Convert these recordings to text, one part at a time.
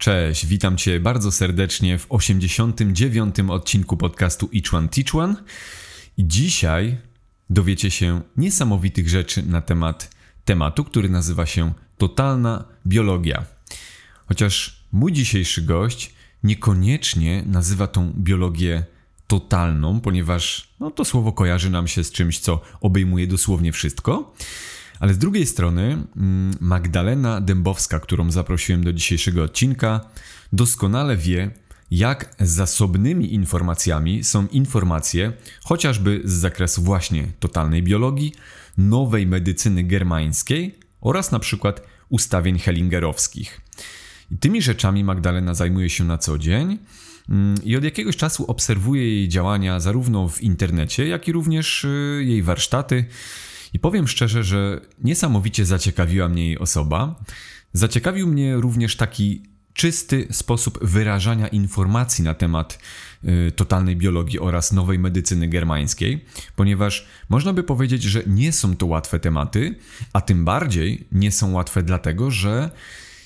Cześć, witam Cię bardzo serdecznie w 89. odcinku podcastu Each One Teach One. I dzisiaj dowiecie się niesamowitych rzeczy na temat tematu, który nazywa się totalna biologia. Chociaż mój dzisiejszy gość niekoniecznie nazywa tą biologię totalną, ponieważ no, to słowo kojarzy nam się z czymś, co obejmuje dosłownie wszystko. Ale z drugiej strony mm, Magdalena Dębowska, którą zaprosiłem do dzisiejszego odcinka, doskonale wie, jak zasobnymi informacjami są informacje chociażby z zakresu właśnie totalnej biologii, nowej medycyny germańskiej oraz na przykład ustawień hellingerowskich. Tymi rzeczami Magdalena zajmuje się na co dzień mm, i od jakiegoś czasu obserwuje jej działania zarówno w internecie, jak i również y, jej warsztaty i powiem szczerze, że niesamowicie zaciekawiła mnie jej osoba. Zaciekawił mnie również taki czysty sposób wyrażania informacji na temat y, totalnej biologii oraz nowej medycyny germańskiej, ponieważ można by powiedzieć, że nie są to łatwe tematy, a tym bardziej nie są łatwe dlatego, że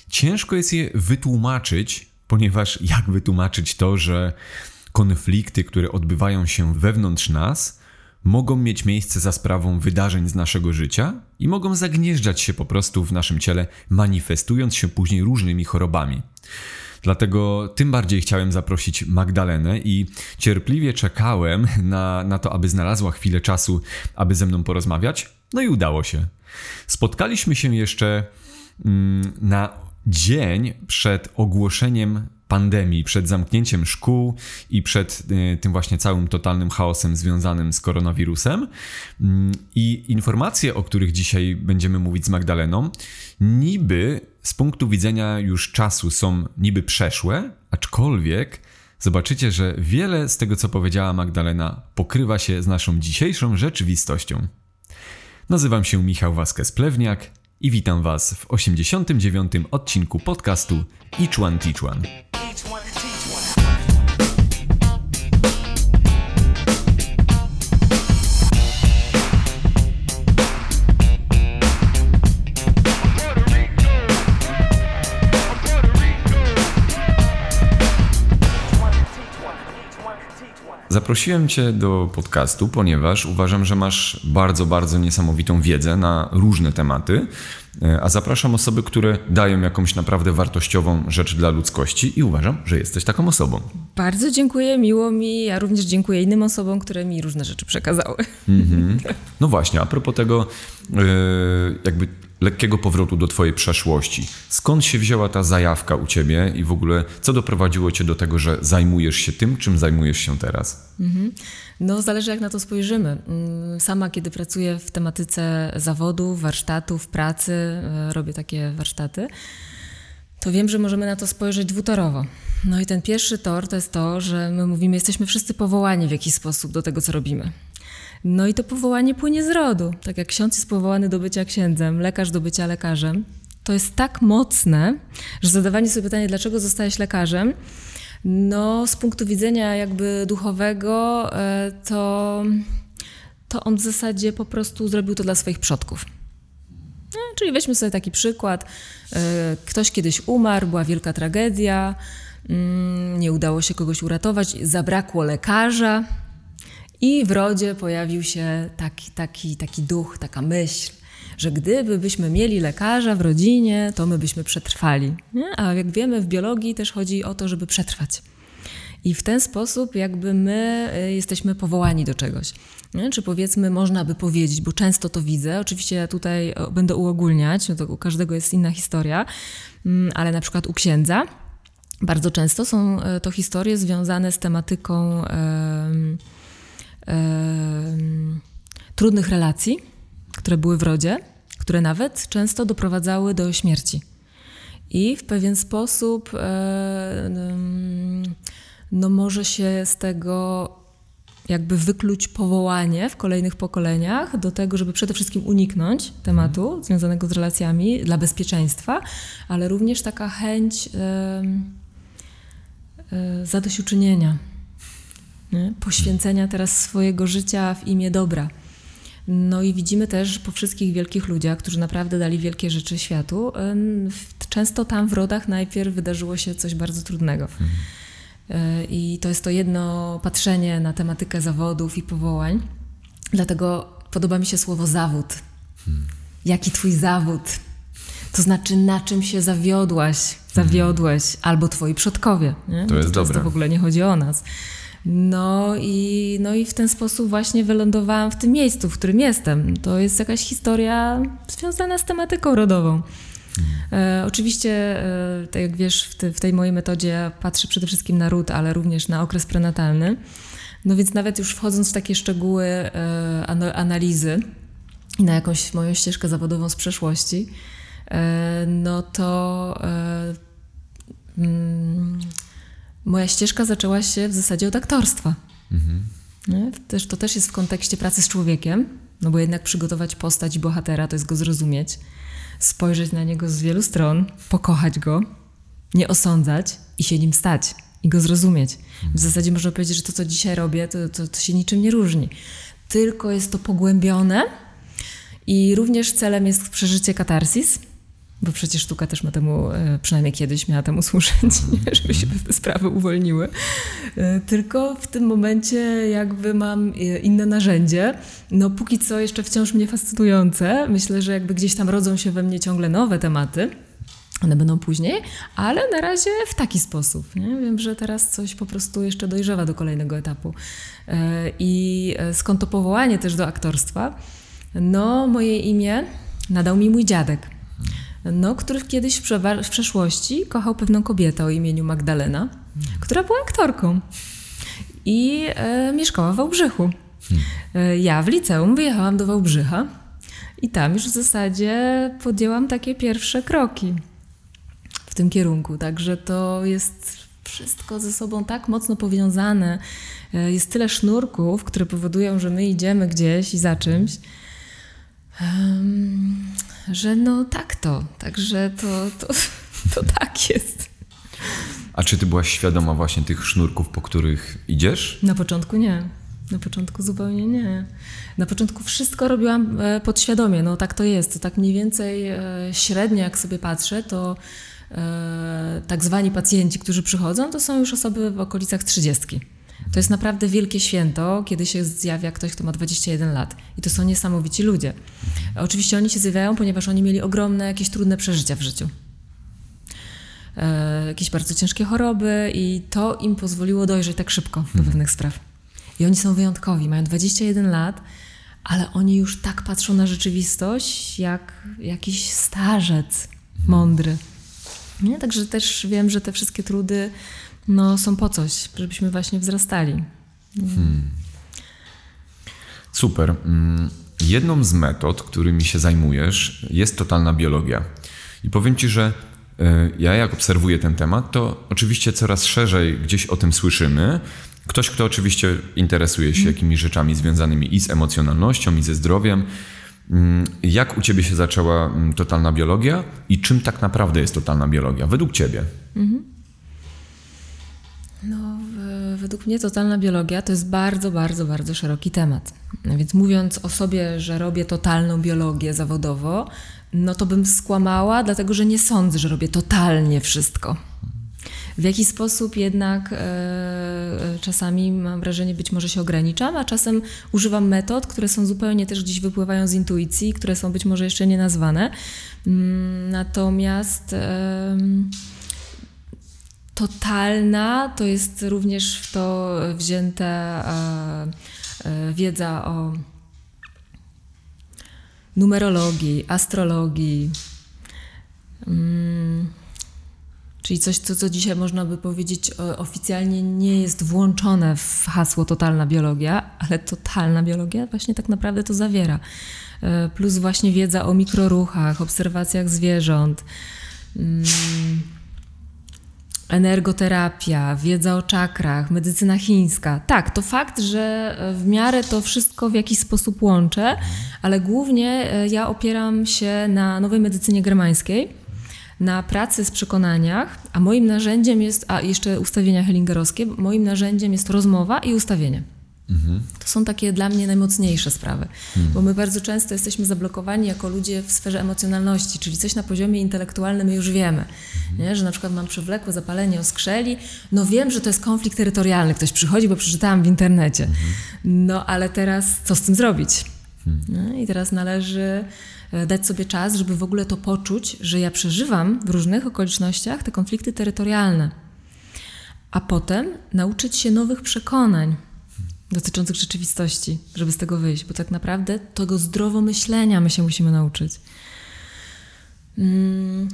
ciężko jest je wytłumaczyć, ponieważ jak wytłumaczyć to, że konflikty, które odbywają się wewnątrz nas, mogą mieć miejsce za sprawą wydarzeń z naszego życia i mogą zagnieżdżać się po prostu w naszym ciele, manifestując się później różnymi chorobami. Dlatego tym bardziej chciałem zaprosić Magdalenę i cierpliwie czekałem na, na to, aby znalazła chwilę czasu, aby ze mną porozmawiać. No i udało się. Spotkaliśmy się jeszcze mm, na dzień przed ogłoszeniem pandemii, przed zamknięciem szkół i przed y, tym właśnie całym totalnym chaosem związanym z koronawirusem. Mm, I informacje, o których dzisiaj będziemy mówić z Magdaleną, niby z punktu widzenia już czasu są niby przeszłe, aczkolwiek zobaczycie, że wiele z tego, co powiedziała Magdalena, pokrywa się z naszą dzisiejszą rzeczywistością. Nazywam się Michał Waskes-Plewniak i witam Was w 89. odcinku podcastu Each One Zaprosiłem Cię do podcastu, ponieważ uważam, że masz bardzo, bardzo niesamowitą wiedzę na różne tematy, e, a zapraszam osoby, które dają jakąś naprawdę wartościową rzecz dla ludzkości i uważam, że jesteś taką osobą. Bardzo dziękuję, miło mi. Ja również dziękuję innym osobom, które mi różne rzeczy przekazały. Mm -hmm. No właśnie, a propos tego, e, jakby lekkiego powrotu do Twojej przeszłości. Skąd się wzięła ta zajawka u Ciebie i w ogóle co doprowadziło Cię do tego, że zajmujesz się tym, czym zajmujesz się teraz? Mhm. No, zależy jak na to spojrzymy. Mm, sama, kiedy pracuję w tematyce zawodu, warsztatów, pracy, e, robię takie warsztaty, to wiem, że możemy na to spojrzeć dwutorowo. No i ten pierwszy tor to jest to, że my mówimy, jesteśmy wszyscy powołani w jakiś sposób do tego, co robimy. No i to powołanie płynie z rodu. Tak jak ksiądz jest powołany do bycia księdzem, lekarz do bycia lekarzem, to jest tak mocne, że zadawanie sobie pytania, dlaczego zostałeś lekarzem, no z punktu widzenia jakby duchowego, e, to, to on w zasadzie po prostu zrobił to dla swoich przodków. No, czyli weźmy sobie taki przykład. E, ktoś kiedyś umarł, była wielka tragedia, mm, nie udało się kogoś uratować, zabrakło lekarza, i w rodzie pojawił się taki, taki, taki duch, taka myśl, że gdyby byśmy mieli lekarza w rodzinie, to my byśmy przetrwali. Nie? A jak wiemy, w biologii też chodzi o to, żeby przetrwać. I w ten sposób jakby my y, jesteśmy powołani do czegoś. Nie? Czy powiedzmy, można by powiedzieć, bo często to widzę, oczywiście ja tutaj będę uogólniać, no to u każdego jest inna historia, mm, ale na przykład u księdza bardzo często są e, to historie związane z tematyką trudnych relacji, które były w rodzie, które nawet często doprowadzały do śmierci. I w pewien sposób e, no, może się z tego jakby wykluć powołanie w kolejnych pokoleniach do tego, żeby przede wszystkim uniknąć tematu mhm. związanego z relacjami dla bezpieczeństwa, ale również taka chęć e, e, zadośćuczynienia nie? poświęcenia teraz swojego życia w imię dobra. No i widzimy też po wszystkich wielkich ludziach, którzy naprawdę dali wielkie rzeczy światu, często tam w rodach najpierw wydarzyło się coś bardzo trudnego. Mhm. I to jest to jedno patrzenie na tematykę zawodów i powołań. Dlatego podoba mi się słowo zawód. Hmm. Jaki twój zawód? To znaczy, na czym się zawiodłaś, zawiodłeś, hmm. albo twoi przodkowie. Nie? To jest dobre. To w ogóle nie chodzi o nas. No i, no i w ten sposób właśnie wylądowałam w tym miejscu, w którym jestem. To jest jakaś historia związana z tematyką rodową. E, oczywiście, e, tak jak wiesz, w, te, w, tej mojej metodzie patrzę przede wszystkim na ród, ale również na okres prenatalny. No więc nawet już wchodząc w takie szczegóły e, analizy i na jakąś moją ścieżkę zawodową z przeszłości, e, no to e, mm, moja ścieżka zaczęła się w zasadzie od aktorstwa. Mhm. Też, to też jest w kontekście pracy z człowiekiem, no bo jednak przygotować postać bohatera to jest go zrozumieć, spojrzeć na niego z wielu stron, pokochać go, nie osądzać i się nim stać i go zrozumieć. W zasadzie można powiedzieć, że to, co dzisiaj robię, to, to, to się niczym nie różni. Tylko jest to pogłębione i również celem jest przeżycie katarsis, bo przecież sztuka też ma temu, e, przynajmniej kiedyś miała temu służyć, nie? żeby się te sprawy uwolniły. E, tylko w tym momencie jakby mam e, inne narzędzie. No póki co jeszcze wciąż mnie fascynujące. Myślę, że jakby gdzieś tam rodzą się we mnie ciągle nowe tematy. One będą później, ale na razie w taki sposób. Nie? Wiem, że teraz coś po prostu jeszcze dojrzewa do kolejnego etapu. I skąd to powołanie też do aktorstwa? No, moje imię nadał mi mój dziadek no, który kiedyś w, przeszłości kochał pewną kobietę o imieniu Magdalena, która była aktorką i e, mieszkała w Wałbrzychu. E, ja w liceum wyjechałam do Wałbrzycha i tam już w zasadzie podjęłam takie pierwsze kroki w tym kierunku. Także to jest wszystko ze sobą tak mocno powiązane. E, jest tyle sznurków, które powodują, że my idziemy gdzieś i za czymś że no tak to, także to, to, to tak jest. A czy ty byłaś świadoma właśnie tych sznurków, po których idziesz? Na początku nie. Na początku zupełnie nie. Na początku wszystko robiłam e, podświadomie, no tak to jest. To tak mniej więcej e, średnio, jak sobie patrzę, to e, tak zwani pacjenci, którzy przychodzą, to są już osoby w okolicach trzydziestki. To jest naprawdę wielkie święto, kiedy się zjawia ktoś, kto ma 21 lat. I to są niesamowici ludzie. Oczywiście oni się zjawiają, ponieważ oni mieli ogromne, jakieś trudne przeżycia w życiu. E, jakieś bardzo ciężkie choroby i to im pozwoliło dojrzeć tak szybko do mhm. pewnych spraw. I oni są wyjątkowi, mają 21 lat, ale oni już tak patrzą na rzeczywistość, jak jakiś starzec mądry. Nie? Także też wiem, że te wszystkie trudy no, są po coś, żebyśmy właśnie wzrastali. Hmm. Super. Mm, jedną z metod, którymi się zajmujesz, jest totalna biologia. I powiem Ci, że e, ja jak obserwuję ten temat, to oczywiście coraz szerzej gdzieś o tym słyszymy. Ktoś, kto oczywiście interesuje się hmm. jakimiś rzeczami związanymi i z emocjonalnością, i ze zdrowiem. Mm, jak u Ciebie się zaczęła mm, totalna biologia i czym tak naprawdę jest totalna biologia, według Ciebie? Mhm. No, według mnie totalna biologia to jest bardzo, bardzo, bardzo szeroki temat. Więc mówiąc o sobie, że robię totalną biologię zawodowo, no to bym skłamała, dlatego że nie sądzę, że robię totalnie wszystko. W jaki sposób jednak e, e czasami mam wrażenie, być może się ograniczam, a czasem używam metod, które są zupełnie też gdzieś wypływają z intuicji, które są być może jeszcze nie nazwane. Mm, natomiast. E, totalna, to jest również w to wzięta e, e, wiedza o numerologii, astrologii. Mm, czyli coś, co, co dzisiaj można by powiedzieć oficjalnie nie jest włączone w hasło totalna biologia, ale totalna biologia właśnie tak naprawdę to zawiera. E, plus właśnie wiedza o mikroruchach, obserwacjach zwierząt. Mm, energoterapia, wiedza o czakrach, medycyna chińska. Tak, to fakt, że w miarę to wszystko w jakiś sposób łączę, ale głównie e, ja opieram się na nowej medycynie germańskiej, na pracy z przekonaniach, a moim narzędziem jest, a jeszcze ustawienia hellingerowskie, moim narzędziem jest rozmowa i ustawienie. To są takie dla mnie najmocniejsze sprawy, hmm. bo my bardzo często jesteśmy zablokowani jako ludzie w sferze emocjonalności, czyli coś na poziomie intelektualnym my już wiemy, nie? że na przykład mam przewlekłe zapalenie oskrzeli, no wiem, że to jest konflikt terytorialny, ktoś przychodzi, bo przeczytałam w internecie, no ale teraz co z tym zrobić? No, I teraz należy e, dać sobie czas, żeby w ogóle to poczuć, że ja przeżywam w różnych okolicznościach te konflikty terytorialne, a potem nauczyć się nowych przekonań dotyczących rzeczywistości, żeby z tego wyjść, bo tak naprawdę tego zdrowo myślenia my się musimy nauczyć. Mm,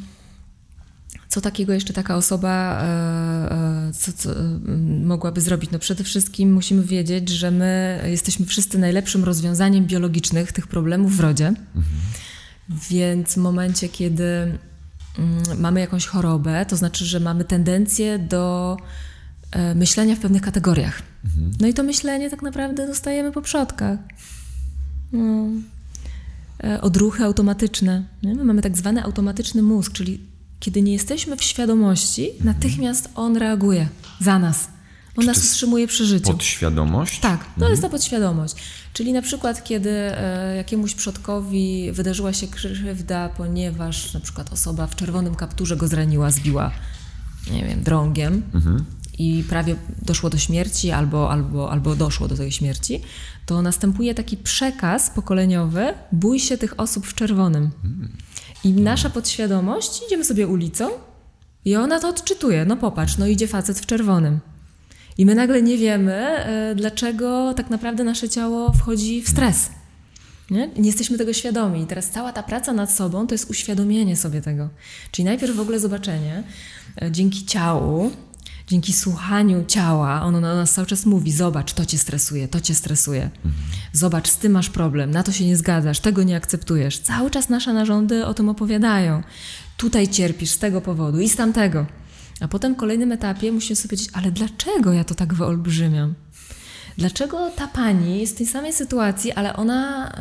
co takiego jeszcze taka osoba e, e, co, co, mogłaby zrobić? No przede wszystkim musimy wiedzieć, że my jesteśmy wszyscy najlepszym rozwiązaniem biologicznych tych problemów w rodzie. Mhm. Więc w momencie, kiedy mm, mamy jakąś chorobę, to znaczy, że mamy tendencję do myślenia w pewnych kategoriach. Mhm. No i to myślenie tak naprawdę dostajemy po przodkach. No. E, odruchy automatyczne. Nie? My mamy tak zwany automatyczny mózg, czyli kiedy nie jesteśmy w świadomości, mhm. natychmiast on reaguje za nas. On Czy nas utrzymuje przy życiu. Podświadomość? Tak, to mhm. jest ta podświadomość. Czyli na przykład, kiedy e, jakiemuś przodkowi wydarzyła się krzywda, ponieważ na przykład osoba w czerwonym kapturze go zraniła, zbiła, nie wiem, drągiem, mhm i prawie doszło do śmierci albo, albo, albo doszło do tej śmierci, to następuje taki przekaz pokoleniowy, bój się tych osób w czerwonym. I nasza podświadomość, idziemy sobie ulicą i ona to odczytuje. No popatrz, no idzie facet w czerwonym. I my nagle nie wiemy, e, dlaczego tak naprawdę nasze ciało wchodzi w stres. Nie? nie jesteśmy tego świadomi. I teraz cała ta praca nad sobą to jest uświadomienie sobie tego. Czyli najpierw w ogóle zobaczenie e, dzięki ciału, dzięki słuchaniu ciała, ono na nas cały czas mówi: Zobacz, to cię stresuje, to cię stresuje. Mhm. Zobacz, z tym masz problem, na to się nie zgadzasz, tego nie akceptujesz. Cały czas nasze narządy o tym opowiadają. Tutaj cierpisz z tego powodu i z tamtego. A potem w kolejnym etapie musimy sobie powiedzieć: Ale dlaczego ja to tak wyolbrzymiam? Dlaczego ta pani jest w tej samej sytuacji, ale ona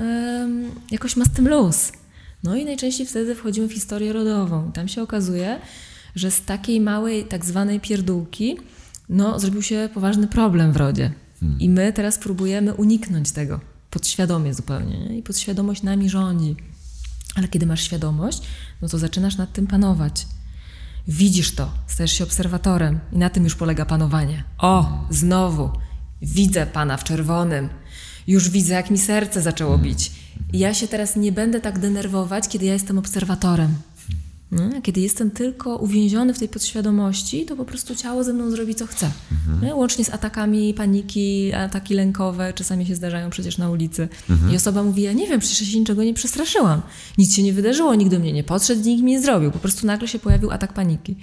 jakoś ma z tym luz? No i najczęściej wtedy wchodzimy w historię rodową. Tam się okazuje, że z takiej małej tak zwanej pierdółki no, zrobił się poważny problem w rodzie. Hmm. I my teraz próbujemy uniknąć tego podświadomie zupełnie. Nie? I podświadomość nami rządzi. Ale kiedy masz świadomość, no to zaczynasz nad tym panować. Widzisz to, stajesz się obserwatorem i na tym już polega panowanie. O, znowu, widzę pana w czerwonym. Już widzę, jak mi serce zaczęło hmm. bić. I ja się teraz nie będę tak denerwować, kiedy ja jestem obserwatorem. Nie? Kiedy jestem tylko uwięziony w tej podświadomości, to po prostu ciało ze mną zrobi co chce. Mhm. Łącznie z atakami paniki, ataki lękowe, czasami się zdarzają przecież na ulicy. Mhm. I osoba mówi, ja nie wiem, przecież się niczego nie przestraszyłam. Nic się nie wydarzyło, nikt do mnie nie podszedł, nikt mi nie zrobił. Po prostu nagle się pojawił atak paniki.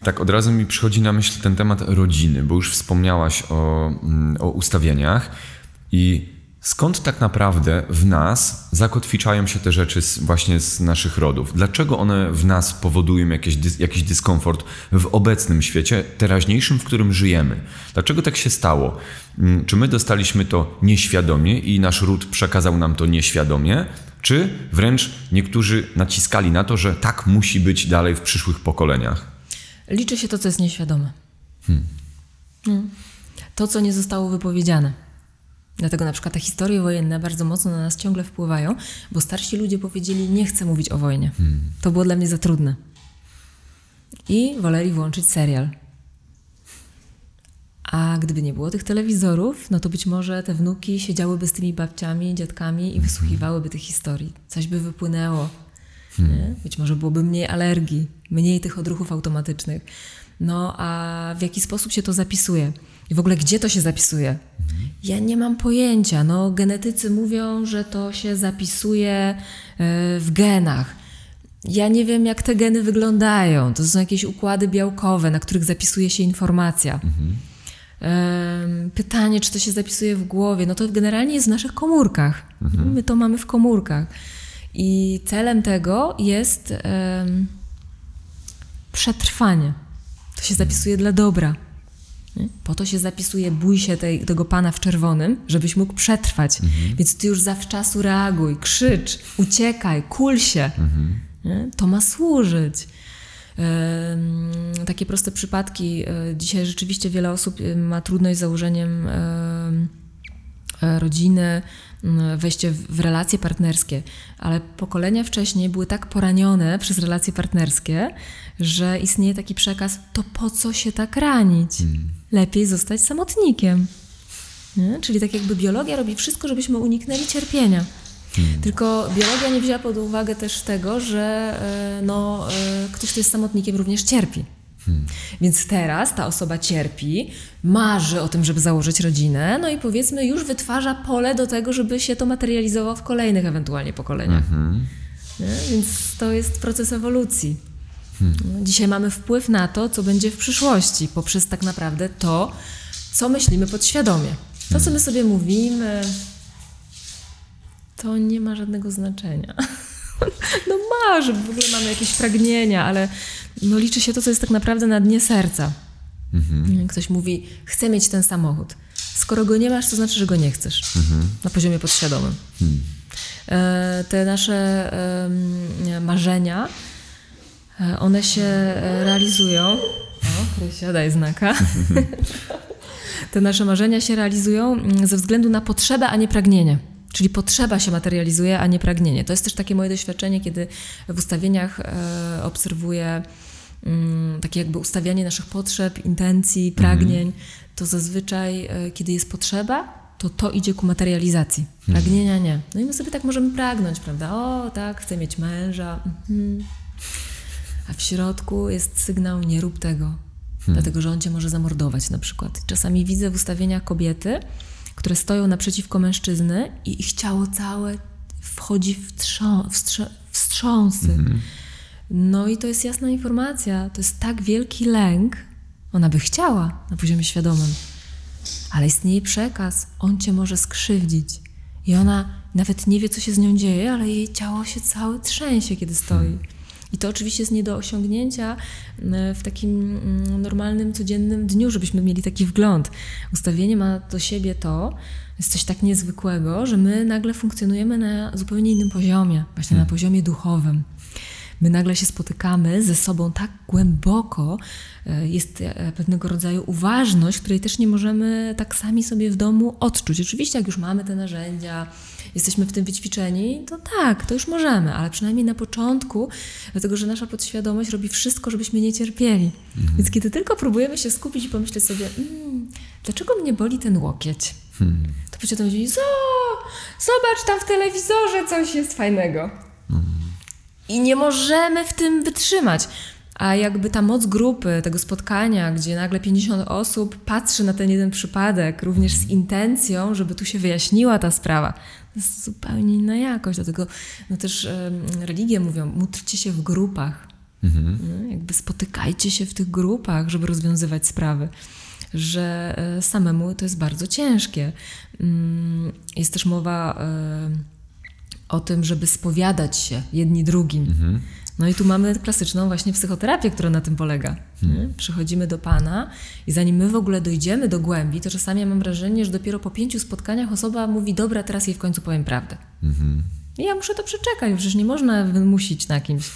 Tak, od razu mi przychodzi na myśl ten temat rodziny, bo już wspomniałaś o, mm, o ustawieniach i Skąd tak naprawdę w nas zakotwiczają się te rzeczy z, właśnie z naszych rodów? Dlaczego one w nas powodują jakieś, jakiś dyskomfort w obecnym świecie, teraźniejszym, w którym żyjemy? Dlaczego tak się stało? Mm, czy my dostaliśmy to nieświadomie i nasz ród przekazał nam to nieświadomie? Czy wręcz niektórzy naciskali na to, że tak musi być dalej w przyszłych pokoleniach? Liczy się to, co jest nieświadome. Hmm. hmm. To, co nie zostało wypowiedziane. Dlatego na przykład te historie wojenne bardzo mocno na nas ciągle wpływają, bo starsi ludzie powiedzieli, nie chcę mówić o wojnie. Hmm. To było dla mnie za trudne. I woleli włączyć serial. A gdyby nie było tych telewizorów, no to być może te wnuki siedziałyby z tymi babciami, dziadkami i wysłuchiwałyby tych historii. Coś by wypłynęło. Hmm. Być może byłoby mniej alergii, mniej tych odruchów automatycznych. No a w jaki sposób się to zapisuje? I w ogóle gdzie to się zapisuje? Ja nie mam pojęcia. No, genetycy mówią, że to się zapisuje e, w genach. Ja nie wiem, jak te geny wyglądają. To są jakieś układy białkowe, na których zapisuje się informacja. Mhm. Pytanie, czy to się zapisuje w głowie? No to generalnie jest w naszych komórkach. Mhm. My to mamy w komórkach. I celem tego jest um, przetrwanie. To się zapisuje dla dobra. Po to się zapisuje, bój się tej, tego pana w czerwonym, żebyś mógł przetrwać. Mhm. Więc ty już zawczasu reaguj, krzycz, uciekaj, kul się. Mhm. To ma służyć. takie proste przypadki. E, dzisiaj rzeczywiście wiele osób e, ma trudność z założeniem e, rodziny, wejście w relacje partnerskie, ale pokolenia wcześniej były tak poranione przez relacje partnerskie, że istnieje taki przekaz, to po co się tak ranić? Hmm. Lepiej zostać samotnikiem. Nie? Czyli tak jakby biologia robi wszystko, żebyśmy uniknęli cierpienia. Hmm. Tylko biologia nie wzięła pod uwagę też tego, że e, no, e, ktoś, kto jest samotnikiem, również cierpi. Hmm. Więc teraz ta osoba cierpi, marzy o tym, żeby założyć rodzinę, no i powiedzmy już wytwarza pole do tego, żeby się to materializowało w kolejnych ewentualnie pokoleniach. Hmm. Więc to jest proces ewolucji. Hmm. Dzisiaj mamy wpływ na to, co będzie w przyszłości, poprzez tak naprawdę to, co myślimy podświadomie. To, co hmm. my sobie mówimy, to nie ma żadnego znaczenia. No ma, że w ogóle mamy jakieś pragnienia, ale no liczy się to, co jest tak naprawdę na dnie serca. Mhm. Ktoś mówi, chcę mieć ten samochód. Skoro go nie masz, to znaczy, że go nie chcesz. Mhm. Na poziomie podświadomym. Mhm. Te nasze marzenia, e, one się e, realizują. O, Krysia, daj znaka. Te nasze marzenia się realizują mm, ze względu na potrzebę, a nie pragnienie. Czyli potrzeba się materializuje, a nie pragnienie. To jest też takie moje doświadczenie, kiedy w ustawieniach e, obserwuję mm, takie jakby ustawianie naszych potrzeb, intencji, pragnień. Mhm. To zazwyczaj, e, kiedy jest potrzeba, to to idzie ku materializacji. Mhm. Pragnienia nie. No i my sobie tak możemy pragnąć, prawda? O, tak, chcę mieć męża. Mhm. A w środku jest sygnał, nie rób tego. Hmm. Dlatego, że on cię może zamordować na przykład. Czasami widzę w ustawieniach kobiety, które stoją naprzeciwko mężczyzny i ich ciało całe wchodzi w, trzą, w wstrząsy. Mhm. No i to jest jasna informacja. To jest tak wielki lęk. Ona by chciała na poziomie świadomym, ale istnieje przekaz. On cię może skrzywdzić. I ona nawet nie wie, co się z nią dzieje, ale jej ciało się całe trzęsie, kiedy stoi. I to oczywiście jest nie do osiągnięcia e, w takim mm, normalnym, codziennym dniu, żebyśmy mieli taki wgląd. Ustawienie ma do siebie to, jest coś tak niezwykłego, że my nagle funkcjonujemy na zupełnie innym poziomie, właśnie na hmm. poziomie duchowym. My nagle się spotykamy ze sobą tak głęboko, e, jest e, pewnego rodzaju uważność, której też nie możemy tak sami sobie w domu odczuć. Oczywiście, jak już mamy te narzędzia, jesteśmy w tym wyćwiczeni, to tak, to już możemy, ale przynajmniej na początku, dlatego że nasza podświadomość robi wszystko, żebyśmy nie cierpieli. Mhm. Więc kiedy tylko próbujemy się skupić i pomyśleć sobie, mmm, dlaczego mnie boli ten łokieć? Hmm. To podświadomość mówi, zobacz, tam w telewizorze coś jest fajnego. Mhm. I nie możemy w tym wytrzymać. A jakby ta moc grupy, tego spotkania, gdzie nagle 50 osób patrzy na ten jeden przypadek, również z intencją, żeby tu się wyjaśniła ta sprawa, to jest zupełnie inna jakość. Dlatego no też religie mówią, módlcie się w grupach. Mhm. No, jakby spotykajcie się w tych grupach, żeby rozwiązywać sprawy. Że e, samemu to jest bardzo ciężkie. Mm, jest też mowa e, o tym, żeby spowiadać się jedni drugim. Mhm. No i tu mamy klasyczną właśnie psychoterapię, która na tym polega. Hmm. Przychodzimy do Pana i zanim my w ogóle dojdziemy do głębi, to czasami ja mam wrażenie, że dopiero po pięciu spotkaniach osoba mówi, dobra, teraz jej w końcu powiem prawdę. Hmm. I ja muszę to przeczekać, przecież nie można wymusić na kimś.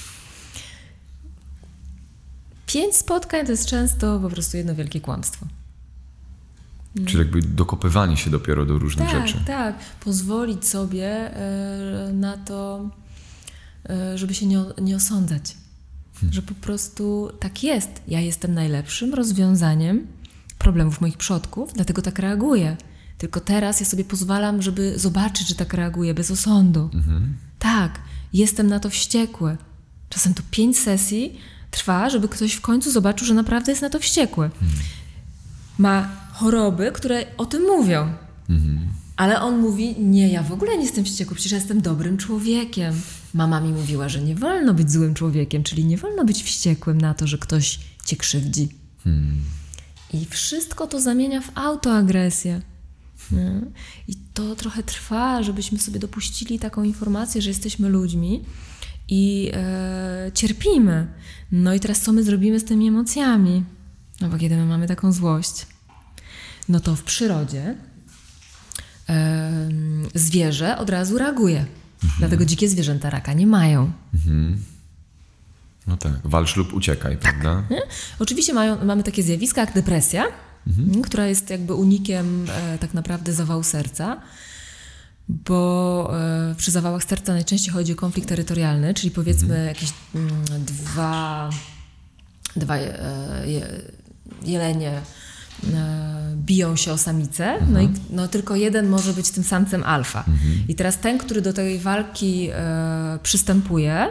Pięć spotkań to jest często po prostu jedno wielkie kłamstwo. Czyli jakby dokopywanie się dopiero do różnych tak, rzeczy. Tak, pozwolić sobie e, na to żeby się nie, nie osądzać. Hmm. Że po prostu tak jest. Ja jestem najlepszym rozwiązaniem problemów moich przodków, dlatego tak reaguję. Tylko teraz ja sobie pozwalam, żeby zobaczyć, że tak reaguję bez osądu. Mhm. Tak, jestem na to wściekły. Czasem to pięć sesji trwa, żeby ktoś w końcu zobaczył, że naprawdę jest na to wściekły. Mhm. Ma choroby, które o tym mówią. Mhm. Ale on mówi: Nie, ja w ogóle nie jestem wściekły, przecież jestem dobrym człowiekiem. Mama mi mówiła, że nie wolno być złym człowiekiem, czyli nie wolno być wściekłym na to, że ktoś cię krzywdzi. Hmm. I wszystko to zamienia w autoagresję. Hmm. I to trochę trwa, żebyśmy sobie dopuścili taką informację, że jesteśmy ludźmi i e, cierpimy. No i teraz co my zrobimy z tymi emocjami? No bo kiedy my mamy taką złość, no to w przyrodzie zwierzę od razu reaguje. Mhm. Dlatego dzikie zwierzęta raka nie mają. Mhm. No tak, walcz lub uciekaj, tak. prawda? Oczywiście mają, mamy takie zjawiska jak depresja, mhm. która jest jakby unikiem e, tak naprawdę zawału serca bo e, przy zawałach serca najczęściej chodzi o konflikt terytorialny, czyli powiedzmy mhm. jakieś mm, dwa, dwa e, jelenie e, biją się o samicę, no i no, tylko jeden może być tym samcem alfa. Mhm. I teraz ten, który do tej walki przystępuje,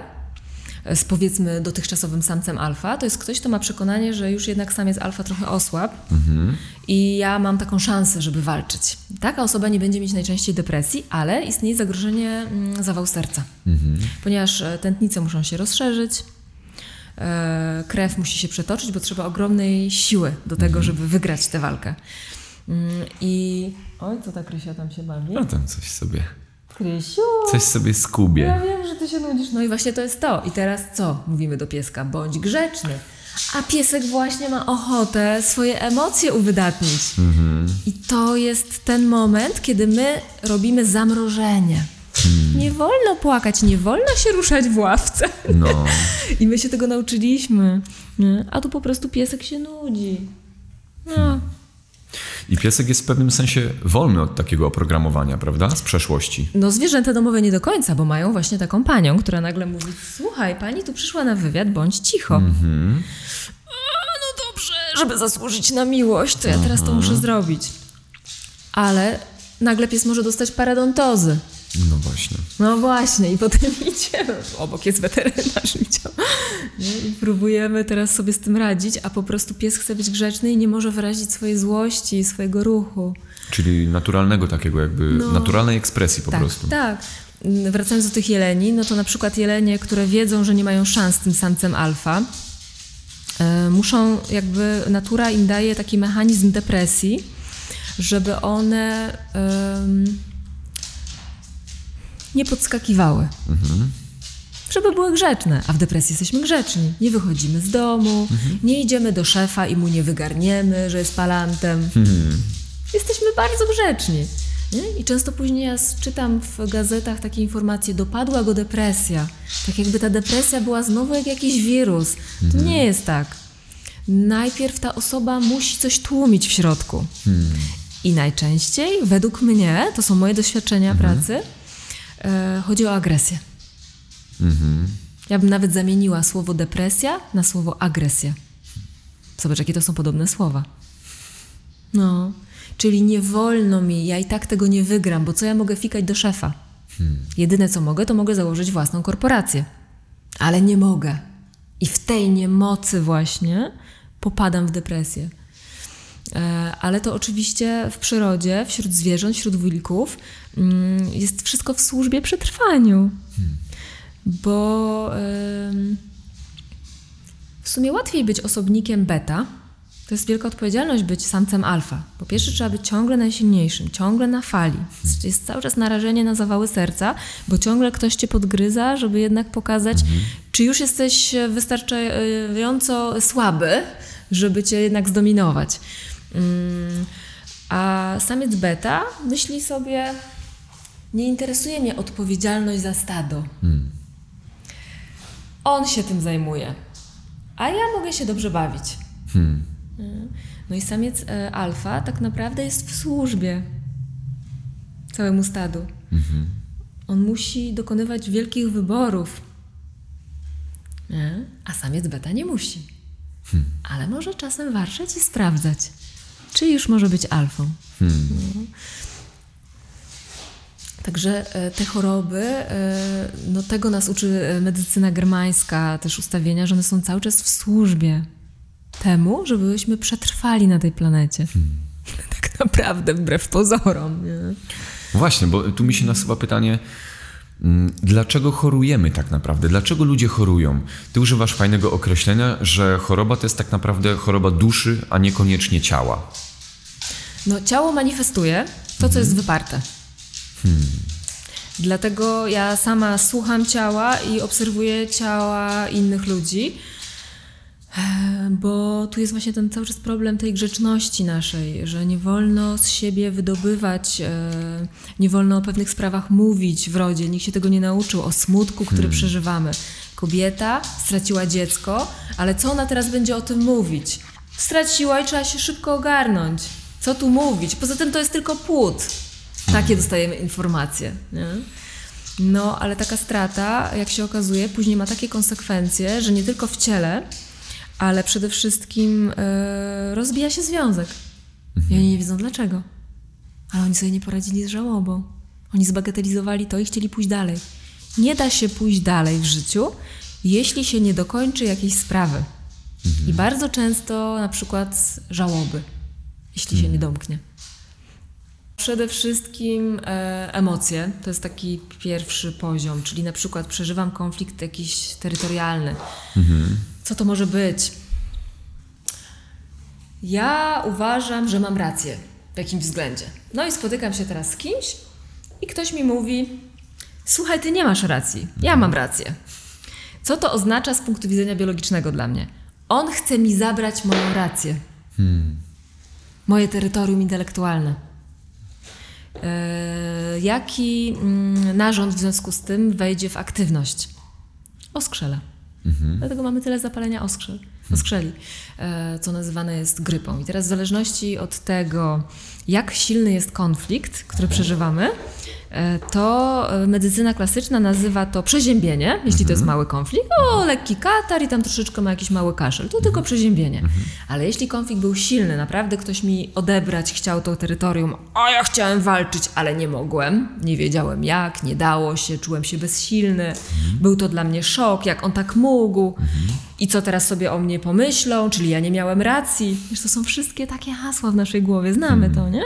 z powiedzmy dotychczasowym samcem alfa, to jest ktoś, kto ma przekonanie, że już jednak samiec alfa trochę osłabł mhm. i ja mam taką szansę, żeby walczyć. Taka osoba nie będzie mieć najczęściej depresji, ale istnieje zagrożenie mm, zawał serca, mhm. ponieważ e, tętnice muszą się rozszerzyć, e, krew musi się przetoczyć, bo trzeba ogromnej siły do tego, mhm. żeby wygrać tę walkę. Mm, I oj, co ta Krysia tam się bawi? No tam coś sobie. Krysiu! Coś sobie skubie. Ja wiem, że ty się nudzisz. No i właśnie to jest to. I teraz co? Mówimy do pieska. Bądź grzeczny. A piesek właśnie ma ochotę swoje emocje uwydatnić. Mhm. I to jest ten moment, kiedy my robimy zamrożenie. Nie wolno płakać, nie wolno się ruszać w ławce. No. I my się tego nauczyliśmy. A tu po prostu piesek się nudzi. No. Hmm. I piesek jest w pewnym sensie wolny od takiego oprogramowania, prawda? Z przeszłości. No zwierzęta domowe nie do końca, bo mają właśnie taką panią, która nagle mówi, słuchaj, pani tu przyszła na wywiad, bądź cicho. Mhm. no dobrze, żeby zasłużyć na miłość, to ja teraz to muszę zrobić. Ale nagle pies może dostać paradontozy. No właśnie. No właśnie i potem idziemy, obok jest weterynarz widział. I próbujemy teraz sobie z tym radzić, a po prostu pies chce być grzeczny i nie może wyrazić swojej złości i swojego ruchu. Czyli naturalnego takiego jakby, no, naturalnej ekspresji po tak, prostu. Tak, Wracając do tych jeleni, no to na przykład jelenie, które wiedzą, że nie mają szans z tym samcem alfa, e, muszą jakby, natura im daje taki mechanizm depresji, żeby one nie podskakiwały. Mhm. Żeby były grzeczne, a w depresji jesteśmy grzeczni. Nie wychodzimy z domu, mhm. nie idziemy do szefa i mu nie wygarniemy, że jest palantem. Mhm. Jesteśmy bardzo grzeczni. Nie? I często później ja czytam w gazetach takie informacje, dopadła go depresja. Tak jakby ta depresja była znowu jak jakiś wirus. To mhm. nie jest tak. Najpierw ta osoba musi coś tłumić w środku. Hmm. I najczęściej, według mnie, to są moje doświadczenia mhm. pracy, chodzi o agresję. Mhm. Ja bym nawet zamieniła słowo depresja na słowo agresja. Zobacz, jakie to są podobne słowa. No, czyli nie wolno mi, ja i tak tego nie wygram, bo co ja mogę fikać do szefa? Hmm. Jedyne co mogę, to mogę założyć własną korporację. Ale nie mogę. I w tej niemocy właśnie popadam w depresję. E, ale to oczywiście w przyrodzie, wśród zwierząt, wśród wilków mm, jest wszystko w służbie przetrwaniu. Hmm. Bo w sumie łatwiej być osobnikiem beta. To jest wielka odpowiedzialność być samcem alfa. Po pierwsze trzeba być ciągle najsilniejszym, ciągle na fali. Jest cały czas narażenie na zawały serca, bo ciągle ktoś cię podgryza, żeby jednak pokazać, mhm. czy już jesteś wystarczająco słaby, żeby cię jednak zdominować. Mm, a samiec beta myśli sobie, nie interesuje mnie odpowiedzialność za stado. Hmm. On się tym zajmuje, a ja mogę się dobrze bawić. Hmm. Mm. No i samiec e, alfa tak naprawdę jest w służbie całemu stadu. Mhm. On musi dokonywać wielkich wyborów, a samiec beta nie musi. Hmm. Ale może czasem warszać i sprawdzać czy już może być alfą. Hmm. No. Także e, te choroby, e, no tego nas uczy e, medycyna germańska, też ustawienia, że one są cały czas w służbie temu, żebyśmy przetrwali na tej planecie. Hmm. Tak naprawdę, wbrew pozorom. Nie? Właśnie, bo tu mi się nasuwa pytanie, Dlaczego chorujemy tak naprawdę? Dlaczego ludzie chorują? Ty używasz fajnego określenia, że choroba to jest tak naprawdę choroba duszy, a niekoniecznie ciała. No, ciało manifestuje to, co jest wyparte. Hmm. Dlatego ja sama słucham ciała i obserwuję ciała innych ludzi, bo tu jest właśnie ten cały czas problem tej grzeczności naszej, że nie wolno z siebie wydobywać, e, nie wolno o pewnych sprawach mówić w rodzie. Nikt się tego nie nauczył, o smutku, który hmm. przeżywamy. Kobieta straciła dziecko, ale co ona teraz będzie o tym mówić? straciła i trzeba się szybko ogarnąć. Co tu mówić? Poza tym to jest tylko płód. Takie dostajemy informacje. Nie? No, ale taka strata, jak się okazuje, później ma takie konsekwencje, że nie tylko w ciele, ale przede wszystkim yy, rozbija się związek. I oni nie wiedzą dlaczego. Ale oni sobie nie poradzili z żałobą. Oni zbagatelizowali to i chcieli pójść dalej. Nie da się pójść dalej w życiu, jeśli się nie dokończy jakiejś sprawy. Mhm. I bardzo często na przykład żałoby, jeśli mhm. się nie domknie. Przede wszystkim e, emocje, to jest taki pierwszy poziom, czyli na przykład przeżywam konflikt jakiś terytorialny. Mhm. Co to może być? Ja uważam, że mam rację w jakimś względzie. No i spotykam się teraz z kimś i ktoś mi mówi: Słuchaj, ty nie masz racji, ja mam rację. Co to oznacza z punktu widzenia biologicznego dla mnie? On chce mi zabrać moją rację, hmm. moje terytorium intelektualne. E, jaki mm, narząd w związku z tym wejdzie w aktywność? Oskrzela. Mhm. Dlatego mamy tyle zapalenia oskrzel, oskrzeli, e, co nazywane jest grypą. I teraz w zależności od tego, jak silny jest konflikt, który przeżywamy, to e, medycyna klasyczna nazywa to przeziębienie, jeśli to jest mhm. mały konflikt. O, lekki katar i tam troszeczkę ma jakiś mały kaszel. To tylko mhm. przeziębienie. Mhm. Ale jeśli konflikt był silny, naprawdę ktoś mi odebrać chciał to terytorium, a ja chciałem walczyć, ale nie mogłem, nie wiedziałem jak, nie dało się, czułem się bezsilny. Był to dla mnie szok, jak on tak mógł. I co teraz sobie o mnie pomyślą, czyli ja nie miałem racji. Wiesz, to są wszystkie takie hasła w naszej głowie, znamy to, nie?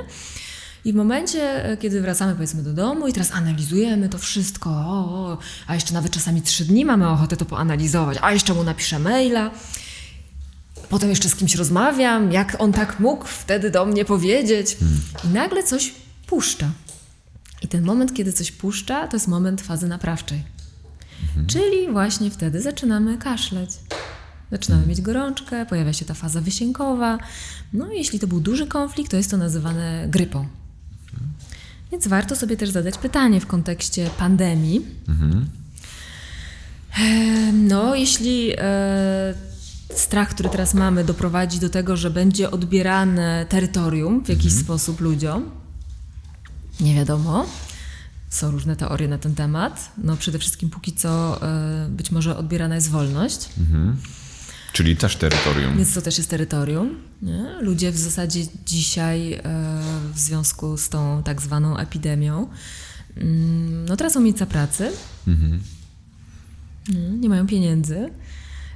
I w momencie, e, kiedy wracamy powiedzmy do domu i teraz analizujemy to wszystko, o, a jeszcze nawet czasami trzy dni mamy ochotę to poanalizować, a jeszcze mu napiszę maila, potem jeszcze z kimś rozmawiam, jak on tak mógł wtedy do mnie powiedzieć. I nagle coś puszcza. I ten moment, kiedy coś puszcza, to jest moment fazy naprawczej. Mhm. Czyli właśnie wtedy zaczynamy kaszleć. Zaczynamy mieć gorączkę, pojawia się ta faza wysiękowa. No i jeśli to był duży konflikt, to jest to nazywane grypą. Więc warto sobie też zadać pytanie w kontekście pandemii. Mhm. No, jeśli e, strach, który teraz mamy, doprowadzi do tego, że będzie odbierane terytorium w jakiś mhm. sposób ludziom, nie wiadomo. Są różne teorie na ten temat. No, przede wszystkim póki co e, być może odbierana jest wolność. Mhm. Czyli też terytorium. Więc to też jest terytorium. Nie? Ludzie w zasadzie dzisiaj e, w związku z tą tak zwaną epidemią mm, no tracą miejsca pracy, mhm. nie mają pieniędzy,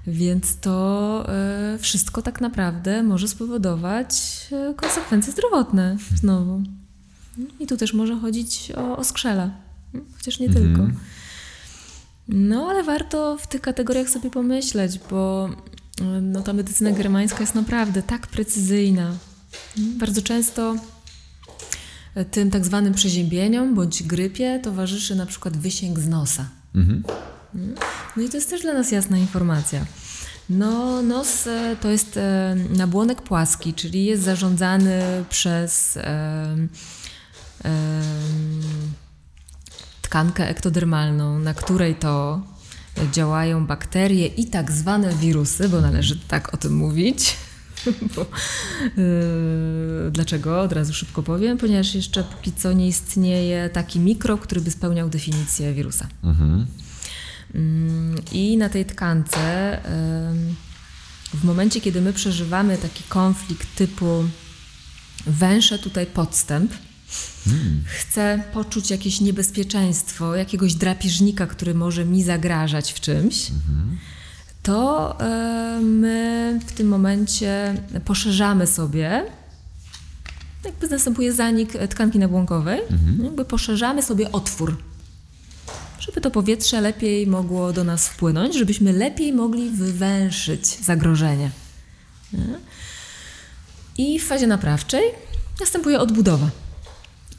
więc to e, wszystko tak naprawdę może spowodować e, konsekwencje zdrowotne znowu. I tu też może chodzić o, o skrzela, chociaż nie mhm. tylko. No, ale warto w tych kategoriach sobie pomyśleć, bo no ta medycyna germańska jest naprawdę tak precyzyjna. Bardzo często tym tak zwanym przeziębieniom bądź grypie towarzyszy na przykład wysięg z nosa. Mhm. No i to jest też dla nas jasna informacja. No, nos e, to jest e, nabłonek płaski, czyli jest zarządzany przez e, e, tkankę ektodermalną, na której to działają bakterie i tak zwane wirusy, bo należy tak o tym mówić. Bo, yy, dlaczego? Od razu szybko powiem, ponieważ jeszcze póki co nie istnieje taki mikrob, który by spełniał definicję wirusa. Mhm. Yy, I na tej tkance, yy, w momencie, kiedy my przeżywamy taki konflikt typu węszę tutaj podstęp, Chcę poczuć jakieś niebezpieczeństwo, jakiegoś drapieżnika, który może mi zagrażać w czymś. To y, my w tym momencie poszerzamy sobie, jakby następuje zanik tkanki nabłonkowej, jakby poszerzamy sobie otwór, żeby to powietrze lepiej mogło do nas wpłynąć, żebyśmy lepiej mogli wywęszyć zagrożenie. I w fazie naprawczej następuje odbudowa.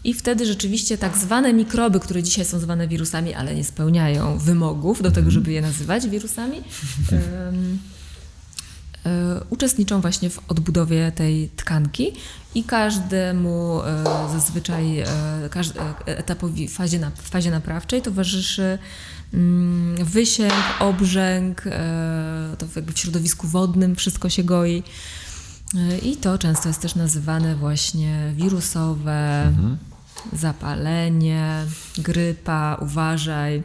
I wtedy rzeczywiście tak zwane mikroby, które dzisiaj są zwane wirusami, ale nie spełniają wymogów do tego, mhm. żeby je nazywać wirusami, um, uczestniczą właśnie w odbudowie tej tkanki i każdemu e, zazwyczaj etapowi w fazie, w fazie naprawczej towarzyszy mm, wysięg, obrzęk, to jakby w środowisku wodnym wszystko się goi. I to często jest też nazywane właśnie wirusowe, mhm. Zapalenie, grypa, uważaj.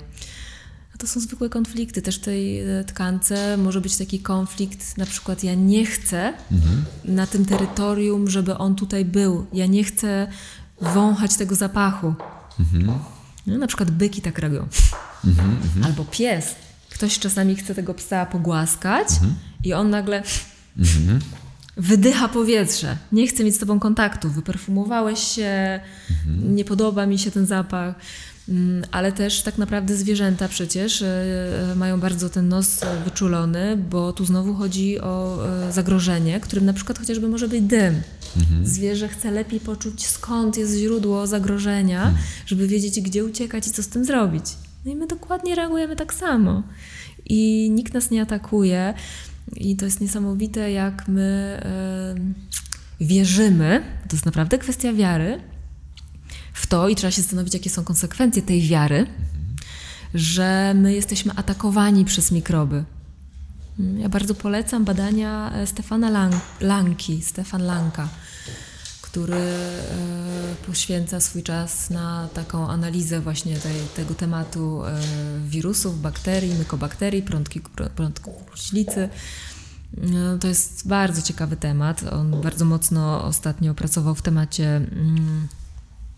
A to są zwykłe konflikty. Też w tej e, tkance może być taki konflikt, na przykład ja nie chcę mhm. na tym terytorium, żeby on tutaj był. Ja nie chcę wąchać tego zapachu. Mhm. No, na przykład byki tak robią. Mhm, mhm. Albo pies. Ktoś czasami chce tego psa pogłaskać mhm. i on nagle mhm. Wydycha powietrze. Nie chce mieć z tobą kontaktu. Wyperfumowałeś się, mhm. nie podoba mi się ten zapach. Mm, ale też tak naprawdę zwierzęta przecież e, e, mają bardzo ten nos wyczulony, bo tu znowu chodzi o e, zagrożenie, którym na przykład chociażby może być dym. Mhm. Zwierzę chce lepiej poczuć skąd jest źródło zagrożenia, mhm. żeby wiedzieć gdzie uciekać i co z tym zrobić. No i my dokładnie reagujemy tak samo. I nikt nas nie atakuje. I to jest niesamowite, jak my wierzymy, to jest naprawdę kwestia wiary, w to i trzeba się zastanowić, jakie są konsekwencje tej wiary, że my jesteśmy atakowani przez mikroby. Ja bardzo polecam badania e, Stefana Lang Lanki, Stefan Lanka, który e, poświęca swój czas na taką analizę właśnie tej, tego tematu e, wirusów, bakterii, mykobakterii, prądki, prądków ślicy. To jest bardzo ciekawy temat. On bardzo mocno ostatnio pracował w temacie mm,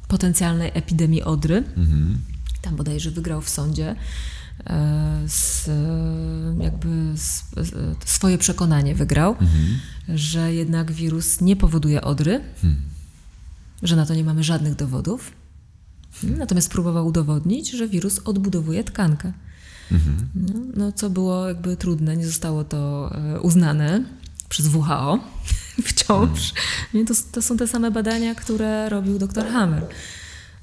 potencjalnej epidemii odry. Mhm. Tam bodajże wygrał w sądzie e, z, jakby z, swoje przekonanie wygrał, mhm. że jednak wirus nie powoduje odry, mhm. że na to nie mamy żadnych dowodów. Natomiast próbował udowodnić, że wirus odbudowuje tkankę. Mhm. No, no, co było jakby trudne, nie zostało to e, uznane przez WHO wciąż. To, to są te same badania, które robił dr Hammer.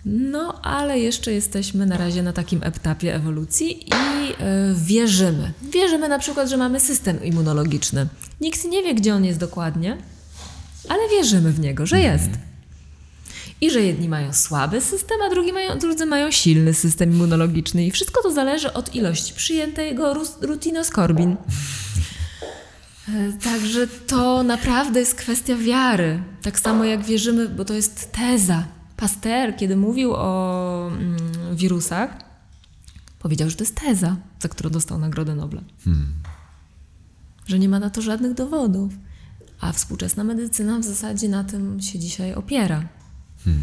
No, ale jeszcze jesteśmy na razie na takim etapie ewolucji i yy, wierzymy. Wierzymy na przykład, że mamy system immunologiczny. Nikt nie wie, gdzie on jest dokładnie, ale wierzymy w niego, że jest. I że jedni mają słaby system, a drugi mają, drudzy mają silny system immunologiczny. I wszystko to zależy od ilości przyjętego rutinoskorbin. E, także to naprawdę jest kwestia wiary. Tak samo jak wierzymy, bo to jest teza. Pasteur, kiedy mówił o mm, wirusach, powiedział, że to jest teza, za którą dostał Nagrodę Nobla. Hmm. Że nie ma na to żadnych dowodów. A współczesna medycyna w zasadzie na tym się dzisiaj opiera. Hmm.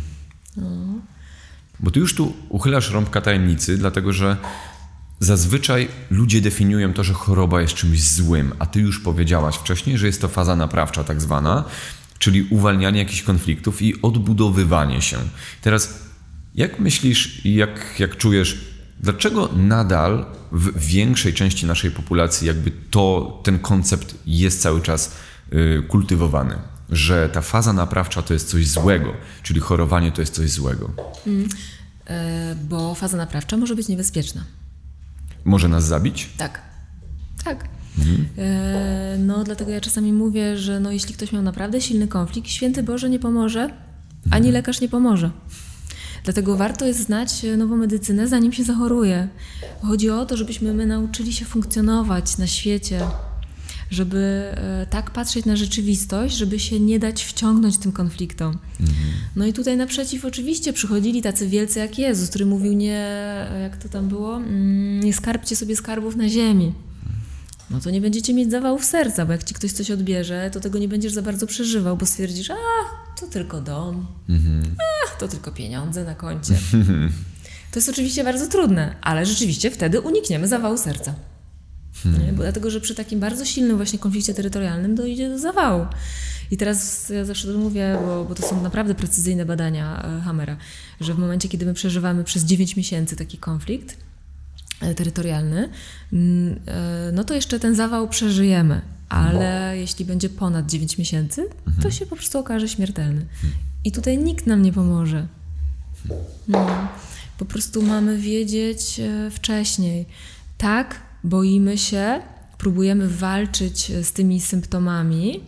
No. Bo ty już tu uchylasz rąbka tajemnicy, dlatego że Zazwyczaj ludzie definiują to, że choroba jest czymś złym, a ty już powiedziałaś wcześniej, że jest to faza naprawcza, tak zwana, czyli uwalnianie jakichś konfliktów i odbudowywanie się. Teraz, jak myślisz i jak, jak czujesz, dlaczego nadal w większej części naszej populacji jakby to, ten koncept jest cały czas y, kultywowany? Że ta faza naprawcza to jest coś złego, czyli chorowanie to jest coś złego. Mm, e, bo faza naprawcza może być niebezpieczna. Może nas zabić? Tak. Tak. Mhm. E, no, dlatego ja czasami mówię, że no, jeśli ktoś miał naprawdę silny konflikt, święty Boże nie pomoże, ani mhm. lekarz nie pomoże. Dlatego warto jest znać nową medycynę, zanim się zachoruje. Chodzi o to, żebyśmy my nauczyli się funkcjonować na świecie, żeby e, tak patrzeć na rzeczywistość, żeby się nie dać wciągnąć tym konfliktom. Mhm. No i tutaj naprzeciw oczywiście przychodzili tacy wielcy jak Jezus, który mówił nie, jak to tam było, mm, nie skarbcie sobie skarbów na ziemi. No to nie będziecie mieć zawałów serca, bo jak ci ktoś coś odbierze, to tego nie będziesz za bardzo przeżywał, bo stwierdzisz, a to tylko dom, mhm. a to tylko pieniądze na koncie. To jest oczywiście bardzo trudne, ale rzeczywiście wtedy unikniemy zawału serca. Hmm. Bo dlatego, że przy takim bardzo silnym właśnie konflikcie terytorialnym dojdzie do zawału. I teraz ja zawsze to mówię, bo, bo to są naprawdę precyzyjne badania e, Hammera, że w momencie, kiedy my przeżywamy przez 9 miesięcy taki konflikt terytorialny, e, no to jeszcze ten zawał przeżyjemy. Ale jeśli będzie ponad 9 miesięcy, to mhm. się po prostu okaże śmiertelny. I tutaj nikt nam nie pomoże. No, po prostu mamy wiedzieć wcześniej. Tak, boimy się, próbujemy walczyć z tymi symptomami,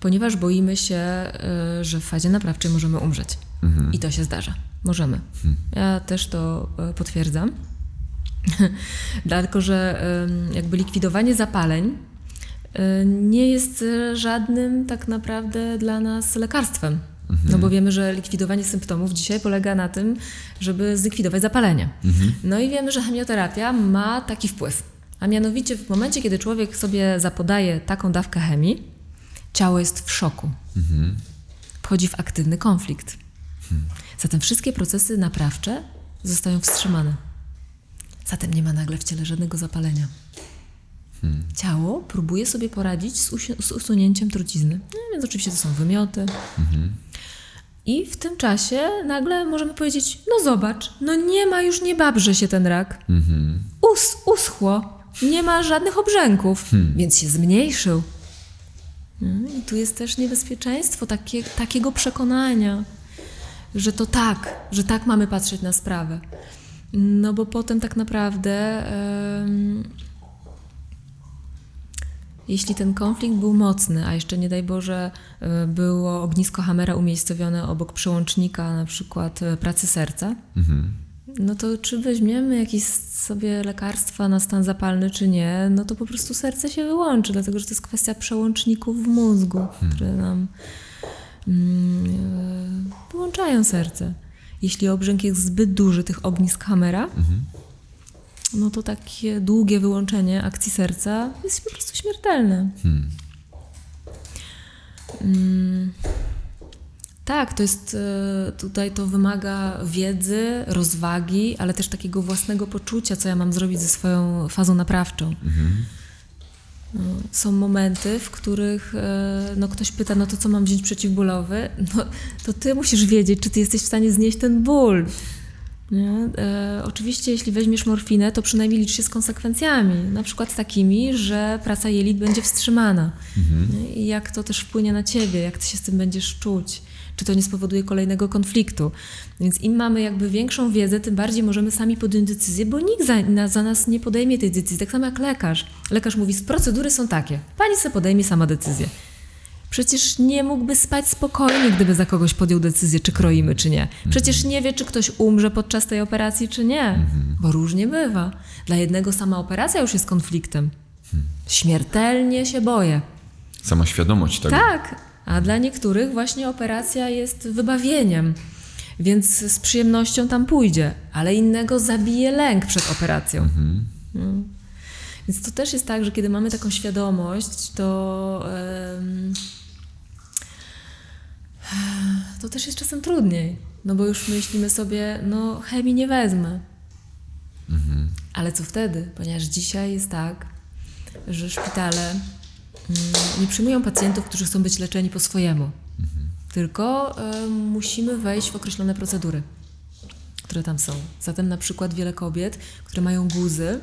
ponieważ boimy się, e, że w fazie naprawczej możemy umrzeć. Mhm. I to się zdarza. Możemy. Mhm. Ja też to e, potwierdzam. Dlatego, że jakby likwidowanie zapaleń nie jest żadnym tak naprawdę dla nas lekarstwem. Mhm. No bo wiemy, że likwidowanie symptomów dzisiaj polega na tym, żeby zlikwidować zapalenie. Mhm. No i wiemy, że chemioterapia ma taki wpływ. A mianowicie w momencie, kiedy człowiek sobie zapodaje taką dawkę chemii, ciało jest w szoku. Mhm. Wchodzi w aktywny konflikt. Hmm. Zatem wszystkie procesy naprawcze zostają wstrzymane. Zatem nie ma nagle w ciele żadnego zapalenia. Hmm. Ciało próbuje sobie poradzić z, z usunięciem trucizny. No, więc oczywiście to są wymioty. Mhm. I w tym czasie nagle możemy powiedzieć: No zobacz, no nie ma już, nie babrze się ten rak. Mhm. Us, uschło, nie ma żadnych obrzęków, hmm. więc się zmniejszył. No, I tu jest też niebezpieczeństwo takie, takiego przekonania, że to tak, że tak mamy patrzeć na sprawę. No bo potem tak naprawdę. Yy, jeśli ten konflikt był mocny, a jeszcze nie daj Boże e, było ognisko Hamera umiejscowione obok przełącznika na przykład e, pracy serca, mhm. no to czy weźmiemy jakieś sobie lekarstwa na stan zapalny, czy nie, no to po prostu serce się wyłączy, dlatego że to jest kwestia przełączników w mózgu, mhm. które nam mm, e, wyłączają serce. Jeśli obrzęk jest zbyt duży, tych ognisk Hamera, mhm no to takie długie wyłączenie akcji serca jest po prostu śmiertelne. Hmm. Mm. Tak, to jest e, tutaj to wymaga wiedzy, rozwagi, ale też takiego własnego poczucia, co ja mam zrobić ze swoją fazą naprawczą. Mhm. No, są momenty, w których e, no, ktoś pyta, no to co mam wziąć przeciwbólowy? No, to ty musisz wiedzieć, czy ty jesteś w stanie znieść ten ból. E, oczywiście, jeśli weźmiesz morfinę, to przynajmniej licz się z konsekwencjami, na przykład takimi, że praca jelit będzie wstrzymana. Mhm. I jak to też wpłynie na ciebie, jak ty się z tym będziesz czuć, czy to nie spowoduje kolejnego konfliktu. Więc im mamy jakby większą wiedzę, tym bardziej możemy sami podjąć decyzję, bo nikt za, za nas nie podejmie tej decyzji. Tak samo jak lekarz. Lekarz mówi, procedury są takie, pani sobie podejmie sama decyzję. Przecież nie mógłby spać spokojnie, gdyby za kogoś podjął decyzję, czy kroimy, czy nie. Przecież nie wie, czy ktoś umrze podczas tej operacji, czy nie. Bo różnie bywa. Dla jednego sama operacja już jest konfliktem. Śmiertelnie się boję. Sama świadomość tego. Tak, a dla niektórych właśnie operacja jest wybawieniem. Więc z przyjemnością tam pójdzie, ale innego zabije lęk przed operacją. Mhm. No. Więc to też jest tak, że kiedy mamy taką świadomość, to. To też jest czasem trudniej. No bo już myślimy sobie, no chemii nie wezmę. Mhm. Ale co wtedy? Ponieważ dzisiaj jest tak, że szpitale nie przyjmują pacjentów, którzy chcą być leczeni po swojemu. Mhm. Tylko y, musimy wejść w określone procedury, które tam są. Zatem na przykład wiele kobiet, które mają guzy,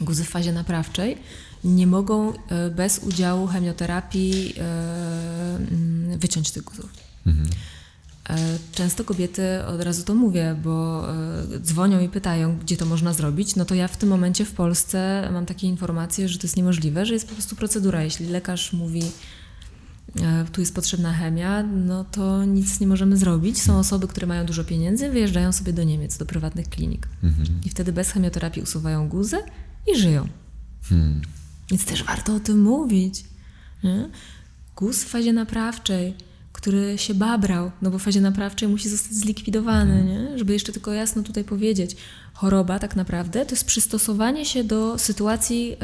guzy w fazie naprawczej, nie mogą e, bez udziału chemioterapii e, mm, wyciąć tych guzów. Mhm. E, często kobiety, od razu to mówię, bo dzwonią i pytają, gdzie to można zrobić. No to ja w tym momencie w Polsce mam takie informacje, że to jest niemożliwe, że jest po prostu procedura. Jeśli lekarz mówi, tu jest potrzebna chemia, no to nic nie możemy zrobić. Są osoby, które mają dużo pieniędzy, wyjeżdżają sobie do Niemiec, do prywatnych klinik. Mhm. I wtedy bez chemioterapii usuwają guzę i żyją. Hmm. Więc też warto o tym mówić. Nie? Guz w fazie naprawczej, który się babrał, no bo w fazie naprawczej musi zostać zlikwidowany, hmm. nie? żeby jeszcze tylko jasno tutaj powiedzieć. Choroba tak naprawdę to jest przystosowanie się do sytuacji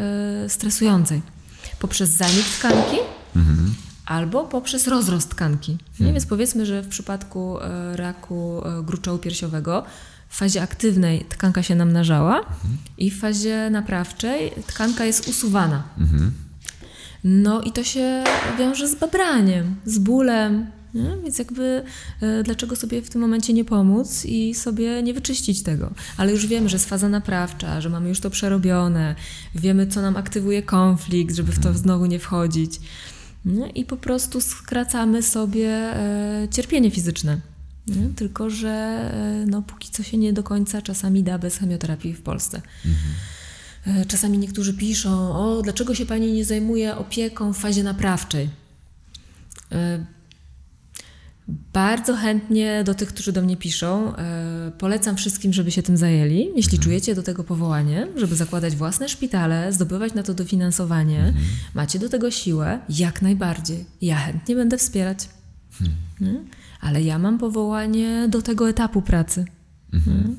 y, stresującej poprzez zanik tkanki hmm. albo poprzez rozrost tkanki. Hmm. Więc powiedzmy, że w przypadku y, raku y, gruczołu piersiowego w fazie aktywnej tkanka się namnażała mhm. i w fazie naprawczej tkanka jest usuwana. Mhm. No i to się wiąże z babraniem, z bólem. Nie? Więc jakby e, dlaczego sobie w tym momencie nie pomóc i sobie nie wyczyścić tego? Ale już wiemy, że jest faza naprawcza, że mamy już to przerobione, wiemy, co nam aktywuje konflikt, żeby w to mhm. znowu nie wchodzić. Nie? I po prostu skracamy sobie e, cierpienie fizyczne. Nie? Tylko, że e, no, póki co się nie do końca czasami da bez chemioterapii w Polsce. Mhm. Czasami niektórzy piszą, o, dlaczego się pani nie zajmuje opieką w fazie naprawczej? E, Bardzo chętnie do tych, którzy do mnie piszą, e, polecam wszystkim, żeby się tym zajęli. Jeśli mhm. czujecie do tego powołanie, żeby zakładać własne szpitale, zdobywać na to dofinansowanie, mhm. macie do tego siłę, jak najbardziej. Ja chętnie będę wspierać. Hmm. Ale ja mam powołanie do tego etapu pracy. Mhm. Hmm.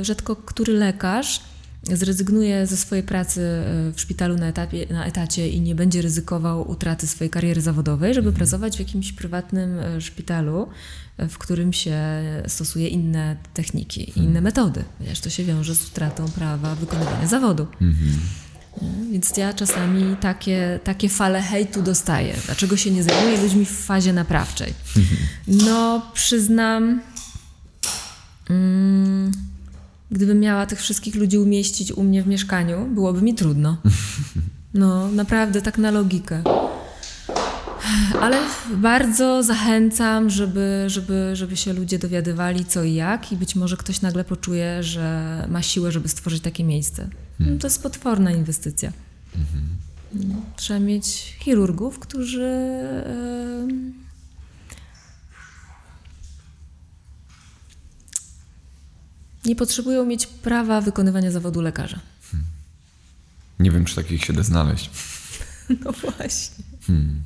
E, rzadko który lekarz zrezygnuje ze swojej pracy e, w szpitalu na, etapie, na etacie i nie będzie ryzykował utraty swojej kariery zawodowej, żeby mhm. pracować w jakimś prywatnym e, szpitalu, e, w którym się stosuje inne techniki, mhm. inne metody, ponieważ to się wiąże z utratą prawa wykonywania zawodu. Mhm. Więc ja czasami takie, takie fale hejtu dostaję. Dlaczego się nie zajmuję ludźmi w fazie naprawczej? No, przyznam. Mm, Gdybym miała tych wszystkich ludzi umieścić u mnie w mieszkaniu, byłoby mi trudno. No, naprawdę, tak na logikę. Ale bardzo zachęcam, żeby, żeby, żeby się ludzie dowiadywali co i jak, i być może ktoś nagle poczuje, że ma siłę, żeby stworzyć takie miejsce. Hmm. To jest potworna inwestycja. Mhm. Trzeba mieć chirurgów, którzy. Yy, nie potrzebują mieć prawa wykonywania zawodu lekarza. Hmm. Nie wiem, czy takich się da znaleźć. No właśnie. Hmm.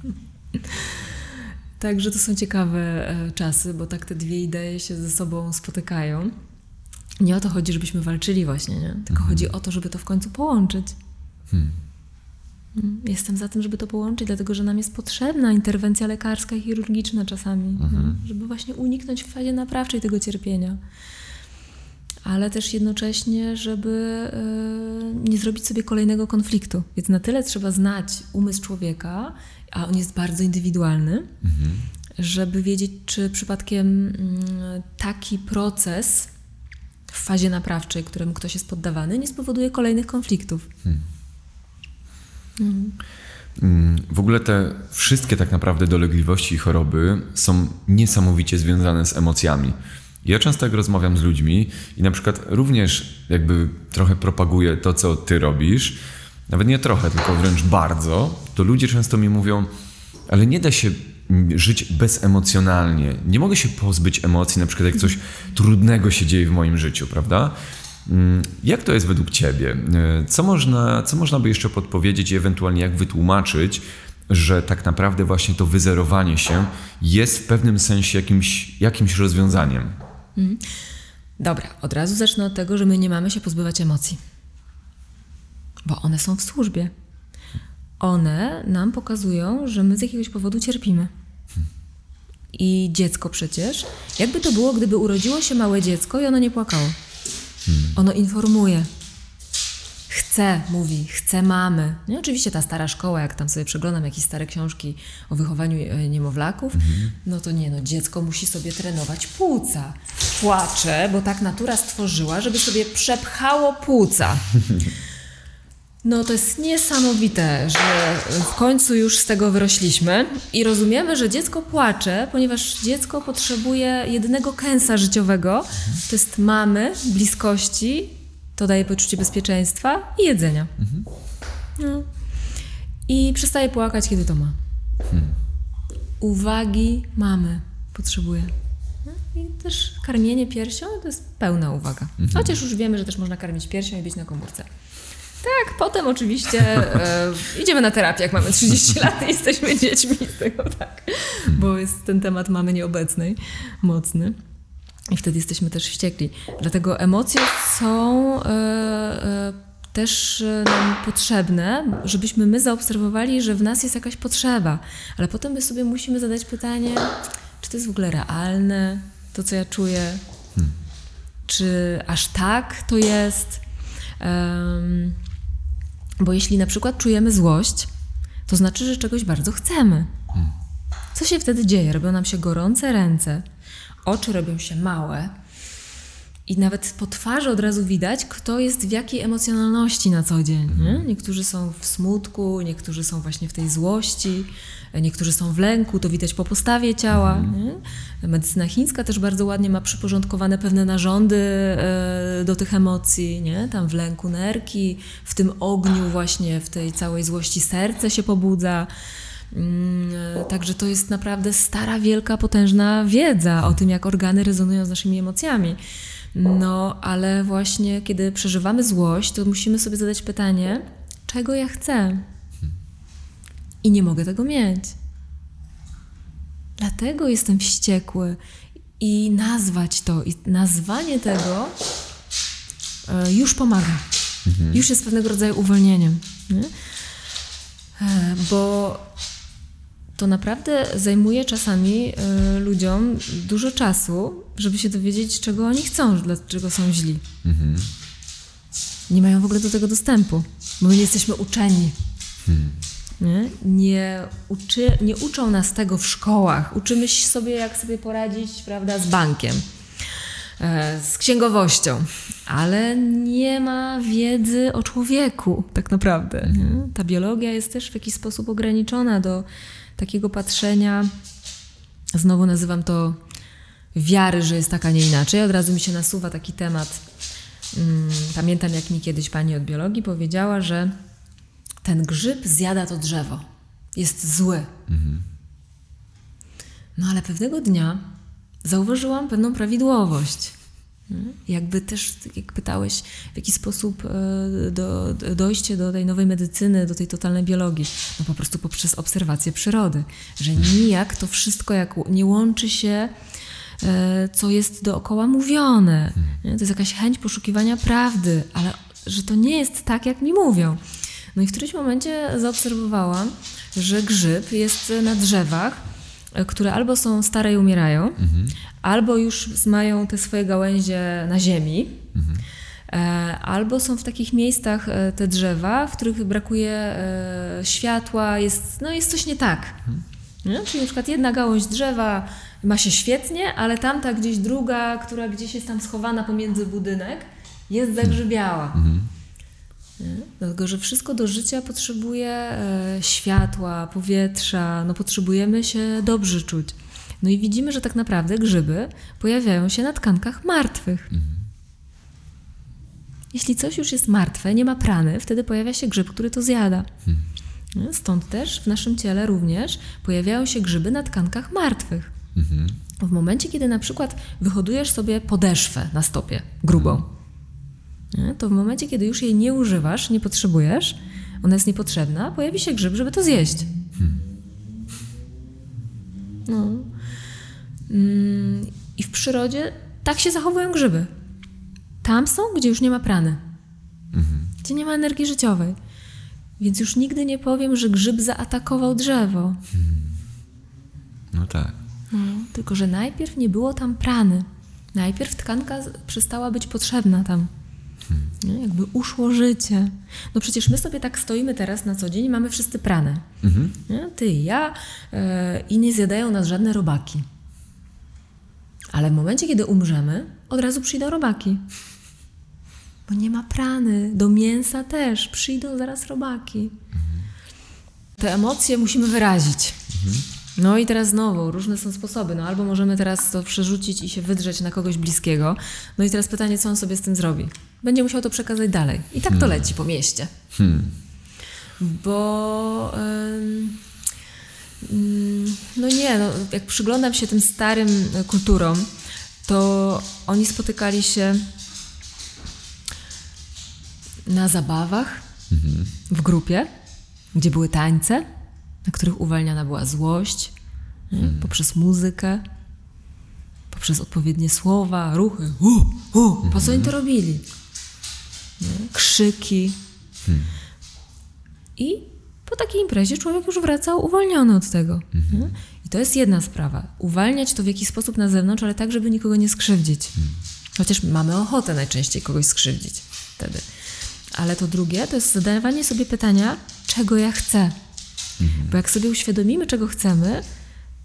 Także to są ciekawe e, czasy, bo tak te dwie idee się ze sobą spotykają. Nie o to chodzi, żebyśmy walczyli właśnie, nie? tylko hmm. chodzi o to, żeby to w końcu połączyć. Hmm. hmm. Jestem za tym, żeby to połączyć, dlatego że nam jest potrzebna interwencja lekarska i chirurgiczna czasami, mhm. żeby właśnie uniknąć w fazie naprawczej tego cierpienia ale też jednocześnie, żeby e, nie zrobić sobie kolejnego konfliktu. Więc na tyle trzeba znać umysł człowieka, a on jest bardzo indywidualny, mhm. żeby wiedzieć, czy przypadkiem mm, taki proces w fazie naprawczej, któremu ktoś jest poddawany, nie spowoduje kolejnych konfliktów. Hmm. Mhm. Mm, w ogóle te wszystkie tak naprawdę dolegliwości i choroby są niesamowicie związane z emocjami. Ja często jak rozmawiam z ludźmi i na przykład również jakby trochę propaguję to, co ty robisz, nawet nie trochę, tylko wręcz bardzo, to ludzie często mi mówią, ale nie da się żyć bezemocjonalnie. Nie mogę się pozbyć emocji, na przykład jak coś trudnego się dzieje w moim życiu, prawda? Mm, jak to jest według Ciebie? Co można, co można by jeszcze podpowiedzieć i ewentualnie jak wytłumaczyć, że tak naprawdę właśnie to wyzerowanie się jest w pewnym sensie jakimś, jakimś rozwiązaniem? Mhm. Dobra, od razu zacznę od tego, że my nie mamy się pozbywać emocji. Bo one są w służbie. One nam pokazują, że my z jakiegoś powodu cierpimy. I dziecko przecież, jakby to było, gdyby urodziło się małe dziecko i ono nie płakało. Hmm. Ono informuje, chce, mówi, chce mamy. No oczywiście ta stara szkoła, jak tam sobie przeglądam jakieś stare książki o wychowaniu e, niemowlaków, mhm. no to nie, no dziecko musi sobie trenować płuca. Płacze, bo tak natura stworzyła, żeby sobie przepchało płuca. No to jest niesamowite, że w końcu już z tego wyrośliśmy i rozumiemy, że dziecko płacze, ponieważ dziecko potrzebuje jedynego kęsa życiowego, to jest mamy, bliskości to daje poczucie bezpieczeństwa i jedzenia. Mhm. No. I przestaje płakać, kiedy to ma. Hmm. Uwagi mamy potrzebuje. No. I też karmienie piersią to jest pełna uwaga. Mhm. Chociaż już wiemy, że też można karmić piersią i być na komórce. Tak, potem oczywiście e, idziemy na terapię, jak mamy 30 lat i jesteśmy dziećmi z tego, tak. Bo jest ten temat mamy nieobecnej, mocny. I wtedy jesteśmy też wściekli. Dlatego emocje są e, e, też nam potrzebne, żebyśmy my zaobserwowali, że w nas jest jakaś potrzeba. Ale potem my sobie musimy zadać pytanie, czy to jest w ogóle realne, to co ja czuję? Hmm. Czy aż tak to jest? Um, bo jeśli na przykład czujemy złość, to znaczy, że czegoś bardzo chcemy. Hmm. Co się wtedy dzieje? Robią nam się gorące ręce, oczy robią się małe. I nawet po twarzy od razu widać, kto jest w jakiej emocjonalności na co dzień. Nie? Mhm. Niektórzy są w smutku, niektórzy są właśnie w tej złości, niektórzy są w lęku, to widać po postawie ciała. Mhm. Nie? Medycyna chińska też bardzo ładnie ma przyporządkowane pewne narządy e, do tych emocji. Nie? Tam w lęku nerki, w tym ogniu właśnie, w tej całej złości serce się pobudza. Mm, także to jest naprawdę stara, wielka, potężna wiedza o tym, jak organy rezonują z naszymi emocjami. No, ale właśnie kiedy przeżywamy złość, to musimy sobie zadać pytanie, czego ja chcę? I nie mogę tego mieć. Dlatego jestem wściekły. I nazwać to, i nazwanie tego e, już pomaga. Mhm. Już jest pewnego rodzaju uwolnieniem. Nie? E, bo to naprawdę zajmuje czasami y, ludziom dużo czasu, żeby się dowiedzieć, czego oni chcą, dlaczego są źli. Mhm. Nie mają w ogóle do tego dostępu, bo my nie jesteśmy uczeni. Hmm. Nie? Nie, uczy, nie uczą nas tego w szkołach. Uczymy się sobie, jak sobie poradzić prawda, z bankiem, e, z księgowością, ale nie ma wiedzy o człowieku, tak naprawdę. Nie? Ta biologia jest też w jakiś sposób ograniczona do takiego patrzenia, znowu nazywam to wiary, że jest tak, a nie inaczej. Od razu mi się nasuwa taki temat. Mm, pamiętam, jak mi kiedyś pani od biologii powiedziała, że ten grzyb zjada to drzewo. Jest zły. Mhm. No ale pewnego dnia zauważyłam pewną prawidłowość. Jakby też, tak jak pytałeś, w jaki sposób e, do, dojście do tej nowej medycyny, do tej totalnej biologii? No po prostu poprzez obserwację przyrody, że nijak to wszystko jak nie łączy się, e, co jest dookoła mówione. To jest jakaś chęć poszukiwania prawdy, ale że to nie jest tak, jak mi mówią. No i w którymś momencie zaobserwowałam, że grzyb jest na drzewach, e, które albo są stare i umierają, mhm albo już mają te swoje gałęzie na ziemi, mhm. albo są w takich miejscach e, te drzewa, w których brakuje e, światła, jest, no jest coś nie tak. Mhm. Nie? Czyli na przykład jedna gałąź drzewa ma się świetnie, ale tamta gdzieś druga, która gdzieś jest tam schowana pomiędzy budynek, jest mhm. zagrzybiała. Mhm. Dlatego, że wszystko do życia potrzebuje e, światła, powietrza, no potrzebujemy się dobrze czuć. No i widzimy, że tak naprawdę grzyby pojawiają się na tkankach martwych. Mhm. Jeśli coś już jest martwe, nie ma prany, wtedy pojawia się grzyb, który to zjada. Mhm. Stąd też w naszym ciele również pojawiają się grzyby na tkankach martwych. Mhm. W momencie, kiedy na przykład wyhodujesz sobie podeszwę na stopie grubą, to w momencie, kiedy już jej nie używasz, nie potrzebujesz, ona jest niepotrzebna, pojawi się grzyb, żeby to zjeść. No. Mm, I w przyrodzie tak się zachowują grzyby. Tam są, gdzie już nie ma prany, mhm. gdzie nie ma energii życiowej. Więc już nigdy nie powiem, że grzyb zaatakował drzewo. Hmm. No tak. No, tylko, że najpierw nie było tam prany. Najpierw tkanka przestała być potrzebna tam. Hmm. Jakby uszło życie. No przecież my sobie tak stoimy teraz na co dzień i mamy wszyscy pranę. Mhm. Ty i ja e, i nie zjadają nas żadne robaki. Ale w momencie, kiedy umrzemy, od razu przyjdą robaki. Bo nie ma prany. Do mięsa też przyjdą zaraz robaki. Te emocje musimy wyrazić. No i teraz znowu, różne są sposoby. No albo możemy teraz to przerzucić i się wydrzeć na kogoś bliskiego. No i teraz pytanie, co on sobie z tym zrobi? Będzie musiał to przekazać dalej. I tak to hmm. leci po mieście. Hmm. Bo... no nie, no, jak przyglądam się tym starym kulturom, to oni spotykali się na zabawach mhm. w grupie, gdzie były tańce, na których uwalniana była złość mhm. poprzez muzykę, poprzez odpowiednie słowa, ruchy. Uh, uh, po co oni to mhm. robili? Nie? Krzyki. Hmm. I po takiej imprezie człowiek już wracał uwolniony od tego. Mhm. I to jest jedna sprawa. Uwalniać to w jakiś sposób na zewnątrz, ale tak, żeby nikogo nie skrzywdzić. Mhm. Chociaż mamy ochotę najczęściej kogoś skrzywdzić wtedy. Ale to drugie to jest zadawanie sobie pytania, czego ja chcę. Mhm. Bo jak sobie uświadomimy, czego chcemy,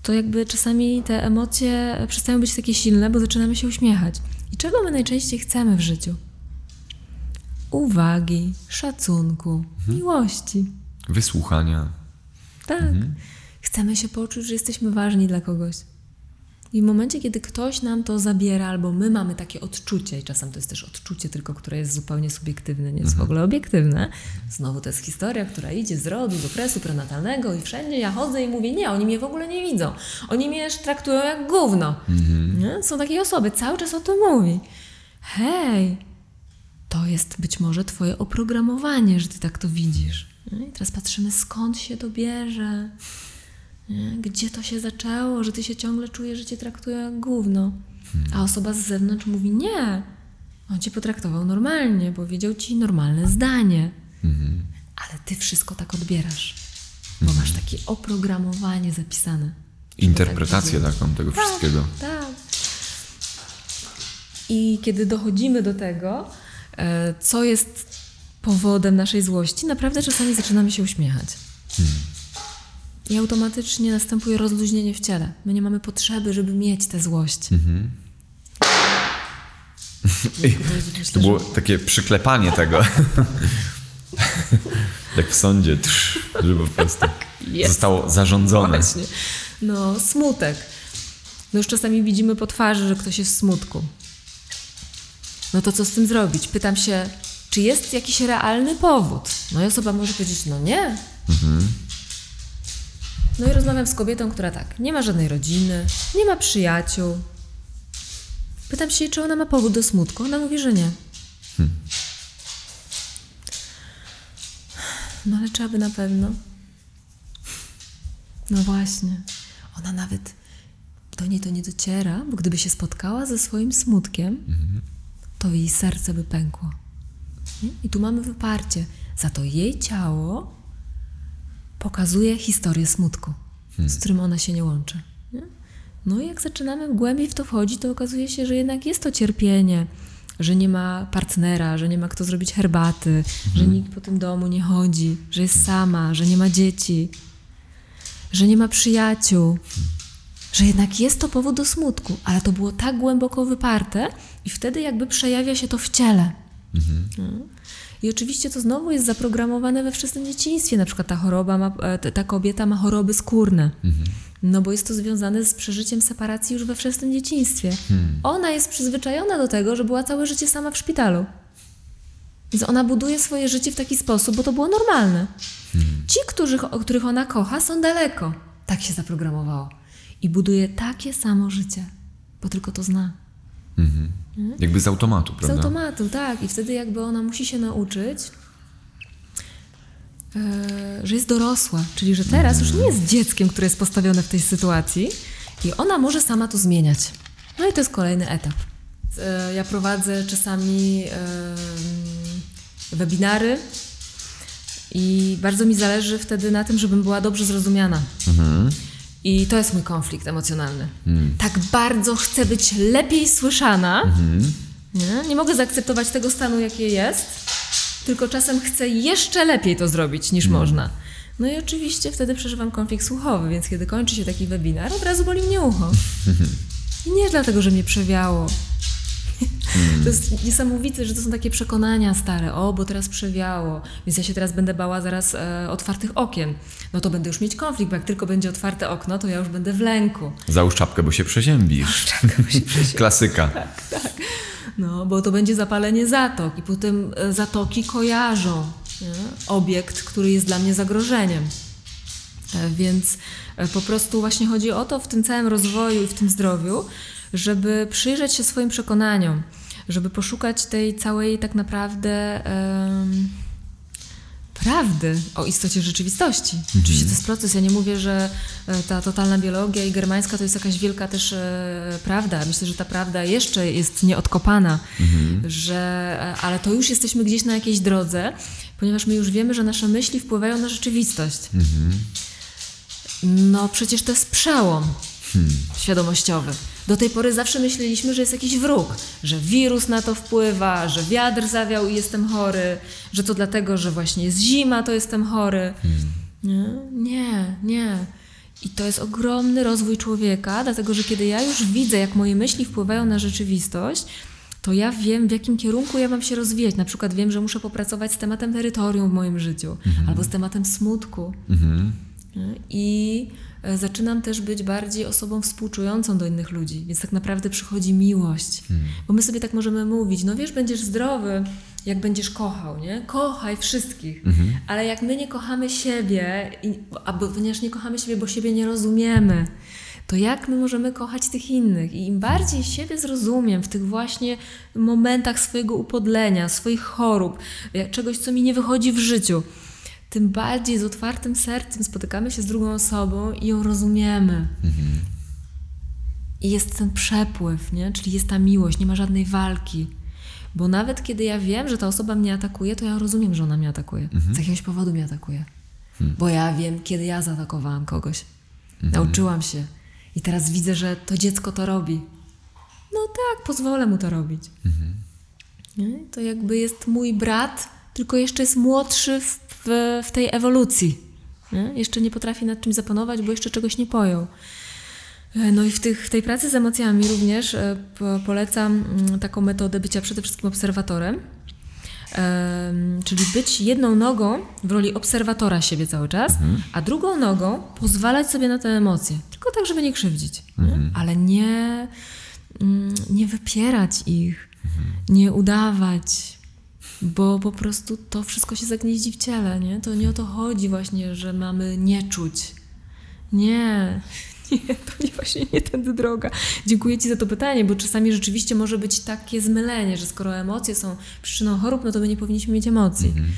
to jakby czasami te emocje przestają być takie silne, bo zaczynamy się uśmiechać. I czego my najczęściej chcemy w życiu? Uwagi, szacunku, mhm. miłości wysłuchania. Tak. Mhm. Chcemy się poczuć, że jesteśmy ważni dla kogoś. I w momencie, kiedy ktoś nam to zabiera, albo my mamy takie odczucie, i czasem to jest też odczucie tylko, które jest zupełnie subiektywne, nie jest w ogóle obiektywne. Znowu to jest historia, która idzie z rodu, z okresu prenatalnego i wszędzie ja chodzę i mówię, nie, oni mnie w ogóle nie widzą. Oni mnie traktują jak gówno. Nie? Są takie osoby, cały czas o tym mówi. Hej, to jest być może twoje oprogramowanie, że ty tak to widzisz. Nie? I teraz patrzymy, skąd się to bierze. Nie? Gdzie to się zaczęło, że ty się ciągle czujesz, że cię traktują jak gówno. A osoba z zewnątrz mówi, nie, on cię potraktował normalnie, powiedział ci normalne zdanie. Ale ty wszystko tak odbierasz, bo masz takie oprogramowanie zapisane. to Interpretację tak taką tego wszystkiego. tak. I kiedy dochodzimy do tego, e, co jest powodem naszej złości, naprawdę czasami zaczynamy się uśmiechać. I automatycznie następuje rozluźnienie w ciele. My nie mamy potrzeby, żeby mieć tę złość. I Myślę, to było takie przyklepanie tego. Jak w sądzie, trz, żeby po prostu Jest. zostało zarządzone. Właśnie. No, smutek. No już czasami widzimy po twarzy, że ktoś jest w smutku. No to co z tym zrobić? Pytam się, czy jest jakiś realny powód? No i osoba może powiedzieć, no nie. No i rozmawiam z kobietą, która tak, nie ma żadnej rodziny, nie ma przyjaciół. Pytam się, czy ona ma powód do smutku. Ona mówi, że nie. No ale czy aby na pewno? No właśnie. Ona nawet do niej to nie dociera, bo gdyby się spotkała ze swoim smutkiem, to jej serce by pękło. I tu mamy wyparcie. Za to jej ciało pokazuje historię smutku, z którym ona się nie łączy. Nie? No i jak zaczynamy głębiej w to wchodzić, to okazuje się, że jednak jest to cierpienie, że nie ma partnera, że nie ma kto zrobić herbaty, że nikt po tym domu nie chodzi, że jest sama, że nie ma dzieci, że nie ma przyjaciół, że jednak jest to powód do smutku, ale to było tak głęboko wyparte i wtedy jakby przejawia się to w ciele. Mm. I oczywiście to znowu jest zaprogramowane we wczesnym dzieciństwie. Na przykład ta choroba, ma, e, ta- ta kobieta ma choroby skórne. No bo jest to związane z przeżyciem separacji już we wczesnym dzieciństwie. Ona jest przyzwyczajona do tego, że była całe życie sama w szpitalu. Więc ona buduje swoje życie w taki sposób, bo to było normalne. Ci, których, o których ona kocha, są daleko. Tak się zaprogramowało. I buduje takie samo życie, bo tylko to zna. Jakby z automatu, Z prawda? automatu, tak. I wtedy jakby ona musi się nauczyć, e, że jest dorosła, czyli że teraz już nie jest dzieckiem, które jest postawione w tej sytuacji i ona może sama to zmieniać. No i to jest kolejny etap. E, ja prowadzę czasami webinary i bardzo mi zależy wtedy na tym, żebym była dobrze zrozumiana. I to jest mój konflikt emocjonalny. Tak bardzo chcę być lepiej słyszana. Nie? nie mogę zaakceptować tego stanu, jaki jest, tylko czasem chcę jeszcze lepiej to zrobić niż można. No i oczywiście wtedy przeżywam konflikt słuchowy, więc kiedy kończy się taki webinar, od razu boli mnie ucho. I nie dlatego, że mnie przewiało. To jest niesamowite, że to są takie przekonania stare. O, bo teraz przewiało, więc ja się teraz będę bała zaraz e, otwartych okien. No to będę już mieć konflikt, bo jak tylko będzie otwarte okno, to ja już będę w lęku. Załóż czapkę, bo się przeziębisz. Klasyka. No, bo to będzie zapalenie zatok i potem e, zatoki kojarzą nie? obiekt, który jest dla mnie zagrożeniem. E, Więc e, po prostu właśnie chodzi o to w tym całym rozwoju i w tym zdrowiu, żeby przyjrzeć się swoim przekonaniom, żeby poszukać tej całej tak naprawdę em, prawdy o istocie rzeczywistości. Oczywiście to jest proces. Ja nie mówię, że e, ta totalna biologia i germańska to jest jakaś wielka też e, prawda. Myślę, że ta prawda jeszcze jest nieodkopana, że, e, ale to już jesteśmy gdzieś na jakiejś drodze, ponieważ my już wiemy, że nasze myśli wpływają na rzeczywistość. No przecież to jest przełom świadomościowy. Do tej pory zawsze myśleliśmy, że jest jakiś wróg, że wirus na to wpływa, że wiatr zawiał i jestem chory, że to dlatego, że właśnie jest zima, to jestem chory. Nie, nie, nie. I to jest ogromny rozwój człowieka, dlatego że kiedy ja już widzę, jak moje myśli wpływają na rzeczywistość, to ja wiem, w jakim kierunku ja mam się rozwijać. Na przykład wiem, że muszę popracować z tematem terytorium w moim życiu, albo z tematem smutku. Nie? I zaczynam też być bardziej osobą współczującą do innych ludzi, więc tak naprawdę przychodzi miłość. Hmm. Bo my sobie tak możemy mówić, no wiesz, będziesz zdrowy, jak będziesz kochał, nie? Kochaj wszystkich. Mhm. Ale jak my nie kochamy siebie, a ponieważ nie kochamy siebie, bo siebie nie rozumiemy, to jak my możemy kochać tych innych? I im bardziej siebie zrozumiem w tych właśnie momentach swojego upodlenia, swoich chorób, czegoś, co mi nie wychodzi w życiu, tym bardziej z otwartym sercem spotykamy się z drugą osobą i ją rozumiemy. Mhm. I jest ten przepływ, nie? czyli jest ta miłość, nie ma żadnej walki. Bo nawet kiedy ja wiem, że ta osoba mnie atakuje, to ja rozumiem, że ona mnie atakuje. Mhm. Z jakiegoś powodu mnie atakuje. Hmm. Bo ja wiem, kiedy ja zaatakowałam kogoś. Mhm. Nauczyłam się. I teraz widzę, że to dziecko to robi. No tak, pozwolę mu to robić. Mhm. To jakby jest mój brat, tylko jeszcze jest młodszy w, w, w tej ewolucji. Nie? Jeszcze nie potrafi nad czymś zapanować, bo jeszcze czegoś nie pojął. E, no i w, tych, w tej pracy z emocjami również e, polecam mm, taką metodę bycia przede wszystkim obserwatorem. Czyli być jedną nogą w roli obserwatora siebie cały czas, mhm. a drugą nogą pozwalać sobie na te emocje. Tylko tak, żeby nie krzywdzić. Mhm. Nie? Ale nie, mm, nie wypierać ich, mhm. nie udawać, bo po prostu to wszystko się zagnieździ w ciele. Nie? To nie o to chodzi właśnie, że mamy nie czuć. Nie, nie, to nie właśnie nie tędy droga. Dziękuję Ci za to pytanie, bo czasami rzeczywiście może być takie zmylenie, że skoro emocje są przyczyną chorób, no to my nie powinniśmy mieć emocji. Mm -hmm.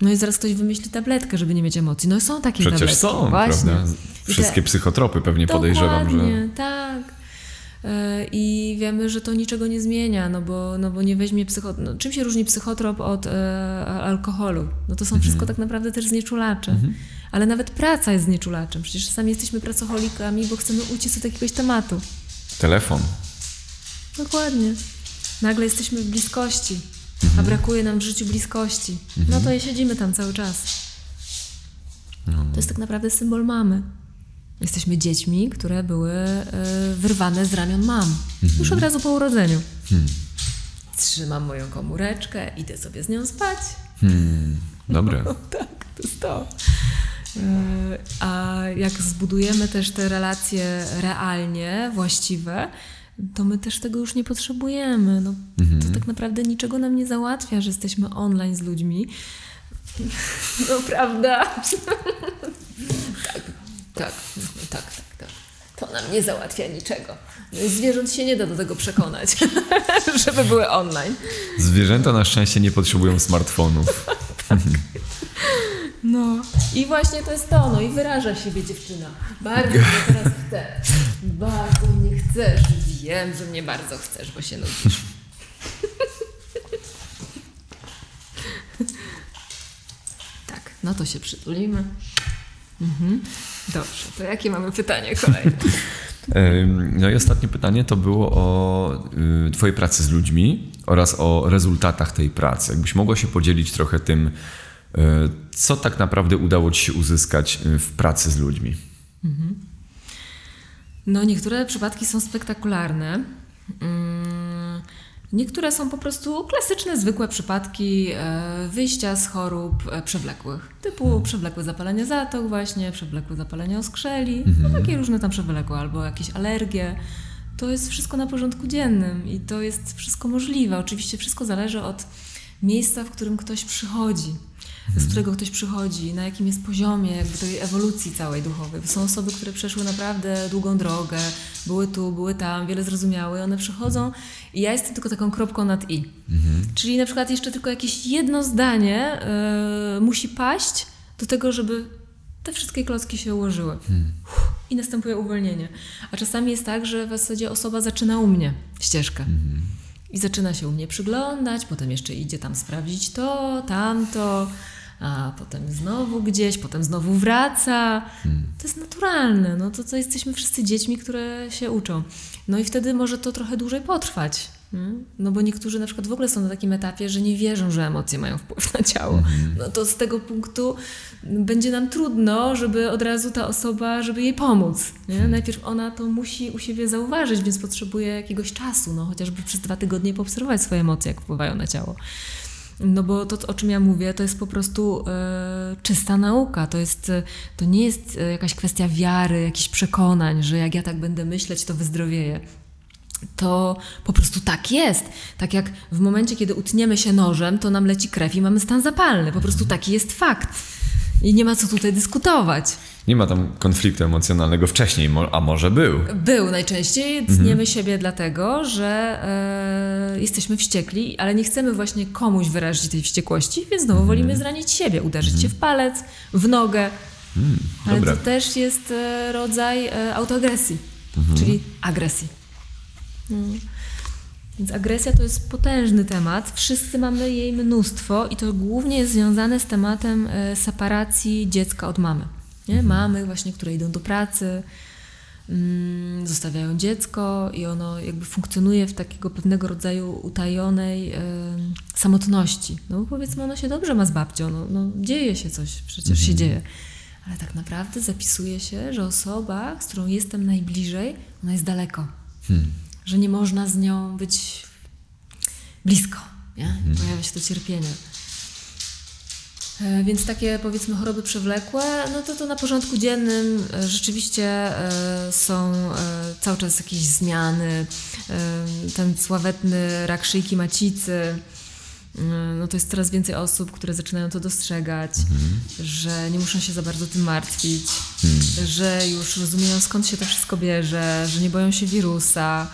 No i zaraz ktoś wymyśli tabletkę, żeby nie mieć emocji. No są takie Przecież tabletki. są, właśnie. prawda? Wszystkie te... psychotropy pewnie podejrzewam, że... tak. I wiemy, że to niczego nie zmienia, no bo, no bo nie weźmie psychotrop. No, czym się różni psychotrop od e, alkoholu? No to są mhm. wszystko tak naprawdę też znieczulacze. Mhm. Ale nawet praca jest znieczulaczem. Przecież sami jesteśmy pracocholikami, bo chcemy uciec od jakiegoś tematu. Telefon. Dokładnie. Nagle jesteśmy w bliskości, mhm. a brakuje nam w życiu bliskości. No to mhm. siedzimy tam cały czas. No. To jest tak naprawdę symbol mamy. Jesteśmy dziećmi, które były e, wyrwane z ramion mam. Mhm. Już od razu po urodzeniu. Hmm. Trzymam moją komóreczkę, idę sobie z nią spać. Hmm. Dobre. No, tak, to jest to. E, a jak zbudujemy też te relacje realnie, właściwe, to my też tego już nie potrzebujemy. No, mhm. To tak naprawdę niczego nam nie załatwia, że jesteśmy online z ludźmi. No prawda? tak, tak, tak, tak, tak. To nam nie załatwia niczego. Zwierząt się nie da do tego przekonać, żeby były online. Zwierzęta na szczęście nie potrzebują smartfonów. tak. No i właśnie to jest to, no i wyraża siebie dziewczyna. Bardzo mnie teraz chce. Bardzo mnie chcesz. Wiem, że mnie bardzo chcesz, bo się nudzisz. tak, no to się przytulimy. Mhm. Dobrze, to jakie mamy pytanie kolejne? No i ostatnie pytanie to było o y, Twojej pracy z ludźmi oraz o rezultatach tej pracy. Jakbyś mogła się podzielić trochę tym, y, co tak naprawdę udało Ci się uzyskać y, w pracy z ludźmi? Mhm. No, niektóre przypadki są spektakularne. Niektóre są po prostu klasyczne, zwykłe przypadki e, wyjścia z chorób e, przewlekłych, typu mhm. przewlekłe zapalenie zatok właśnie, przewlekłe zapalenie oskrzeli, no mhm. takie różne tam przewlekłe, albo jakieś alergie. To jest wszystko na porządku dziennym i to jest wszystko możliwe. Oczywiście wszystko zależy od miejsca, w którym ktoś przychodzi z mhm. którego ktoś przychodzi, na jakim jest poziomie jakby tej ewolucji całej duchowej. Bo są osoby, które przeszły naprawdę długą drogę, były tu, były tam, wiele zrozumiały, one przychodzą i ja jestem tylko taką kropką nad i. Mhm. Czyli na przykład jeszcze tylko jakieś jedno zdanie yy, musi paść do tego, żeby te wszystkie klocki się ułożyły. Hmm. I następuje uwolnienie. A czasami jest tak, że w zasadzie osoba zaczyna u mnie ścieżkę. Hmm. I zaczyna się u mnie przyglądać, potem jeszcze idzie tam sprawdzić to, tamto a potem znowu gdzieś, potem znowu wraca. Hmm. To jest naturalne, no to, to jesteśmy wszyscy dziećmi, które się uczą. No i wtedy może to trochę dłużej potrwać. Hmm? No bo niektórzy na przykład w ogóle są na takim etapie, że nie wierzą, że emocje mają wpływ na ciało. Hmm. No to z tego punktu będzie nam trudno, żeby od razu ta osoba, żeby jej pomóc. Nie? Hmm. Najpierw ona to musi u siebie zauważyć, więc potrzebuje jakiegoś czasu, no chociażby przez dwa tygodnie poobserwować swoje emocje, jak wpływają na ciało. No bo to, o czym ja mówię, to jest po prostu e, czysta nauka. To, jest, to nie jest e, jakaś kwestia wiary, jakichś przekonań, że jak ja tak będę myśleć, to wyzdrowieję. To po prostu tak jest. Tak jak w momencie, kiedy utniemy się nożem, to nam leci krew i mamy stan zapalny. Po prostu taki jest fakt. I nie ma co tutaj dyskutować. Nie ma tam konfliktu emocjonalnego wcześniej, a może był? Był najczęściej. Tniemy mhm. siebie dlatego, że e, jesteśmy wściekli, ale nie chcemy właśnie komuś wyrazić tej wściekłości, więc znowu mhm. wolimy zranić siebie, uderzyć mhm. się w palec, w nogę. Mm, ale to też jest e, rodzaj e, autoagresji, mhm. czyli agresji. Więc agresja to jest potężny temat. Wszyscy mamy jej mnóstwo i to głównie jest związane z tematem e, separacji dziecka od mamy. Nie? Mhm. Mamy właśnie, które idą do pracy, mm, zostawiają dziecko i ono jakby funkcjonuje w takiego pewnego rodzaju utajonej y, samotności. No bo powiedzmy, ono się dobrze ma z babcią, no, no dzieje się coś, przecież mhm. się dzieje. Ale tak naprawdę zapisuje się, że osoba, z którą jestem najbliżej, ona jest daleko. Hmm. Że nie można z nią być blisko. Nie? Hmm. Pojawia się to cierpienie. E, więc takie powiedzmy choroby przewlekłe, no to to na porządku dziennym e, rzeczywiście e, są cały czas jakieś zmiany. Ten sławetny rak szyjki macicy, no to jest coraz więcej osób, które zaczynają to dostrzegać, mhm. że nie muszą się za bardzo tym martwić, mhm. że już rozumieją skąd się to wszystko bierze, że nie boją się wirusa.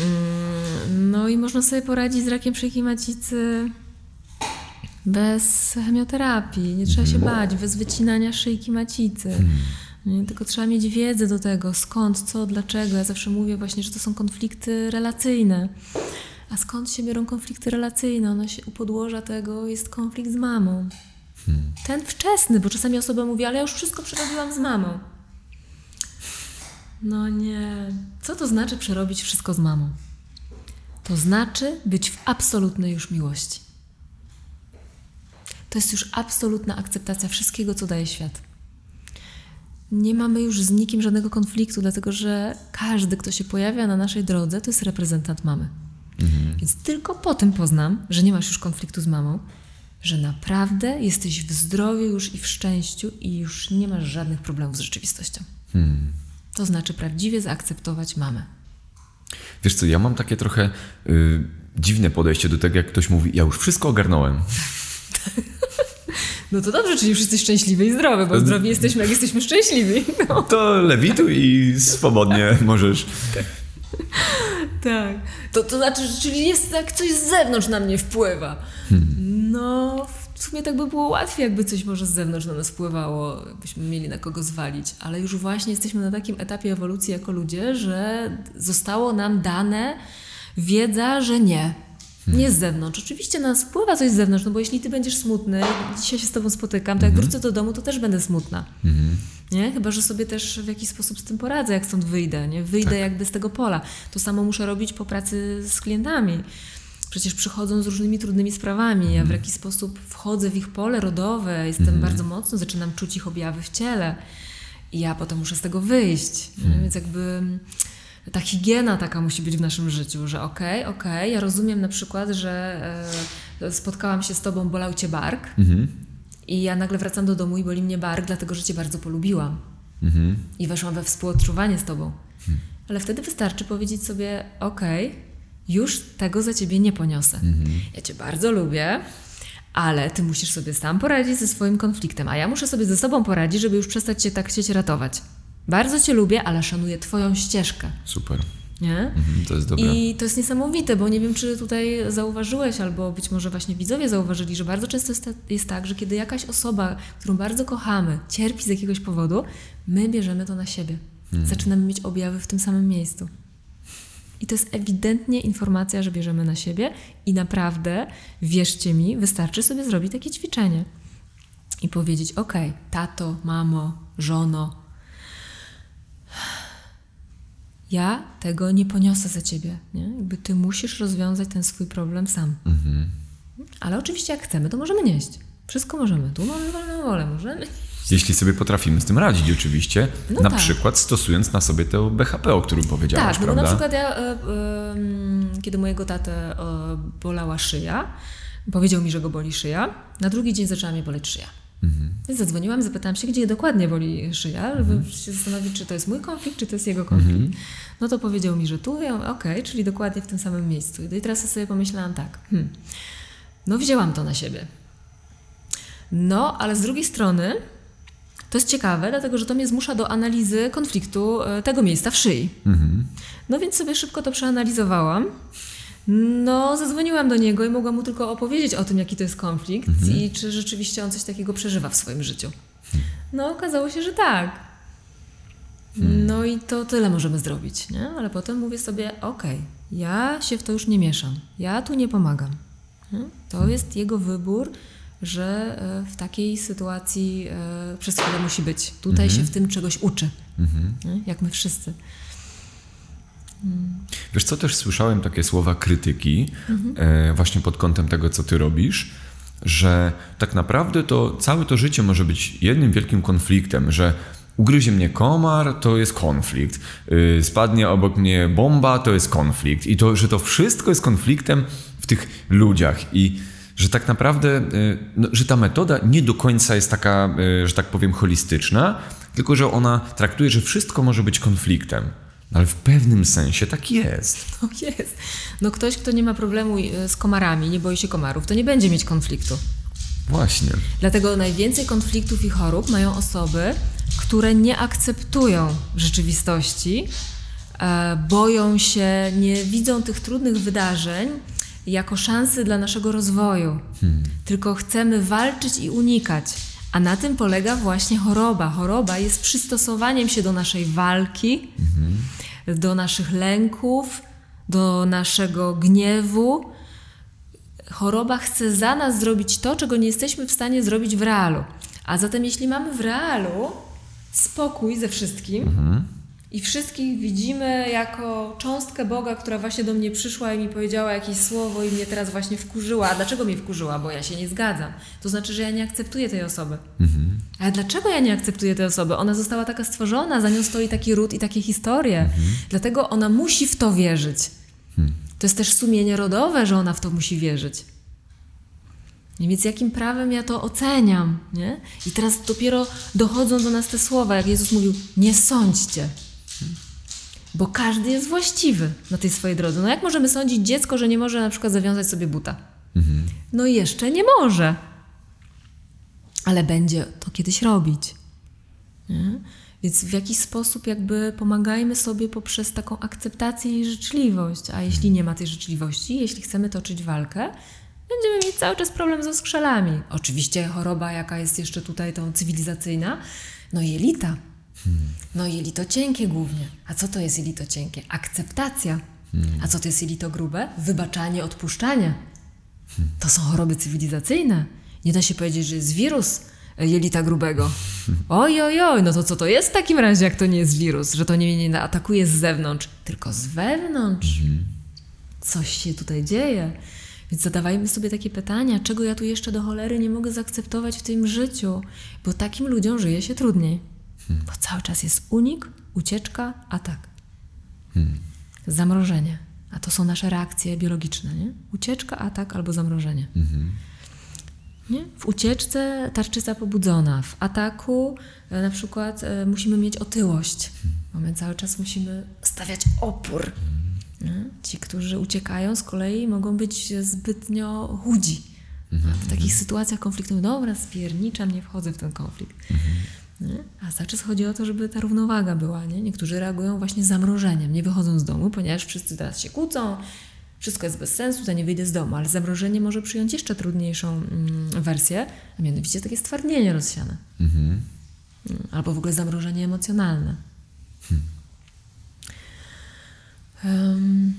Mm, no i można sobie poradzić z rakiem szyjki macicy bez chemioterapii, nie trzeba się mhm. bać, bez wycinania szyjki macicy. Nie, tylko trzeba mieć wiedzę do tego, skąd, co, dlaczego. Ja zawsze mówię właśnie, że to są konflikty relacyjne. A skąd się biorą konflikty relacyjne? Ono się u podłoża tego jest konflikt z mamą. Hmm. Ten wczesny, bo czasami osoba mówi, ale ja już wszystko przerobiłam z mamą. No nie. Co to znaczy przerobić wszystko z mamą? To znaczy być w absolutnej już miłości to jest już absolutna akceptacja wszystkiego, co daje świat. Nie mamy już z nikim żadnego konfliktu, dlatego że każdy, kto się pojawia na naszej drodze, to jest reprezentant mamy. Mhm. Więc tylko po tym poznam, że nie masz już konfliktu z mamą, że naprawdę jesteś w zdrowiu już i w szczęściu i już nie masz żadnych problemów z rzeczywistością. Hmm. To znaczy prawdziwie zaakceptować mamę. Wiesz co, ja mam takie trochę y, dziwne podejście do tego, jak ktoś mówi, ja już wszystko ogarnąłem. No to dobrze, czyli wszyscy szczęśliwi i zdrowi, bo zdrowi jesteśmy, jak jesteśmy szczęśliwi. No. To lewituj i swobodnie możesz. Tak. To, to znaczy, czyli jest tak coś z zewnątrz na mnie wpływa. Hmm. No, w sumie tak by było łatwiej, jakby coś może z zewnątrz na nas wpływało, byśmy mieli na kogo zwalić. Ale już właśnie jesteśmy na takim etapie ewolucji jako ludzie, że zostało nam dane wiedza, że nie nie z zewnątrz. Oczywiście nas wpływa coś z zewnątrz, no bo jeśli ty będziesz smutny, dzisiaj się z tobą spotykam, to jak mhm. wrócę do domu, to też będę smutna. Mhm. Nie? Chyba, że sobie też w jakiś sposób z tym poradzę, jak stąd wyjdę. Nie? Wyjdę tak. jakby z tego pola. To samo muszę robić po pracy z klientami. Przecież przychodzą z różnymi trudnymi sprawami. Ja w mhm. jakiś sposób wchodzę w ich pole rodowe, jestem mhm. bardzo mocno, zaczynam czuć ich objawy w ciele. I ja potem muszę z tego wyjść. Mhm. Więc jakby ta higiena taka musi być w naszym życiu, że okej, okay, okej, okay, ja rozumiem na przykład, że e, spotkałam się z tobą, bolał cię bark mhm. i ja nagle wracam do domu i boli mnie bark, dlatego że cię bardzo polubiłam mhm. i weszłam we współodczuwanie z tobą. Mhm. Ale wtedy wystarczy powiedzieć sobie, okej, okay, już tego za ciebie nie poniosę. Mhm. Ja cię bardzo lubię, ale ty musisz sobie sam poradzić ze swoim konfliktem, a ja muszę sobie ze sobą poradzić, żeby już przestać cię tak chcieć ratować. Bardzo Cię lubię, ale szanuję Twoją ścieżkę. Super. Nie? Mhm, to jest dobre. I to jest niesamowite, bo nie wiem, czy tutaj zauważyłeś, albo być może właśnie widzowie zauważyli, że bardzo często jest, jest tak, że kiedy jakaś osoba, którą bardzo kochamy, cierpi z jakiegoś powodu, my bierzemy to na siebie. Mhm. Zaczynamy mieć objawy w tym samym miejscu. I to jest ewidentnie informacja, że bierzemy na siebie i naprawdę, wierzcie mi, wystarczy sobie zrobić takie ćwiczenie i powiedzieć: OK, tato, mamo, żono, ja tego nie poniosę za ciebie. Nie? Jakby ty musisz rozwiązać ten swój problem sam. Mhm. Ale oczywiście, jak chcemy, to możemy nieść. Wszystko możemy. Tu mamy wolną wolę, możemy. Jeśli sobie potrafimy z tym radzić, oczywiście, no na tak. przykład stosując na sobie to BHP, o którym powiedziałaś, tak, prawda? Tak, no na przykład ja, y, y, kiedy mojego tatę y, bolała szyja, Powiedział mi, że go boli szyja. Na drugi dzień zaczęła mnie boleć szyja. Mhm. Więc zadzwoniłam, zapytałam się, gdzie dokładnie boli szyja, żeby mhm. się zastanowić, czy to jest mój konflikt, czy to jest jego konflikt. Mhm. No to powiedział mi, że tu, ja okej, okay, czyli dokładnie w tym samym miejscu. I teraz sobie pomyślałam tak, hmm, no wzięłam to na siebie. No, ale z drugiej strony to jest ciekawe, dlatego że to mnie zmusza do analizy konfliktu e, tego miejsca w szyi. Mhm. No więc sobie szybko to przeanalizowałam. No, zadzwoniłam do niego i mogłam mu tylko opowiedzieć o tym, jaki to jest konflikt mhm. i czy rzeczywiście on coś takiego przeżywa w swoim życiu. No, okazało się, że tak. Hmm. No i to tyle możemy zrobić, nie? Ale potem mówię sobie, okej, okay, ja się w to już nie mieszam, ja tu nie pomagam. Nie? To hmm. jest jego wybór, że e, w takiej sytuacji e, przez chwilę musi być. Tutaj mhm. się w tym czegoś uczy, mhm. jak my wszyscy. Hmm. Wiesz co, też słyszałem takie słowa krytyki mhm. właśnie pod kątem tego, co ty robisz, że tak naprawdę to całe to życie może być jednym wielkim konfliktem, że ugryzie mnie komar, to jest konflikt, y, spadnie obok mnie bomba, to jest konflikt i to, że to wszystko jest konfliktem w tych ludziach i że tak naprawdę, y, no, że ta metoda nie do końca jest taka, y, że tak powiem, holistyczna, tylko że ona traktuje, że wszystko może być konfliktem. Ale w pewnym sensie tak jest. No jest. No ktoś, kto nie ma problemu z komarami, nie boi się komarów, to nie będzie mieć konfliktu. Właśnie. Dlatego najwięcej konfliktów i chorób mają osoby, które nie akceptują rzeczywistości, e, boją się, nie widzą tych trudnych wydarzeń jako szansy dla naszego rozwoju, hmm. tylko chcemy walczyć i unikać. A na tym polega właśnie choroba. Choroba jest przystosowaniem się do naszej walki, hmm. do naszych lęków, do naszego gniewu. Choroba chce za nas zrobić to, czego nie jesteśmy w stanie zrobić w realu. A zatem, jeśli mamy w realu spokój ze wszystkim mhm. I wszystkich widzimy jako cząstkę Boga, która właśnie do mnie przyszła i mi powiedziała jakieś słowo i mnie teraz właśnie wkurzyła. A dlaczego mnie wkurzyła? Bo ja się nie zgadzam. To znaczy, że ja nie akceptuję tej osoby. Mhm. Ale dlaczego ja nie akceptuję tej osoby? Ona została taka stworzona, za nią stoi taki ród i takie historie. Mhm. Dlatego ona musi w to wierzyć. Hmm. To jest też sumienie rodowe, że ona w to musi wierzyć. Więc jakim prawem ja to oceniam? Nie? I teraz dopiero dochodzą do nas te słowa, jak Jezus mówił: Nie sądźcie. Bo każdy jest właściwy na tej swojej drodze. No jak możemy sądzić dziecko, że nie może na przykład zawiązać sobie buta? Mhm. No jeszcze nie może. Ale będzie to kiedyś robić. Nie? Więc w jakiś sposób jakby pomagajmy sobie poprzez taką akceptację i życzliwość. A jeśli nie ma tej życzliwości, jeśli chcemy toczyć walkę, będziemy mieć cały czas problem ze skrzelami. Oczywiście choroba, jaka jest jeszcze tutaj tą cywilizacyjna, no jelita. No jelito cienkie głównie. A co to jest jelito cienkie? Akceptacja. A co to jest jelito grube? Wybaczanie, odpuszczanie. To są choroby cywilizacyjne. Nie da się powiedzieć, że jest wirus jelita grubego. Oj, oj, oj, no to co to jest w takim razie, jak to nie jest wirus? Że to nie, nie atakuje z zewnątrz, tylko z wewnątrz. Coś się tutaj dzieje. Więc zadawajmy sobie takie pytania, czego ja tu jeszcze do cholery nie mogę zaakceptować w tym życiu, bo takim ludziom żyje się trudniej. Hmm. Bo cały czas jest unik, ucieczka, atak. Hmm. Zamrożenie. A to są nasze reakcje biologiczne, nie? Ucieczka, atak albo zamrożenie. Hmm. Nie? W ucieczce tarczyca pobudzona, w ataku e, na przykład e, musimy mieć otyłość. Bo my cały czas musimy stawiać opór. Hmm. Ci, którzy uciekają z kolei mogą być zbytnio chudzi. Mhm. w takich sytuacjach konfliktowych, dobra, spierniczam, nie wchodzę w ten konflikt. Mhm. A cały czas chodzi o to, żeby ta równowaga była. Nie? Niektórzy reagują właśnie zamrożeniem, nie wychodzą z domu, ponieważ wszyscy teraz się kłócą, wszystko jest bez sensu, to nie wyjdę z domu, ale zamrożenie może przyjąć jeszcze trudniejszą mm, wersję, a mianowicie takie stwardnienie rozsiane. Mhm. Albo w ogóle zamrożenie emocjonalne. Hmm.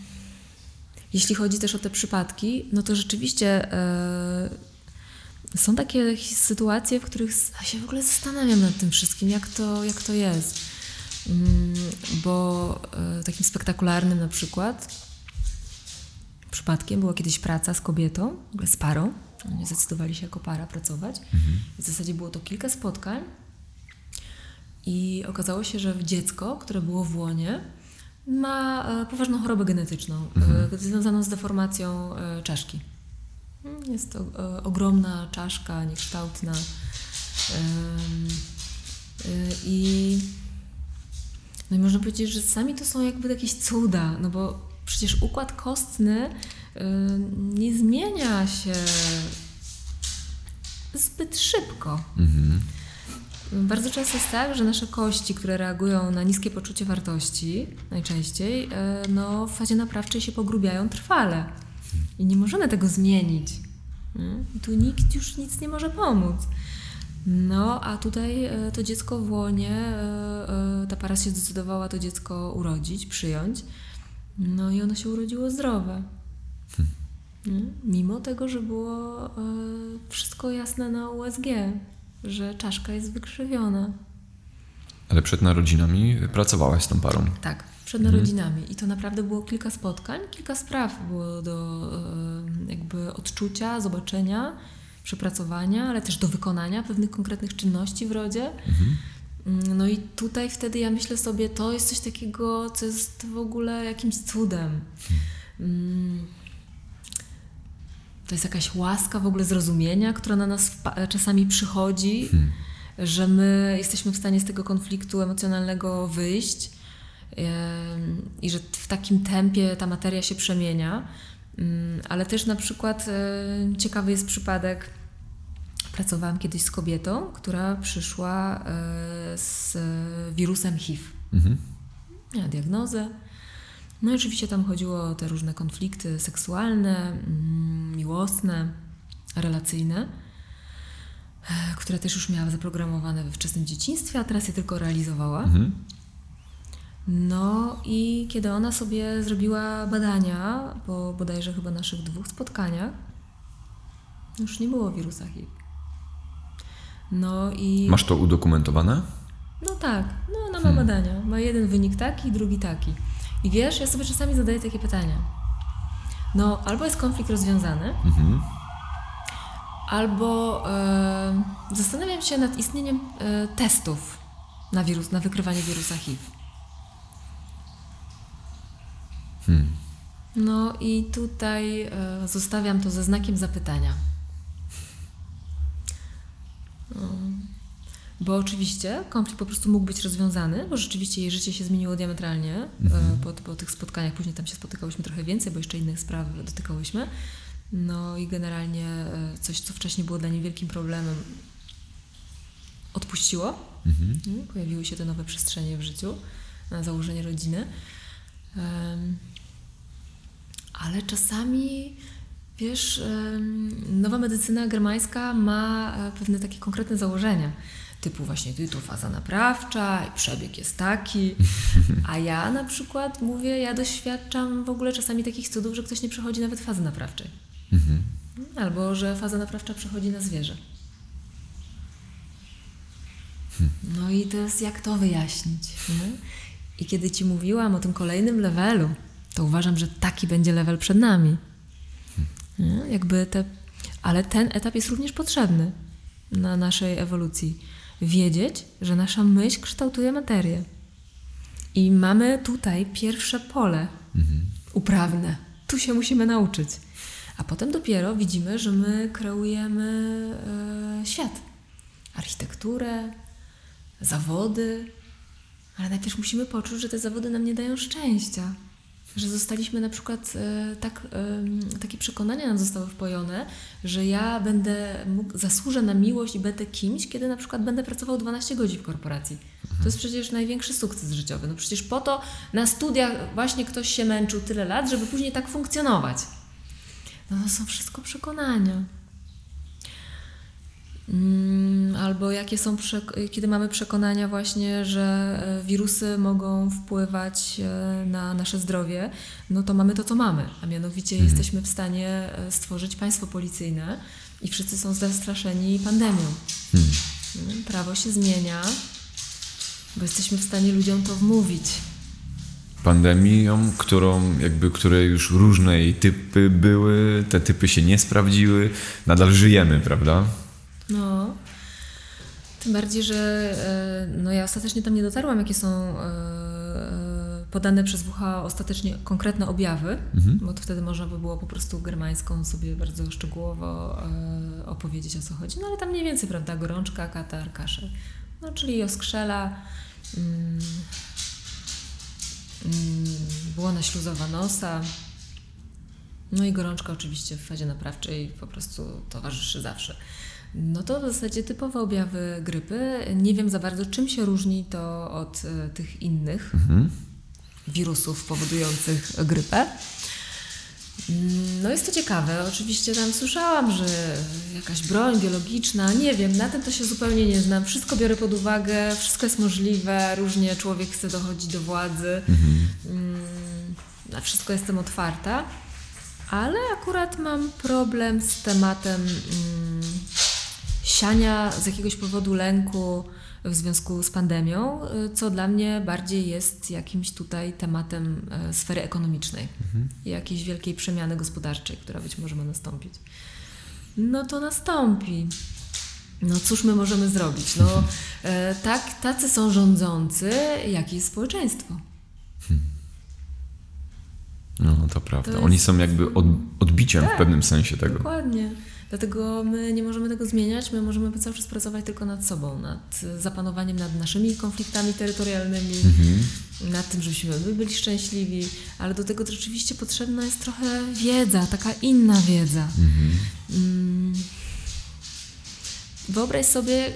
Jeśli chodzi też o te przypadki, no to rzeczywiście e, są takie sytuacje, w których się w ogóle zastanawiam nad tym wszystkim, jak to, jak to jest. Mm, bo e, takim spektakularnym na przykład przypadkiem była kiedyś praca z kobietą, z parą. Oni zdecydowali się jako para pracować. Mhm. W zasadzie było to kilka spotkań. I okazało się, że dziecko, które było w łonie, ma e, poważną chorobę genetyczną, e, mhm. związaną z deformacją czaszki. Mm, jest to e, ogromna czaszka, niekształtna. I, no i można powiedzieć, że sami to są jakby jakieś cuda, no bo przecież układ kostny nie zmienia się zbyt szybko. Mhm. Bardzo często jest tak, że nasze kości, które reagują na niskie poczucie wartości, najczęściej, e, no, w fazie naprawczej się pogrubiają trwale. I nie możemy tego zmienić. I tu nikt już nic nie może pomóc. No, a tutaj e, to dziecko w łonie, e, ta para się zdecydowała to dziecko urodzić, przyjąć. No i ono się urodziło zdrowe. Hmm. Mimo tego, że było wszystko jasne na USG że czaszka jest wykrzywiona. Ale przed narodzinami pracowałaś z tą parą? Tak, przed mhm. narodzinami. I to naprawdę było kilka spotkań, kilka spraw było do e, jakby odczucia, zobaczenia, przepracowania, ale też do wykonania pewnych konkretnych czynności w rodzie. Mhm. Mm, no i tutaj wtedy ja myślę sobie, to jest coś takiego, co jest w ogóle jakimś cudem. Hmm to jest jakaś łaska w ogóle zrozumienia, która na nas czasami przychodzi, hmm. że my jesteśmy w stanie z tego konfliktu emocjonalnego wyjść i że w takim tempie ta materia się przemienia. Mm, ale też na przykład ciekawy jest przypadek. Pracowałam kiedyś z kobietą, która przyszła e, z wirusem HIV. Mhm. Miała diagnozę no i oczywiście tam chodziło o te różne konflikty seksualne, mm, miłosne, relacyjne, e, które też już miała zaprogramowane we wczesnym dzieciństwie, a teraz je tylko realizowała. Mhm. No i kiedy ona sobie zrobiła badania, po bodajże chyba naszych dwóch spotkaniach, już nie było wirusa HIV. No i... Masz to udokumentowane? No tak, no ona ma hmm. badania. Ma jeden wynik taki, drugi taki. I wiesz, ja sobie czasami zadaję takie pytania. No, albo jest konflikt rozwiązany, mhm. albo e, zastanawiam się nad istnieniem e, testów na wirus, na wykrywanie wirusa HIV. Hmm. No i tutaj e, zostawiam to ze znakiem zapytania. No. Bo oczywiście konflikt po prostu mógł być rozwiązany, bo rzeczywiście jej życie się zmieniło diametralnie e, mhm. po, po tych spotkaniach. Później tam się spotykałyśmy trochę więcej, bo jeszcze innych spraw dotykałyśmy. No i generalnie e, coś, co wcześniej było dla niej wielkim problemem, odpuściło. Mhm. Pojawiły się te nowe przestrzenie w życiu na założenie rodziny. Ale czasami Wiesz, nowa medycyna germańska ma e, pewne takie konkretne założenia typu właśnie tu faza naprawcza i przebieg jest taki. A ja na przykład mówię, ja doświadczam w ogóle czasami takich cudów, że ktoś nie przechodzi nawet fazy naprawczej. Mhm. Albo że faza naprawcza przechodzi na zwierzę. No i to jest jak to wyjaśnić. Nie? I kiedy ci mówiłam o tym kolejnym levelu, to uważam, że taki będzie level przed nami. Nie? Jakby te, ale ten etap jest również potrzebny na naszej ewolucji wiedzieć, że nasza myśl kształtuje materię. I mamy tutaj pierwsze pole mhm. uprawne. Tu się musimy nauczyć. A potem dopiero widzimy, że my kreujemy e, świat. Architekturę, zawody, ale najpierw musimy poczuć, że te zawody nam nie dają szczęścia że zostaliśmy na przykład e, tak, takie przekonania nam zostały wpojone, że ja będę mógł, zasłużę na miłość i będę kimś, kiedy na przykład będę pracował 12 godzin w korporacji. To jest przecież największy sukces życiowy. No przecież po to na studiach właśnie ktoś się męczył tyle lat, żeby później tak funkcjonować. No to są wszystko przekonania. Mm, albo jakie są, kiedy mamy przekonania właśnie, że e, wirusy mogą wpływać e, na nasze zdrowie, no to mamy to, co mamy, a mianowicie mhm. jesteśmy w stanie e, stworzyć państwo policyjne i wszyscy są zastraszeni pandemią. Mhm. Mm, prawo się zmienia, bo jesteśmy w stanie ludziom to wmówić. Pandemią, którą jakby, które już różne typy były, te typy się nie sprawdziły, nadal żyjemy, prawda? No. Tym bardziej, że e, no ja ostatecznie tam nie dotarłam, jakie są e, e, podane przez WHO ostatecznie konkretne objawy, mhm. bo to wtedy można by było po prostu germańską sobie bardzo szczegółowo opowiedzieć o co chodzi. No ale tam mniej więcej, prawda, gorączka, katar, kaszel. No czyli oskrzela, mm, mm, błona śluzowa nosa, no i gorączka oczywiście w fazie naprawczej po prostu towarzyszy zawsze. No to w zasadzie typowe objawy grypy. Nie wiem za bardzo, czym się różni to od e, tych innych mhm. wirusów powodujących grypę. Mm, no jest to ciekawe. Oczywiście tam słyszałam, że jakaś broń biologiczna, nie wiem, na tym to się zupełnie nie znam. Wszystko biorę pod uwagę, wszystko jest możliwe, różnie człowiek chce dochodzić do władzy. Mhm. Mm, na wszystko jestem otwarta, ale akurat mam problem z tematem mm, siania z jakiegoś powodu lęku w związku z pandemią, y, co dla mnie bardziej jest jakimś tutaj tematem e, sfery ekonomicznej mhm. i jakiejś wielkiej przemiany gospodarczej, która być może ma nastąpić. No to nastąpi. No cóż my możemy zrobić? No e, tak, tacy są rządzący, jak jest społeczeństwo. Hmm. No to prawda. To jest... Oni są jakby od, odbiciem tak, w pewnym sensie tego. Dokładnie. Dlatego my nie możemy tego zmieniać, my możemy cały czas pracować tylko nad sobą, nad zapanowaniem nad naszymi konfliktami terytorialnymi, mhm. nad tym, żebyśmy my byli szczęśliwi, ale do tego rzeczywiście potrzebna jest trochę wiedza, taka inna wiedza. Mhm. Mm. Wyobraź sobie,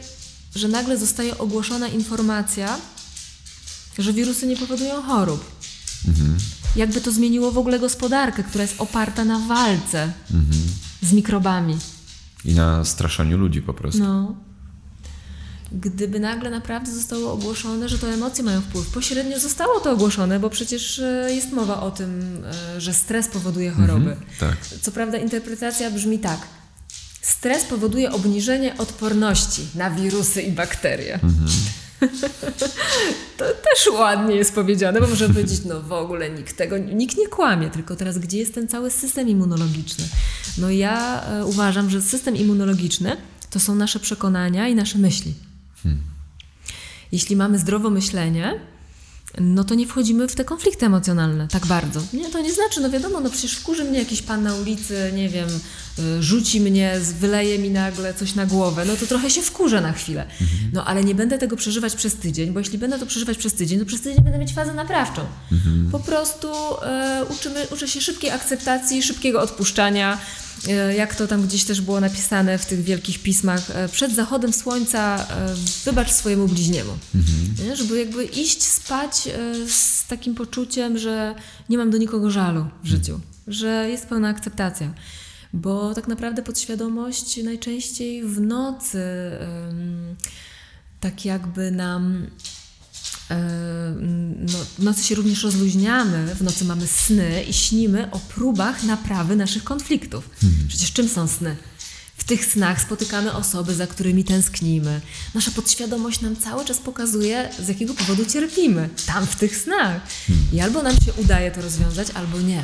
że nagle zostaje ogłoszona informacja, że wirusy nie powodują chorób. Mhm. Jakby to zmieniło w ogóle gospodarkę, która jest oparta na walce. Mhm z mikrobami. I na straszaniu ludzi po prostu. No. Gdyby nagle naprawdę zostało ogłoszone, że to emocje mają wpływ, pośrednio zostało to ogłoszone, bo przecież e, jest mowa o tym, e, że stres powoduje choroby. Mhm, tak. Co prawda interpretacja brzmi tak. Stres powoduje obniżenie odporności na wirusy i bakterie. Mhm. to też ładnie jest powiedziane, bo można powiedzieć, no w ogóle nikt tego, nikt nie kłamie, tylko teraz gdzie jest ten cały system immunologiczny? No ja e, uważam, że system immunologiczny to są nasze przekonania i nasze myśli. Hmm. Jeśli mamy zdrowe myślenie, no to nie wchodzimy w te konflikty emocjonalne tak bardzo. Nie, to nie znaczy, no wiadomo, no przecież wkurzy mnie jakiś pan na ulicy, nie wiem, y, rzuci mnie, wyleje mi nagle coś na głowę, no to trochę się wkurzę na chwilę. Mhm. No ale nie będę tego przeżywać przez tydzień, bo jeśli będę to przeżywać przez tydzień, to przez tydzień będę mieć fazę naprawczą. Mhm. Po prostu e, uczymy, uczę się szybkiej akceptacji, szybkiego odpuszczania, jak to tam gdzieś też było napisane w tych wielkich pismach, e, przed zachodem słońca e, wybacz swojemu bliźniemu. Mhm. Żeby jakby iść spać z takim poczuciem, że nie mam do nikogo żalu w życiu, mhm. że jest pełna akceptacja. Bo tak naprawdę podświadomość najczęściej w nocy tak jakby nam E, no, w nocy się również rozluźniamy, w nocy mamy sny i śnimy o próbach naprawy naszych konfliktów. Hmm. Przecież czym są sny? W tych snach spotykamy osoby, za którymi tęsknimy. Nasza podświadomość nam cały czas pokazuje, z jakiego powodu cierpimy. Tam w tych snach. Hmm. I albo nam się udaje to rozwiązać, albo nie.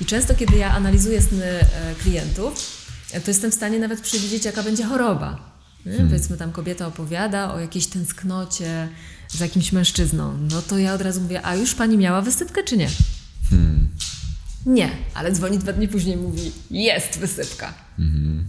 I często, kiedy ja analizuję sny e, klientów, to jestem w stanie nawet przewidzieć, jaka będzie choroba. Hmm. Powiedzmy, tam kobieta opowiada o jakiejś tęsknocie, z jakimś mężczyzną, no to ja od razu mówię, a już pani miała wysypkę czy nie? Hmm. Nie, ale dzwoni dwa dni później i mówi, jest wysypka. Hmm.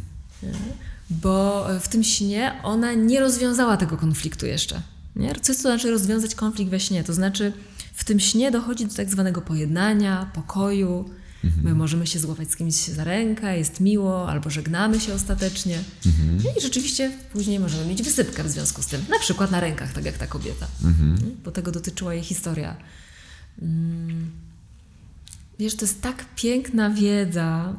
Bo w tym śnie ona nie rozwiązała tego konfliktu jeszcze. Nie? Co to znaczy rozwiązać konflikt we śnie? To znaczy w tym śnie dochodzi do tak zwanego pojednania, pokoju, Mhm. My możemy się złapać z kimś za rękę, jest miło, albo żegnamy się ostatecznie. Mhm. I rzeczywiście później możemy mieć wysypkę w związku z tym. Na przykład na rękach, tak jak ta kobieta. Mhm. Bo tego dotyczyła jej historia. Mm. Wiesz, to jest tak piękna wiedza,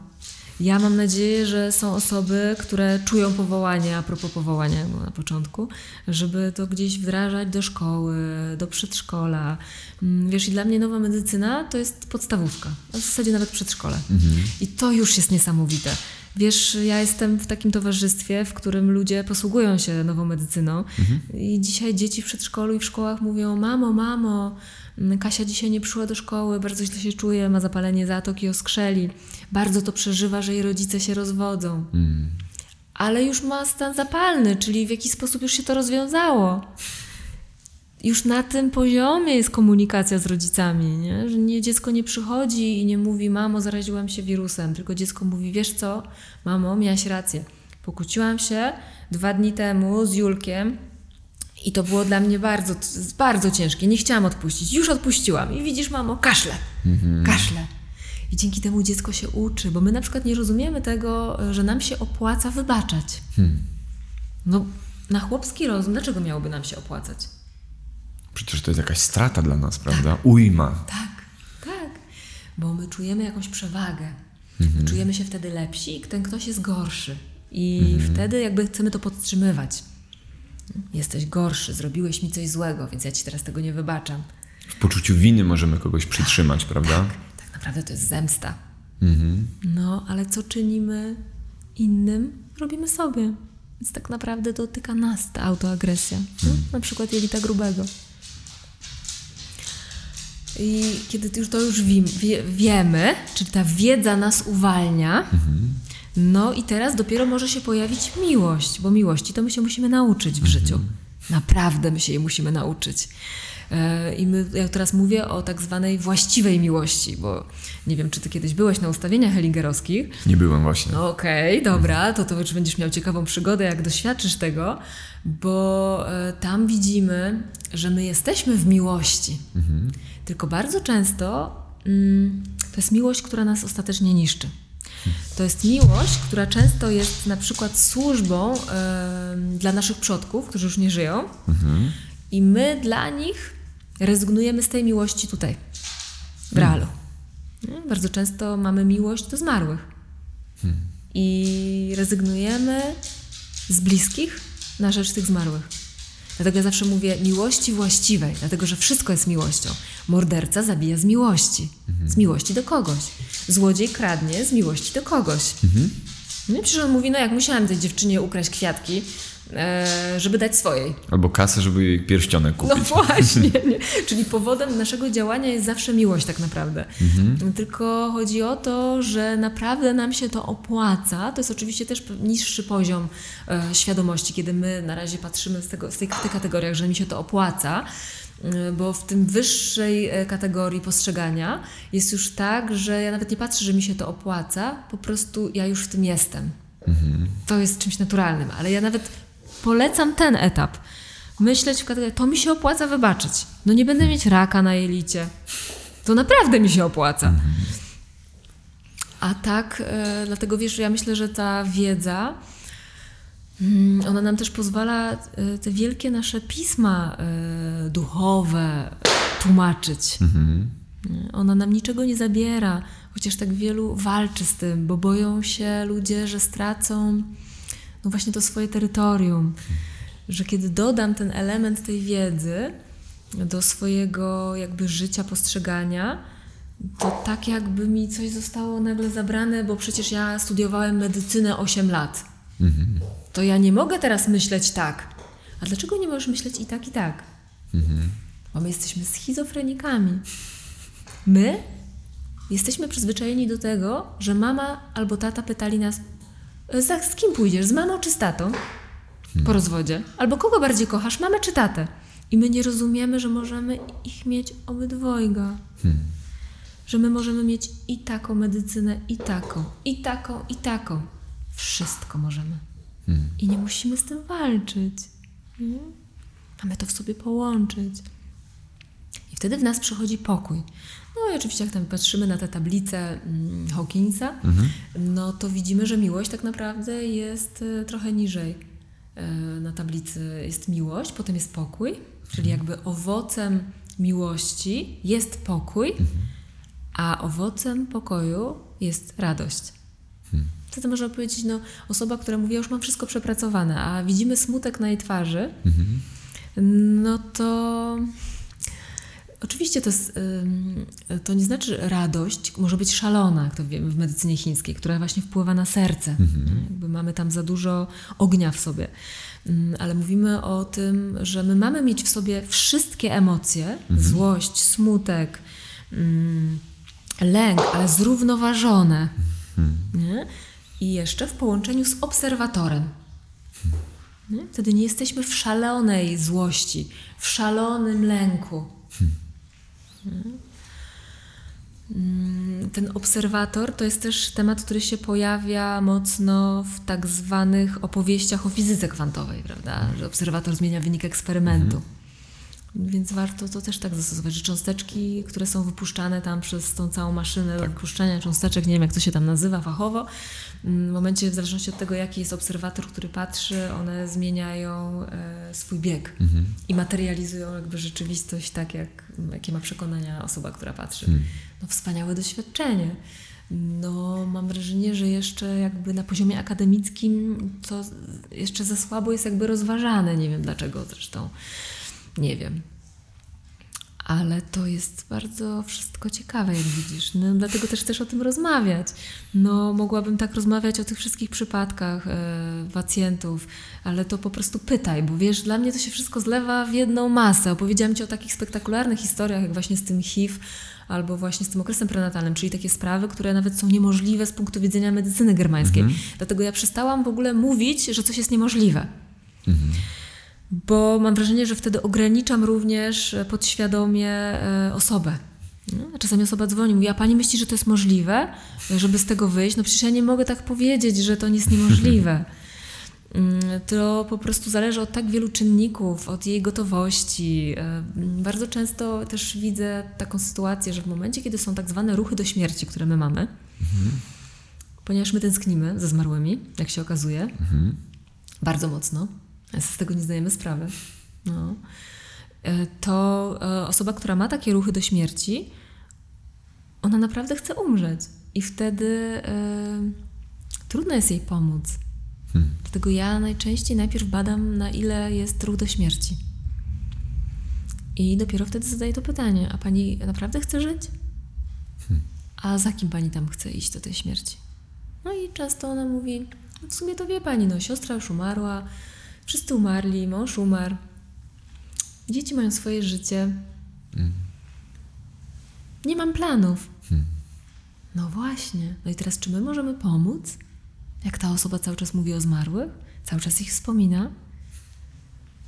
ja mam nadzieję, że są osoby, które czują powołanie, a propos powołania na początku, żeby to gdzieś wdrażać do szkoły, do przedszkola. Mm, wiesz, i dla mnie nowa medycyna to jest podstawówka, a w zasadzie nawet przedszkole. Mhm. I to już jest niesamowite. Wiesz, ja jestem w takim towarzystwie, w którym ludzie posługują się nową medycyną mhm. i dzisiaj dzieci w przedszkolu i w szkołach mówią: Mamo, mamo, mm, Kasia dzisiaj nie przyszła do szkoły, bardzo źle się czuje, ma zapalenie zatoki oskrzeli, bardzo to przeżywa, że jej rodzice się rozwodzą. Mhm. Ale już ma stan zapalny, czyli w jakiś sposób już się to rozwiązało. Już na tym poziomie jest komunikacja z rodzicami, nie? że nie, dziecko nie przychodzi i nie mówi, mamo, zaraziłam się wirusem, tylko dziecko mówi, wiesz co, mamo, miałaś rację. Pokłóciłam się dwa dni temu z Julkiem i to było dla mnie bardzo, bardzo ciężkie. Nie chciałam odpuścić. Już odpuściłam. I widzisz, mamo, kaszle. Mhm. Kaszle. I dzięki temu dziecko się uczy, bo my na przykład nie rozumiemy tego, że nam się opłaca wybaczać. Hmm. No, na chłopski rozum, dlaczego miałoby nam się opłacać? Przecież to jest jakaś strata dla nas, prawda? Tak. Ujma. Tak, tak. Bo my czujemy jakąś przewagę. Mhm. Czujemy się wtedy lepsi, ten ktoś jest gorszy. I mhm. wtedy jakby chcemy to podtrzymywać. Jesteś gorszy, zrobiłeś mi coś złego, więc ja ci teraz tego nie wybaczam. W poczuciu winy możemy kogoś przytrzymać, tak, prawda? Tak, tak naprawdę to jest zemsta. Mhm. No, ale co czynimy innym, robimy sobie. Więc tak naprawdę dotyka nas ta autoagresja. Mhm. Na przykład jelita grubego. I kiedy już to już wie, wiemy, czyli ta wiedza nas uwalnia, mhm. no i teraz dopiero może się pojawić miłość, bo miłości to my się musimy nauczyć w życiu. Mhm. Naprawdę my się jej musimy nauczyć. E, I my, ja teraz mówię o tak zwanej właściwej miłości, bo nie wiem, czy ty kiedyś byłeś na ustawieniach heligerowskich. Nie byłem właśnie. Okej, okay, dobra, to to już będziesz miał ciekawą przygodę, jak doświadczysz tego, bo e, tam widzimy, że my jesteśmy w miłości. Mhm. Tylko bardzo często mm, to jest miłość, która nas ostatecznie niszczy. To jest miłość, która często jest na przykład służbą y, dla naszych przodków, którzy już nie żyją, mhm. I my dla nich rezygnujemy z tej miłości tutaj, w realu. Hmm. Bardzo często mamy miłość do zmarłych hmm. i rezygnujemy z bliskich na rzecz tych zmarłych. Dlatego ja zawsze mówię miłości właściwej, dlatego że wszystko jest miłością. Morderca zabija z miłości. Mhm. Z miłości do kogoś. Złodziej kradnie z miłości do kogoś. Mhm. No przecież on mówi, no jak musiałem tej dziewczynie ukraść kwiatki, żeby dać swojej. Albo kasę, żeby jej pierścionek kupić. No właśnie. Nie? Czyli powodem naszego działania jest zawsze miłość tak naprawdę. Mhm. Tylko chodzi o to, że naprawdę nam się to opłaca. To jest oczywiście też niższy poziom e, świadomości, kiedy my na razie patrzymy z, tego, z tej, w tych kategoriach, że mi się to opłaca e, bo w tym wyższej e, kategorii postrzegania jest już tak, że ja nawet nie patrzę, że mi się to opłaca, po prostu ja już w tym jestem. Mhm. To jest czymś naturalnym, ale ja nawet polecam ten etap. Myśleć w kategorii, to mi się opłaca wybaczyć. No nie będę mieć raka na jelicie. To naprawdę mi się opłaca. A tak, e, dlatego wiesz, ja myślę, że ta wiedza, mm, ona nam też pozwala e, te wielkie nasze pisma e, duchowe tłumaczyć. Mhm. Ona nam niczego nie zabiera, chociaż tak wielu walczy z tym, bo boją się ludzie, że stracą no właśnie to swoje terytorium. Że kiedy dodam ten element tej wiedzy do swojego jakby życia, postrzegania, to tak jakby mi coś zostało nagle zabrane, bo przecież ja studiowałem medycynę 8 lat. Mhm. To ja nie mogę teraz myśleć tak. A dlaczego nie możesz myśleć i tak, i tak? Mhm. Bo my jesteśmy schizofrenikami. My jesteśmy przyzwyczajeni do tego, że mama albo tata pytali nas, z kim pójdziesz? Z mamą czy z tatą? Po rozwodzie. Albo kogo bardziej kochasz, mamę czy tatę? I my nie rozumiemy, że możemy ich mieć obydwojga. Hmm. Że my możemy mieć i taką medycynę, i taką, i taką, i taką. Wszystko możemy. Hmm. I nie musimy z tym walczyć. Hmm? Mamy to w sobie połączyć. Wtedy w nas przychodzi pokój. No i oczywiście jak tam patrzymy na tę tablicę mm, Hawkinsa, mhm. no to widzimy, że miłość tak naprawdę jest e, trochę niżej. E, na tablicy jest miłość, potem jest pokój, czyli mhm. jakby owocem miłości jest pokój, mhm. a owocem pokoju jest radość. Hmm. Wtedy można powiedzieć, no osoba, która mówi, ja już mam wszystko przepracowane, a widzimy smutek na jej twarzy, mhm. no to Oczywiście to, jest, to nie znaczy, że radość może być szalona, jak to wiemy w medycynie chińskiej, która właśnie wpływa na serce. Mhm. Jakby mamy tam za dużo ognia w sobie. Ale mówimy o tym, że my mamy mieć w sobie wszystkie emocje, mhm. złość, smutek, lęk, ale zrównoważone. Mhm. I jeszcze w połączeniu z obserwatorem. Nie? Wtedy nie jesteśmy w szalonej złości, w szalonym lęku. Hmm. Ten obserwator to jest też temat, który się pojawia mocno w tak zwanych opowieściach o fizyce kwantowej, prawda? Że obserwator zmienia wynik eksperymentu. Więc warto to też tak zastosować, że cząsteczki, które są wypuszczane tam przez tą całą maszynę tak. wypuszczania cząsteczek, nie wiem jak to się tam nazywa fachowo, w momencie, w zależności od tego, jaki jest obserwator, który patrzy, one zmieniają e, swój bieg mhm. i materializują jakby rzeczywistość tak, jak, jakie ma przekonania osoba, która patrzy. Mhm. No wspaniałe doświadczenie. No, mam wrażenie, że jeszcze jakby na poziomie akademickim to jeszcze za słabo jest jakby rozważane. Nie wiem dlaczego zresztą. Nie wiem. Ale to jest bardzo wszystko ciekawe, jak widzisz. No, dlatego też chcesz o tym rozmawiać. No, mogłabym tak rozmawiać o tych wszystkich przypadkach e, pacjentów, ale to po prostu pytaj, bo wiesz, dla mnie to się wszystko zlewa w jedną masę. Opowiedziałam Ci o takich spektakularnych historiach, jak właśnie z tym HIV, albo właśnie z tym okresem prenatalnym, czyli takie sprawy, które nawet są niemożliwe z punktu widzenia medycyny germańskiej. Mhm. Dlatego ja przestałam w ogóle mówić, że coś jest niemożliwe. Mhm bo mam wrażenie, że wtedy ograniczam również podświadomie e, osobę. Czasami osoba dzwoni, mówi, a pani myśli, że to jest możliwe, żeby z tego wyjść? No przecież ja nie mogę tak powiedzieć, że to nie jest niemożliwe. Mm, to po prostu zależy od tak wielu czynników, od jej gotowości. E, bardzo często też widzę taką sytuację, że w momencie, kiedy są tak zwane ruchy do śmierci, które my mamy, mhm. ponieważ my tęsknimy ze zmarłymi, jak się okazuje, mhm. bardzo mocno, z tego nie zdajemy sprawy. No. E, to e, osoba, która ma takie ruchy do śmierci, ona naprawdę chce umrzeć. I wtedy y, trudno jest jej pomóc. Hmm. Dlatego ja najczęściej najpierw badam, na ile jest ruch do śmierci. I dopiero wtedy zadaję to pytanie: A pani naprawdę chce żyć? Hmm. A za kim pani tam chce iść do tej śmierci? No i często ona mówi: no W sumie to wie pani, no siostra już umarła, Wszyscy umarli, mąż umarł. Dzieci mają swoje życie. Mm. Nie mam planów. Hmm. No właśnie. No i teraz, czy my możemy pomóc? Jak ta osoba cały czas mówi o zmarłych, cały czas ich wspomina,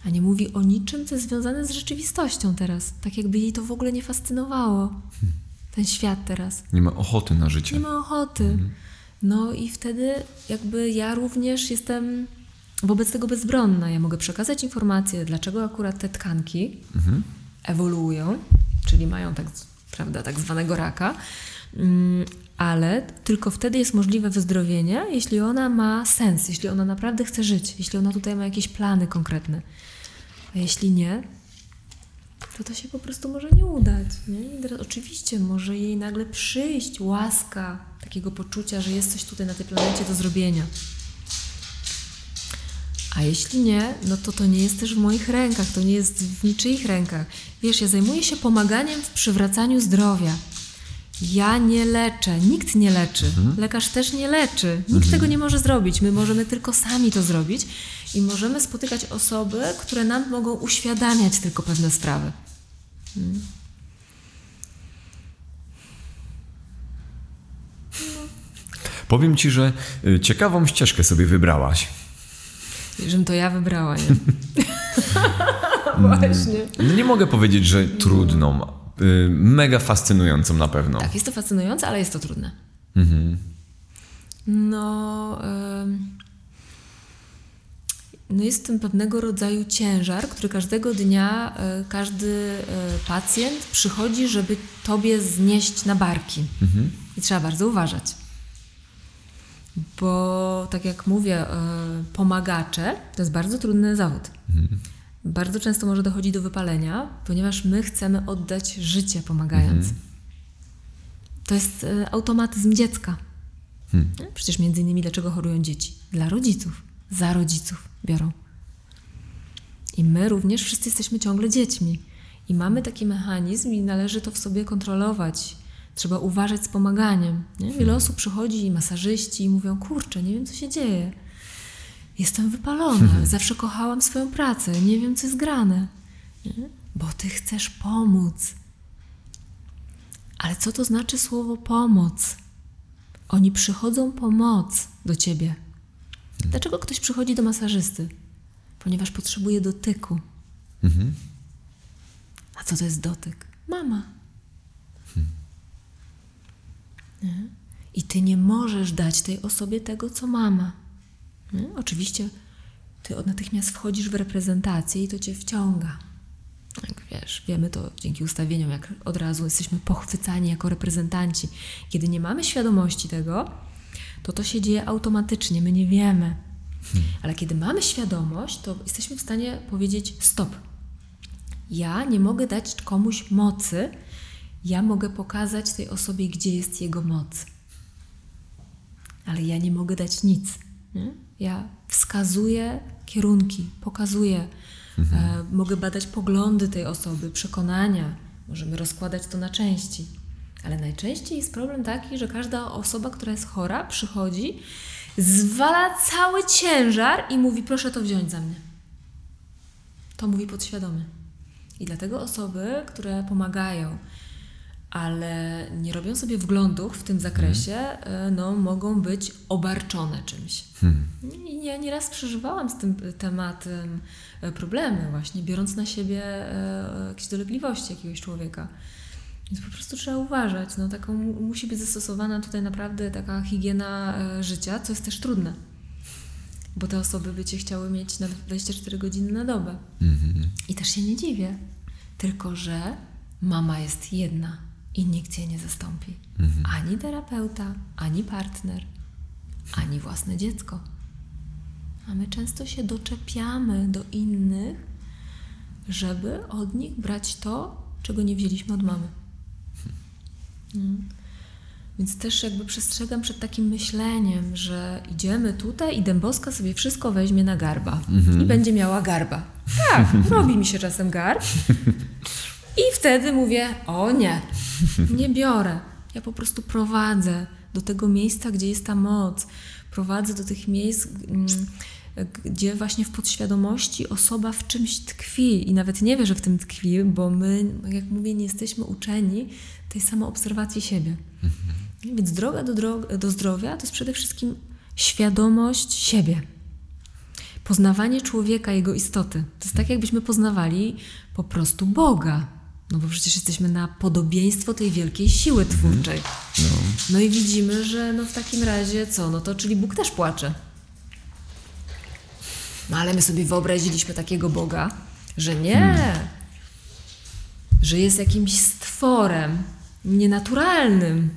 a nie mówi o niczym, co jest związane z rzeczywistością teraz. Tak jakby jej to w ogóle nie fascynowało. Hmm. Ten świat teraz. Nie ma ochoty na życie. Nie ma ochoty. Hmm. No i wtedy jakby ja również jestem wobec tego bezbronna. Ja mogę przekazać informacje, dlaczego akurat te tkanki mhm. ewoluują, czyli mają tak, prawda, tak zwanego raka, mm, ale tylko wtedy jest możliwe wyzdrowienie, jeśli ona ma sens, jeśli ona naprawdę chce żyć, jeśli ona tutaj ma jakieś plany konkretne. A jeśli nie, to to się po prostu może nie udać. Nie? I teraz oczywiście może jej nagle przyjść łaska takiego poczucia, że jest coś tutaj na tej planecie do zrobienia. A jeśli nie, no to to nie jest też w moich rękach, to nie jest w niczyich rękach. Wiesz, ja zajmuję się pomaganiem w przywracaniu zdrowia. Ja nie leczę, nikt nie leczy, mhm. lekarz też nie leczy, nikt mhm. tego nie może zrobić. My możemy tylko sami to zrobić i możemy spotykać osoby, które nam mogą uświadamiać tylko pewne sprawy. Hmm. Powiem ci, że y, ciekawą ścieżkę sobie wybrałaś. Żebym to ja wybrała, nie? Właśnie. No nie mogę powiedzieć, że trudną. Y, mega fascynującą na pewno. Tak, jest to fascynujące, ale jest to trudne. Mhm. No, no jest w tym pewnego rodzaju ciężar, który każdego dnia y, każdy y, pacjent przychodzi, żeby tobie znieść na barki. Mhm. I trzeba bardzo uważać bo tak jak mówię, e, pomagacze to jest bardzo trudny zawód. Mhm. Bardzo często może dochodzić do wypalenia, ponieważ my chcemy oddać życie pomagając. Mhm. To jest e, automatyzm dziecka. Hmm. Przecież między innymi dlaczego chorują dzieci? Dla rodziców, za rodziców biorą. I my również wszyscy jesteśmy ciągle dziećmi. I mamy taki mechanizm i należy to w sobie kontrolować Trzeba uważać z pomaganiem. Nie? Wiele hmm. osób przychodzi, i masażyści, i mówią: Kurczę, nie wiem, co się dzieje. Jestem wypalona, hmm. zawsze kochałam swoją pracę, nie wiem, co jest grane. Nie? Bo ty chcesz pomóc. Ale co to znaczy słowo pomoc? Oni przychodzą pomoc do ciebie. Hmm. Dlaczego ktoś przychodzi do masażysty? ponieważ potrzebuje dotyku. A co to jest dotyk? Mama. Nie? I ty nie możesz dać tej osobie tego, co mama. Nie? Oczywiście ty natychmiast wchodzisz w reprezentację i to cię wciąga. Jak wiesz, wiemy to dzięki ustawieniom, jak od razu jesteśmy pochwycani jako reprezentanci. Kiedy nie mamy świadomości tego, to to się dzieje automatycznie, my nie wiemy. Ale kiedy mamy świadomość, to jesteśmy w stanie powiedzieć stop. Ja nie mogę dać komuś mocy, ja mogę pokazać tej osobie, gdzie jest jego moc. Ale ja nie mogę dać nic. Nie? Ja wskazuję kierunki, pokazuję, mhm. e, mogę badać poglądy tej osoby, przekonania, możemy rozkładać to na części. Ale najczęściej jest problem taki, że każda osoba, która jest chora, przychodzi, zwala cały ciężar i mówi: Proszę to wziąć za mnie. To mówi podświadomy. I dlatego osoby, które pomagają, ale nie robią sobie wglądów w tym zakresie, hmm. no, mogą być obarczone czymś. Hmm. I ja nieraz przeżywałam z tym tematem e, problemy, właśnie biorąc na siebie e, jakieś dolegliwości jakiegoś człowieka. Więc po prostu trzeba uważać. No, taką, musi być zastosowana tutaj naprawdę taka higiena życia, co jest też trudne. Bo te osoby by cię chciały mieć na 24 godziny na dobę. Hmm. I też się nie dziwię. Tylko, że mama jest jedna i nikt jej nie zastąpi. Mhm. Ani terapeuta, ani partner, ani własne dziecko. A my często się doczepiamy do innych, żeby od nich brać to, czego nie wzięliśmy od mamy. Hmm. Więc też jakby przestrzegam przed takim myśleniem, że idziemy tutaj i Dębowska sobie wszystko weźmie na garba mhm. i będzie miała garba. Tak, robi mi się czasem garb. I wtedy mówię, o nie, nie biorę. Ja po prostu prowadzę do tego miejsca, gdzie jest ta moc. Prowadzę do tych miejsc, mm, gdzie właśnie w podświadomości osoba w czymś tkwi i nawet nie wie, że w tym tkwi, bo my, jak mówię, nie jesteśmy uczeni tej samoobserwacji siebie. Mhm. Więc droga do, drog do zdrowia to jest przede wszystkim świadomość siebie. Poznawanie człowieka, jego istoty. To jest tak, jakbyśmy poznawali po prostu Boga. No bo przecież jesteśmy na podobieństwo tej wielkiej siły twórczej. No. no i widzimy, że no w takim razie co? No to czyli Bóg też płacze. No ale my sobie wyobraziliśmy takiego Boga, że nie. Hmm. Że jest jakimś stworem nienaturalnym.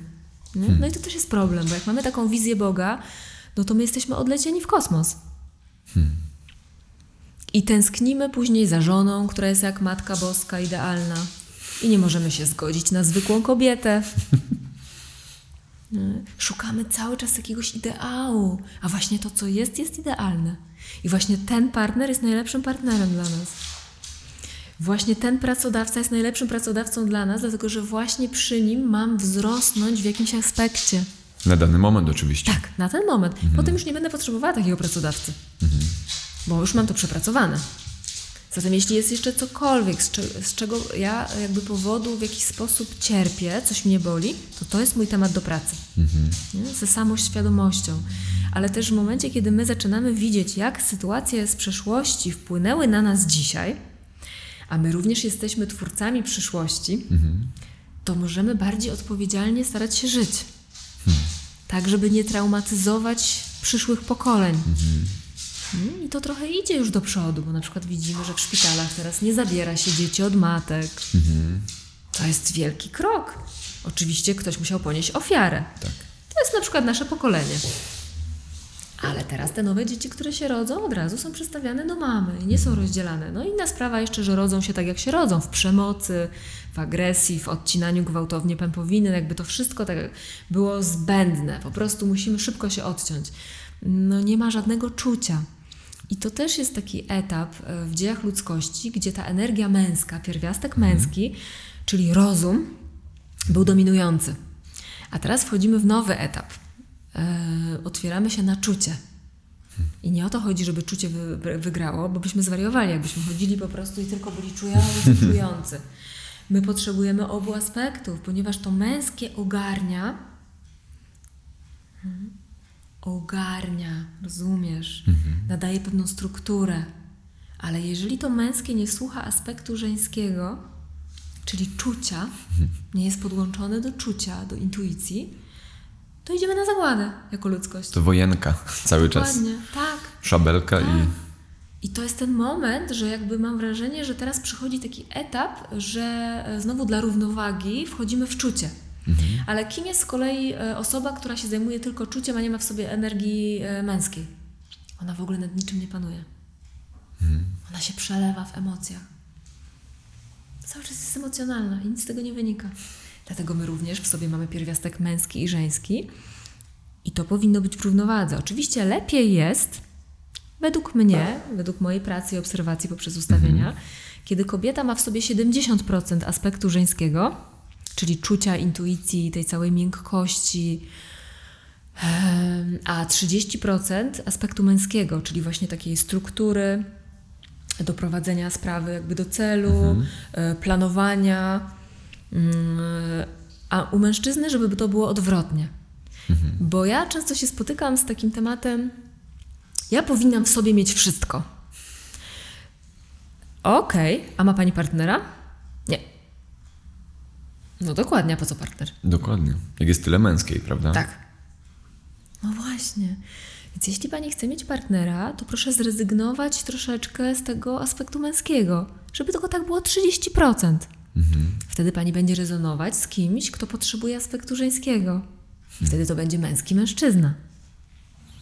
Nie? Hmm. No i to też jest problem, bo jak mamy taką wizję Boga, no to my jesteśmy odlecieni w kosmos. Hmm. I tęsknimy później za żoną, która jest jak Matka Boska idealna i nie możemy się zgodzić na zwykłą kobietę. Szukamy cały czas jakiegoś ideału, a właśnie to, co jest, jest idealne. I właśnie ten partner jest najlepszym partnerem dla nas. Właśnie ten pracodawca jest najlepszym pracodawcą dla nas, dlatego że właśnie przy nim mam wzrosnąć w jakimś aspekcie. Na dany moment oczywiście. Tak, na ten moment. Mhm. Potem już nie będę potrzebowała takiego pracodawcy, mhm. bo już mam to przepracowane. Zatem jeśli jest jeszcze cokolwiek, z, z, czego ja jakby powodu w jakiś sposób cierpię, coś mnie boli, to to jest mój temat do pracy. Mhm. Ze samoświadomością. Ale też w momencie, kiedy my zaczynamy widzieć, jak sytuacje z przeszłości wpłynęły na nas dzisiaj, a my również jesteśmy twórcami przyszłości, mhm. to możemy bardziej odpowiedzialnie starać się żyć. Hmm. Tak, żeby nie traumatyzować przyszłych pokoleń. Mhm. I to trochę idzie już do przodu, bo na przykład widzimy, że w szpitalach teraz nie zabiera się dzieci od matek. Mhm. To jest wielki krok. Oczywiście ktoś musiał ponieść ofiarę. Tak. To jest na przykład nasze pokolenie. Ale teraz te nowe dzieci, które się rodzą, od razu są przestawiane do mamy i nie są rozdzielane. No inna sprawa jeszcze, że rodzą się tak, jak się rodzą, w przemocy, w agresji, w odcinaniu gwałtownie pępowiny, jakby to wszystko tak było zbędne. Po prostu musimy szybko się odciąć. No nie ma żadnego czucia. I to też jest taki etap e, w dziejach ludzkości, gdzie ta energia męska, pierwiastek mhm. męski, czyli rozum, był dominujący. A teraz wchodzimy w nowy etap. E, otwieramy się na czucie. I nie o to chodzi, żeby czucie wy, wygrało, bo byśmy zwariowali, jakbyśmy chodzili po prostu i tylko byli czujący, czujący. My potrzebujemy obu aspektów, ponieważ to męskie ogarnia. Ogarnia, rozumiesz? Mhm. Nadaje pewną strukturę. Ale jeżeli to męskie nie słucha aspektu żeńskiego, czyli czucia, nie jest podłączone do czucia, do intuicji, to idziemy na zagładę jako ludzkość. To wojenka cały czas. Dokładnie, tak. Szabelka Tak. i... I to jest ten moment, że jakby mam wrażenie, że teraz przychodzi taki etap, że e, znowu dla równowagi wchodzimy w czucie. Ale kim jest z kolei e, osoba, która się zajmuje tylko czuciem, a nie ma w sobie energii e, męskiej? Ona w ogóle nad niczym nie panuje. Ona się przelewa w emocjach. Cały czas jest emocjonalna i nic z tego nie wynika. Dlatego my również w sobie mamy pierwiastek męski i żeński. I to powinno być w równowadze. Oczywiście lepiej jest, według mnie, według mojej pracy i obserwacji poprzez ustawienia, kiedy kobieta ma w sobie 70% aspektu żeńskiego, czyli czucia, intuicji, tej całej miękkości, a 30% aspektu męskiego, czyli właśnie takiej struktury, doprowadzenia sprawy jakby do celu, e, planowania. Mm, A u mężczyzny, żeby to było odwrotnie. Bo ja często się spotykam z takim tematem, ja powinnam w sobie mieć wszystko. Okej, a ma pani partnera? No dokładnie, a po co partner? Dokładnie. Jak jest tyle męskiej, prawda? Tak. No właśnie. Więc jeśli pani chce mieć partnera, to proszę zrezygnować troszeczkę z tego aspektu męskiego, żeby tylko tak było 30%. Wtedy pani będzie rezonować z kimś, kto potrzebuje aspektu żeńskiego. Wtedy to będzie męski mężczyzna.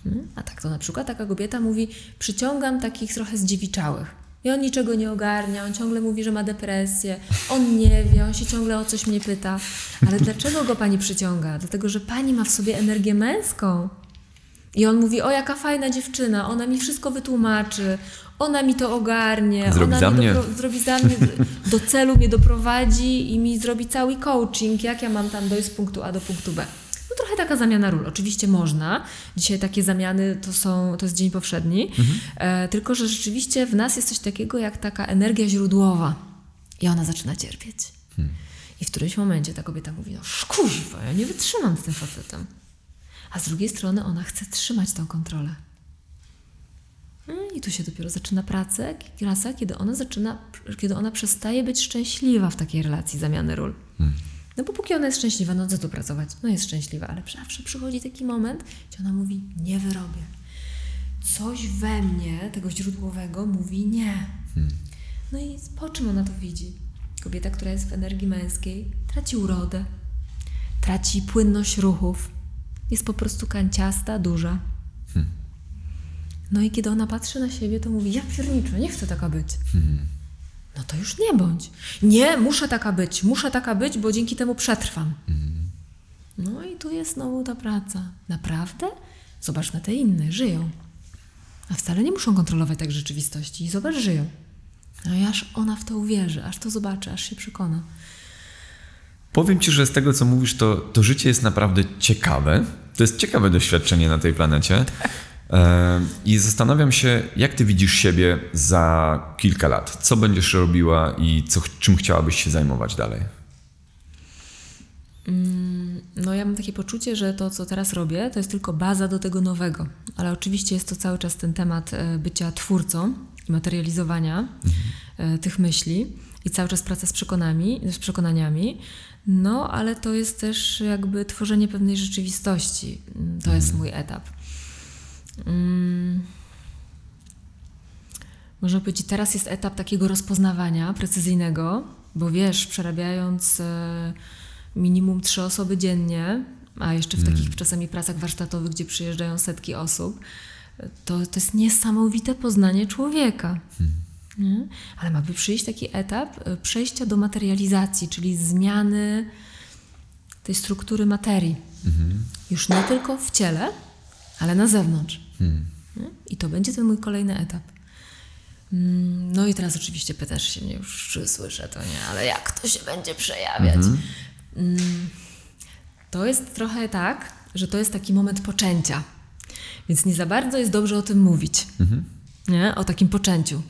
Mm? A tak to na przykład taka kobieta mówi: Przyciągam takich trochę zdziewiczałych. I on niczego nie ogarnia, on ciągle mówi, że ma depresję, on nie wie, on się ciągle o coś mnie pyta. Ale dlaczego go pani przyciąga? Dlatego, że pani ma w sobie energię męską. I on mówi: O, jaka fajna dziewczyna, ona mi wszystko wytłumaczy, ona mi to ogarnie, Zrobi ona za mnie. dopro- zrobi za mnie, do celu mnie doprowadzi i mi zrobi cały coaching, jak ja mam tam dojść z punktu A do punktu B. Trochę taka zamiana ról. Oczywiście można. Dzisiaj takie zamiany to są, to jest dzień powszedni. E, tylko, że rzeczywiście w nas jest coś takiego jak taka energia źródłowa. I ona zaczyna cierpieć. I w którymś momencie ta kobieta mówi, no szkuźwa, ja nie wytrzymam z tym facetem. A z drugiej strony ona chce trzymać tą kontrolę. Mm, I tu się dopiero zaczyna praca, kiedy, ona zaczyna, kiedy ona przestaje być szczęśliwa w takiej relacji zamiany ról. No bo póki ona jest szczęśliwa, no co tu pracować? No jest szczęśliwa, ale zawsze przychodzi taki moment, gdzie ona mówi, nie wyrobię. Coś we mnie, tego źródłowego, mówi nie. No i po czym ona to widzi? Kobieta, która jest w energii męskiej, traci urodę, traci płynność ruchów, jest po prostu kanciasta, duża. No i kiedy ona patrzy na siebie, to mówi, ja pierniczę, nie chcę taka być. No to już nie bądź. Nie, muszę taka być, muszę taka być, bo dzięki temu przetrwam. No i tu jest znowu ta praca. Naprawdę? Zobacz na te inne, żyją. A wcale nie muszą kontrolować tak rzeczywistości. I zobacz, żyją. No i aż ona w to uwierzy, aż to zobaczy, aż się przekona. Powiem ci, że z tego, co mówisz, to, to życie jest naprawdę ciekawe. To jest ciekawe doświadczenie na tej planecie. E, I zastanawiam się, jak ty widzisz siebie za kilka lat? Co będziesz robiła i co, czym chciałabyś się zajmować dalej? No ja mam takie poczucie, że to, co teraz robię, to jest tylko baza do tego nowego. Ale oczywiście jest to cały czas ten temat e, bycia twórcą i materializowania e, tych myśli i cały czas praca z przekonami, z przekonaniami. No, ale to jest też jakby tworzenie pewnej rzeczywistości. Mm, To jest mój etap. Mm. Można powiedzieć, teraz jest etap takiego rozpoznawania precyzyjnego, bo wiesz, przerabiając e, minimum trzy osoby dziennie, a jeszcze w takich czasami pracach warsztatowych, gdzie przyjeżdżają setki osób, to, to jest niesamowite poznanie człowieka. Nie? Ale ma by przyjść taki etap e, przejścia do materializacji, czyli zmiany tej struktury materii. Już nie tylko w ciele, ale na zewnątrz. Nie? I to będzie ten mój kolejny etap. Mm, No i teraz oczywiście pytasz się mnie już, czy słyszę to nie, ale jak to się będzie przejawiać? Mm, To jest trochę tak, że to jest taki moment poczęcia. Więc nie za bardzo jest dobrze o tym mówić. Nie? O takim poczęciu.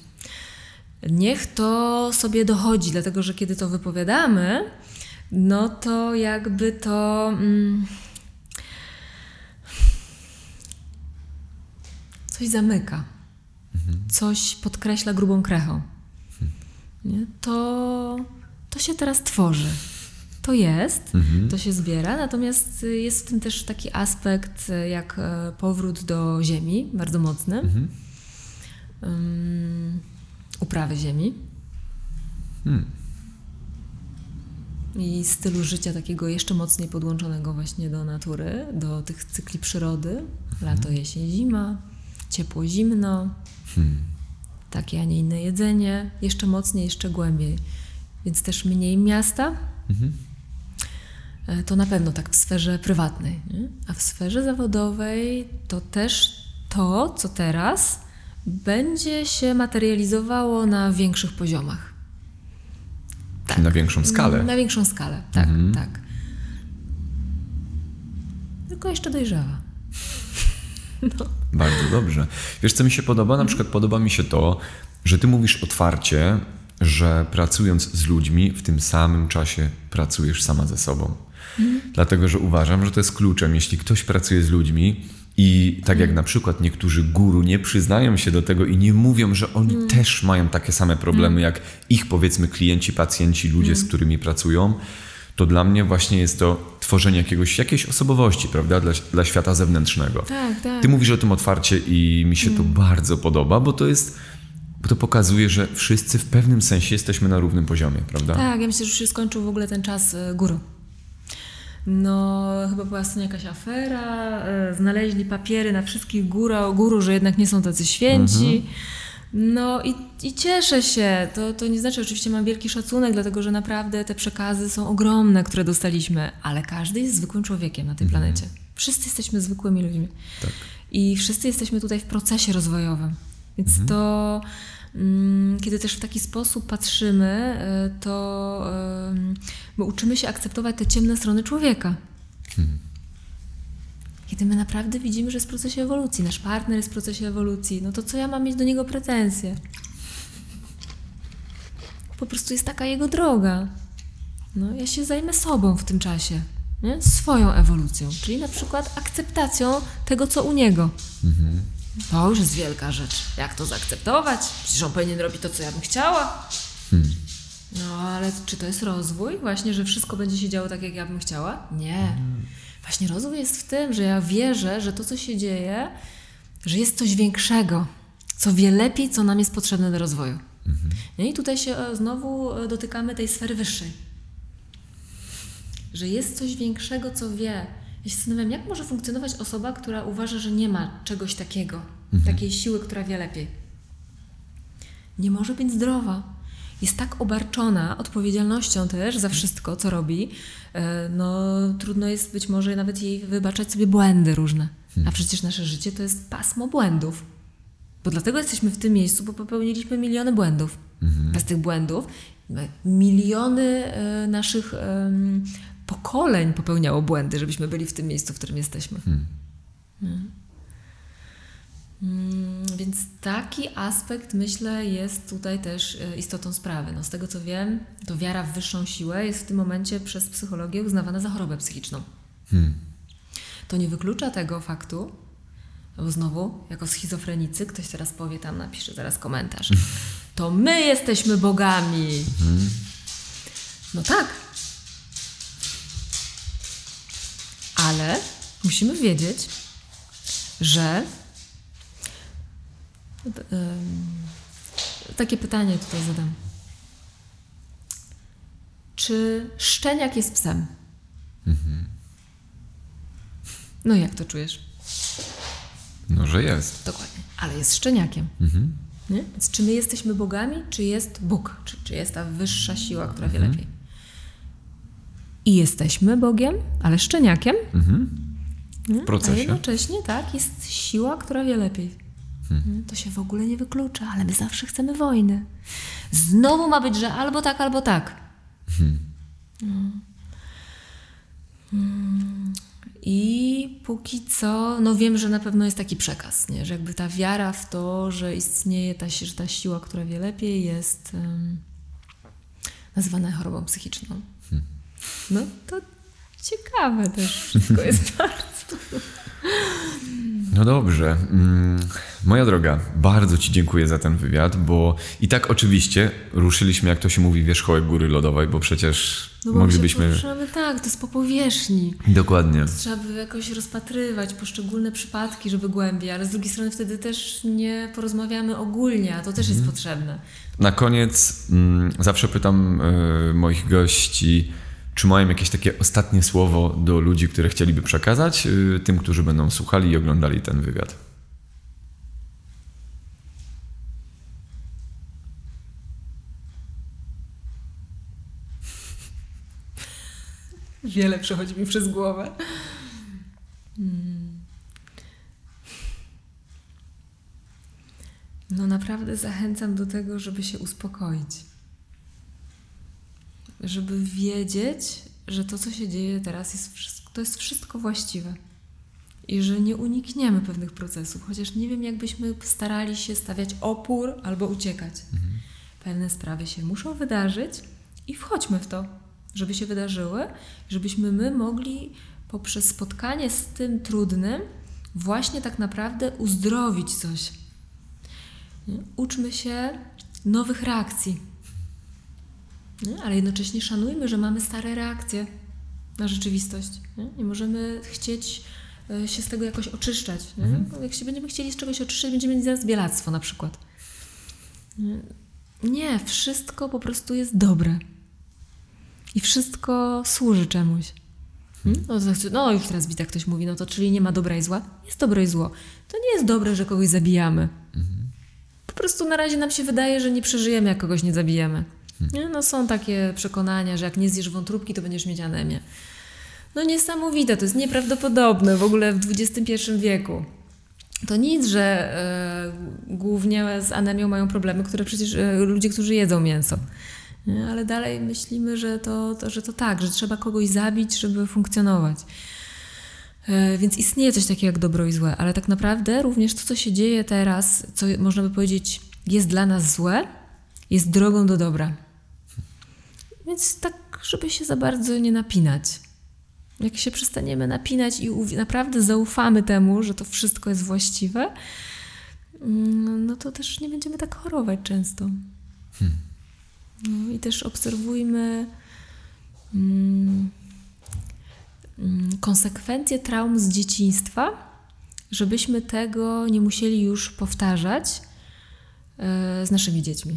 Niech to sobie dochodzi, dlatego że kiedy to wypowiadamy, no to jakby to. Mm, coś zamyka. coś podkreśla grubą krechą, nie? To, to się teraz tworzy. To jest, to się zbiera, natomiast jest w tym też taki aspekt jak e, powrót do ziemi, bardzo mocny. Um, uprawy ziemi. Hmm. I stylu życia takiego jeszcze mocniej podłączonego właśnie do natury, do tych cykli przyrody. Lato, jesień, zima, ciepło, zimno. Takie, a nie inne jedzenie. Jeszcze mocniej, jeszcze głębiej. Więc też mniej miasta. E, To na pewno tak w sferze prywatnej. Nie? A w sferze zawodowej to też to, co teraz, będzie się materializowało na większych poziomach. Czyli na większą skalę. Na większą skalę, tak, tak. Tylko jeszcze dojrzewa. Bardzo dobrze. Wiesz, co mi się podoba? Na przykład podoba mi się to, że ty mówisz otwarcie, że pracując z ludźmi, w tym samym czasie pracujesz sama ze sobą. Dlatego, że uważam, że to jest kluczem. Jeśli ktoś pracuje z ludźmi i tak jak na przykład niektórzy guru nie przyznają się do tego i nie mówią, że oni też mają takie same problemy jak ich powiedzmy klienci, pacjenci, ludzie, z którymi pracują, to dla mnie właśnie jest to tworzenie jakiegoś, jakiejś osobowości, prawda, dla, dla świata zewnętrznego. Tak, tak. Ty mówisz o tym otwarcie i mi się to bardzo podoba, bo to jest, bo to pokazuje, że wszyscy w pewnym sensie jesteśmy na równym poziomie, prawda? Tak, ja myślę, że już się skończył w ogóle ten czas guru. No, chyba była ostatnio jakaś afera, e, znaleźli papiery na wszystkich góra, guru, że jednak nie są tacy święci. No i, i cieszę się. To, to nie znaczy, oczywiście mam wielki szacunek, dlatego że naprawdę te przekazy są ogromne, które dostaliśmy, ale każdy jest zwykłym człowiekiem na tej planecie. Wszyscy jesteśmy zwykłymi ludźmi. Tak. I wszyscy jesteśmy tutaj w procesie rozwojowym. Więc to, mm, kiedy też w taki sposób patrzymy, y, to my uczymy się akceptować te ciemne strony człowieka. Kiedy my naprawdę widzimy, że jest w procesie ewolucji, nasz partner jest w procesie ewolucji, no to co ja mam mieć do niego pretensje? Po prostu jest taka jego droga. No, ja się zajmę sobą w tym czasie, nie? swoją ewolucją, czyli na przykład akceptacją tego, co u niego. To już jest wielka rzecz. Jak to zaakceptować? Przecież on powinien robić to, co ja bym chciała. No, ale czy to jest rozwój? Właśnie, że wszystko będzie się działo tak, jak ja bym chciała? Nie. Właśnie rozwój jest w tym, że ja wierzę, że to, co się dzieje, że jest coś większego, co wie lepiej, co nam jest potrzebne do rozwoju. No i tutaj się e, znowu e, dotykamy tej sfery wyższej. Że jest coś większego, co wie. Ja się zastanawiam, jak może funkcjonować osoba, która uważa, że nie ma czegoś takiego, takiej siły, która wie lepiej. Nie może być zdrowa. Jest tak obarczona odpowiedzialnością też za wszystko, co robi. E, No, trudno jest być może nawet jej wybaczać sobie błędy różne. A przecież nasze życie to jest pasmo błędów. Bo dlatego jesteśmy w tym miejscu, bo popełniliśmy miliony błędów. Bez tych błędów my- miliony e, naszych pokoleń popełniało błędy, żebyśmy byli w tym miejscu, w którym jesteśmy. Mm. Mm, Więc taki aspekt, myślę, jest tutaj też e, istotą sprawy. No, z tego co wiem, to wiara w wyższą siłę jest w tym momencie przez psychologię uznawana za chorobę psychiczną. To nie wyklucza tego faktu, bo znowu, jako schizofrenicy, ktoś teraz powie tam, napisze zaraz komentarz. To my jesteśmy bogami. No tak. Ale musimy wiedzieć, że takie pytanie tutaj zadam. Czy szczeniak jest psem? No jak to czujesz? No, że jest. Dokładnie. Ale jest szczeniakiem. Nie? Więc czy my jesteśmy bogami, czy jest Bóg? Czy, czy jest ta wyższa siła, która wie lepiej? I jesteśmy Bogiem, ale szczeniakiem. Nie? W procesie. A jednocześnie tak, jest siła, która wie lepiej. Nie? To się w ogóle nie wyklucza, ale my zawsze chcemy wojny. Znowu ma być, że albo tak, albo tak. No. Mm. I póki co, no wiem, że na pewno jest taki przekaz, nie? że jakby ta wiara w to, że istnieje ta, że ta siła, która wie lepiej, jest um, nazywana chorobą psychiczną. No to ciekawe też wszystko jest bardzo. No dobrze. Mm, Moja droga, bardzo Ci dziękuję za ten wywiad, bo i tak oczywiście ruszyliśmy, jak to się mówi, wierzchołek góry lodowej, bo przecież No bo moglibyśmy. Poruszamy, tak, to jest po powierzchni. Dokładnie. Trzeba by jakoś rozpatrywać poszczególne przypadki, żeby głębiej, ale z drugiej strony wtedy też nie porozmawiamy ogólnie, a to też jest potrzebne. Na koniec mm, zawsze pytam y, moich gości, czy mają jakieś takie ostatnie słowo do ludzi, które chcieliby przekazać y, tym, którzy będą słuchali i oglądali ten wywiad. Wiele przechodzi mi przez głowę. Hmm. No naprawdę zachęcam do tego, żeby się uspokoić. Żeby wiedzieć, że to, co się dzieje teraz, jest wszystko, to jest wszystko właściwe. I że nie unikniemy pewnych procesów, chociaż nie wiem, jakbyśmy starali się stawiać opór albo uciekać. Pewne sprawy się muszą wydarzyć i wchodźmy w to, żeby się wydarzyły, żebyśmy my mogli poprzez spotkanie z tym trudnym właśnie tak naprawdę uzdrowić coś. Uczmy się nowych reakcji, nie? ale jednocześnie szanujmy, że mamy stare reakcje na rzeczywistość. Nie, możemy chcieć e, się z tego jakoś oczyszczać. Mhm. Jak się będziemy chcieli z czegoś oczyszczać, będziemy mieć zaraz bielactwo na przykład. Nie? Wszystko po prostu jest dobre. I wszystko służy czemuś. Hmm? No, to, no już teraz Witek ktoś mówi, no to czyli nie ma dobra i zła? Jest dobro i zło. To nie jest dobre, że kogoś zabijamy. Po prostu na razie nam się wydaje, że nie przeżyjemy, jak kogoś nie zabijemy. Nie? No są takie przekonania, że jak nie zjesz wątróbki, to będziesz mieć anemię. No niesamowite, to jest nieprawdopodobne w ogóle w XXI wieku. To nic, że e, głównie z anemią mają problemy, które przecież e, ludzie, którzy jedzą mięso. Nie? Ale dalej myślimy, że to, to, że to tak, że trzeba kogoś zabić, żeby funkcjonować. E, Więc istnieje coś takiego jak dobro i złe, ale tak naprawdę również to, co się dzieje teraz, co można by powiedzieć jest dla nas złe, jest drogą do dobra. Więc tak, żeby się za bardzo nie napinać. Jak się przestaniemy napinać i naprawdę zaufamy temu, że to wszystko jest właściwe, mm, no to też nie będziemy tak chorować często. No i też obserwujmy mm, mm, konsekwencje traum z dzieciństwa, żebyśmy tego nie musieli już powtarzać e, z naszymi dziećmi.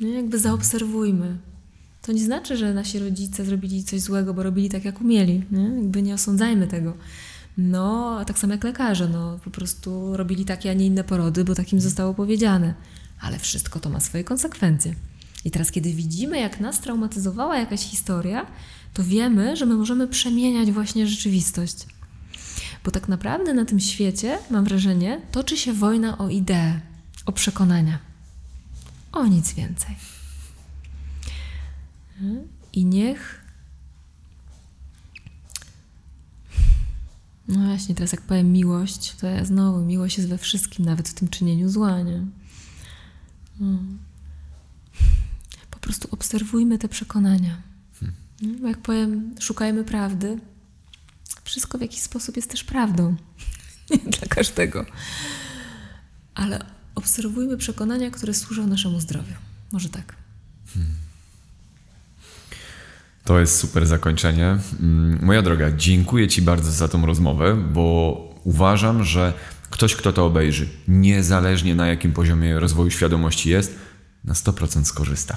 No, jakby zaobserwujmy. To nie znaczy, że nasi rodzice zrobili coś złego, bo robili tak, jak umieli. Nie? Jakby nie osądzajmy tego. No, tak samo jak lekarze, no po prostu robili takie, a nie inne porody, bo takim zostało powiedziane. Ale wszystko to ma swoje konsekwencje. I teraz, kiedy widzimy, jak nas traumatyzowała jakaś historia, to wiemy, że my możemy przemieniać właśnie rzeczywistość. Bo tak naprawdę na tym świecie, mam wrażenie, toczy się wojna o idee, o przekonania. O nic więcej. I niech. No właśnie, teraz jak powiem miłość, to ja znowu miłość jest we wszystkim, nawet w tym czynieniu zła, nie? No. Po prostu obserwujmy te przekonania. Nie? Bo jak powiem, szukajmy prawdy, wszystko w jakiś sposób jest też prawdą. Nie dla każdego. Ale obserwujmy przekonania, które służą naszemu zdrowiu. Może tak. To jest super zakończenie. Mm, Moja droga, dziękuję Ci bardzo za tą rozmowę, bo uważam, że ktoś, kto to obejrzy, niezależnie na jakim poziomie rozwoju świadomości jest, na 100% skorzysta.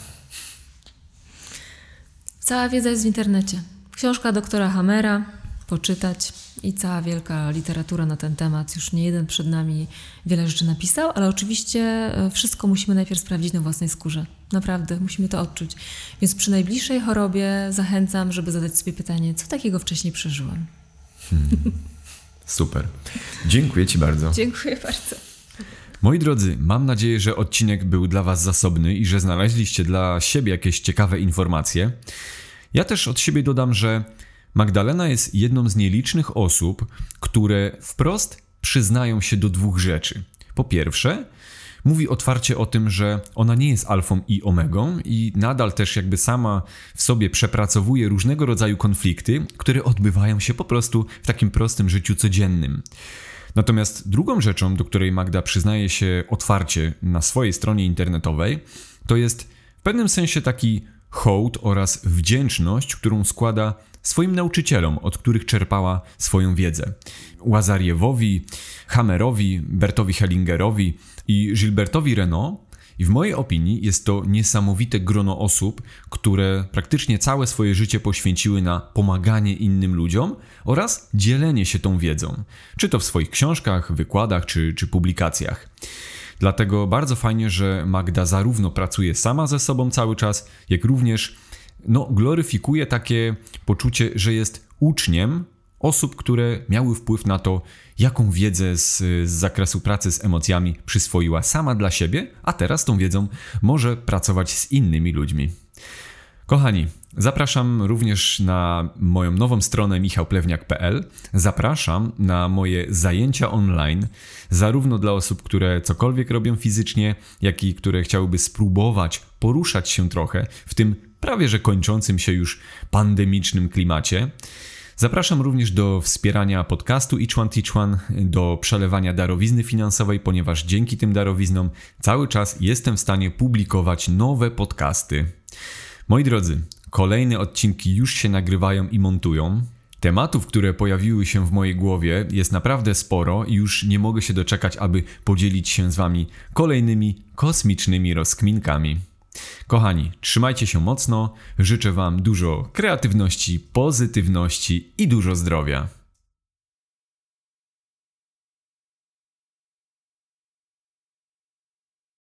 Cała wiedza jest w internecie. Książka doktora Hamera, poczytać i cała wielka literatura na ten temat. Już nie jeden przed nami wiele rzeczy napisał, ale oczywiście e, wszystko musimy najpierw sprawdzić na własnej skórze. Naprawdę, musimy to odczuć. Więc przy najbliższej chorobie zachęcam, żeby zadać sobie pytanie, co takiego wcześniej przeżyłem. Super. Dziękuję Ci bardzo. Dziękuję bardzo. Moi drodzy, mam nadzieję, że odcinek był dla Was zasobny i że znaleźliście dla siebie jakieś ciekawe informacje. Ja też od siebie dodam, że Magdalena jest jedną z nielicznych osób, które wprost przyznają się do dwóch rzeczy. Po pierwsze, mówi otwarcie o tym, że ona nie jest alfą i omegą i nadal też jakby sama w sobie przepracowuje różnego rodzaju konflikty, które odbywają się po prostu w takim prostym życiu codziennym. Natomiast drugą rzeczą, do której Magda przyznaje się otwarcie na swojej stronie internetowej, to jest w pewnym sensie taki hołd oraz wdzięczność, którą składa swoim nauczycielom, od których czerpała swoją wiedzę. Łazariewowi, Hammerowi, Bertowi Hellingerowi i Gilbertowi Renault i w mojej opinii jest to niesamowite grono osób, które praktycznie całe swoje życie poświęciły na pomaganie innym ludziom oraz dzielenie się tą wiedzą, czy to w swoich książkach, wykładach czy, czy publikacjach. Dlatego bardzo fajnie, że Magda zarówno pracuje sama ze sobą cały czas, jak również no, gloryfikuje takie poczucie, że jest uczniem osób, które miały wpływ na to, jaką wiedzę z, z, zakresu pracy z emocjami przyswoiła sama dla siebie, a teraz tą wiedzą może pracować z innymi ludźmi. Kochani, zapraszam również na moją nową stronę michałplewniak.pl. Zapraszam na moje zajęcia online, zarówno dla osób, które cokolwiek robią fizycznie, jak i które chciałyby spróbować poruszać się trochę w tym prawie że kończącym się już pandemicznym klimacie. Zapraszam również do wspierania podcastu Each One Teach One, do przelewania darowizny finansowej, ponieważ dzięki tym darowiznom cały czas jestem w stanie publikować nowe podcasty. Moi drodzy, kolejne odcinki już się nagrywają i montują. Tematów, które pojawiły się w mojej głowie jest naprawdę sporo i już nie mogę się doczekać, aby podzielić się z Wami kolejnymi kosmicznymi rozkminkami. Kochani, trzymajcie się mocno, życzę Wam dużo kreatywności, pozytywności i dużo zdrowia.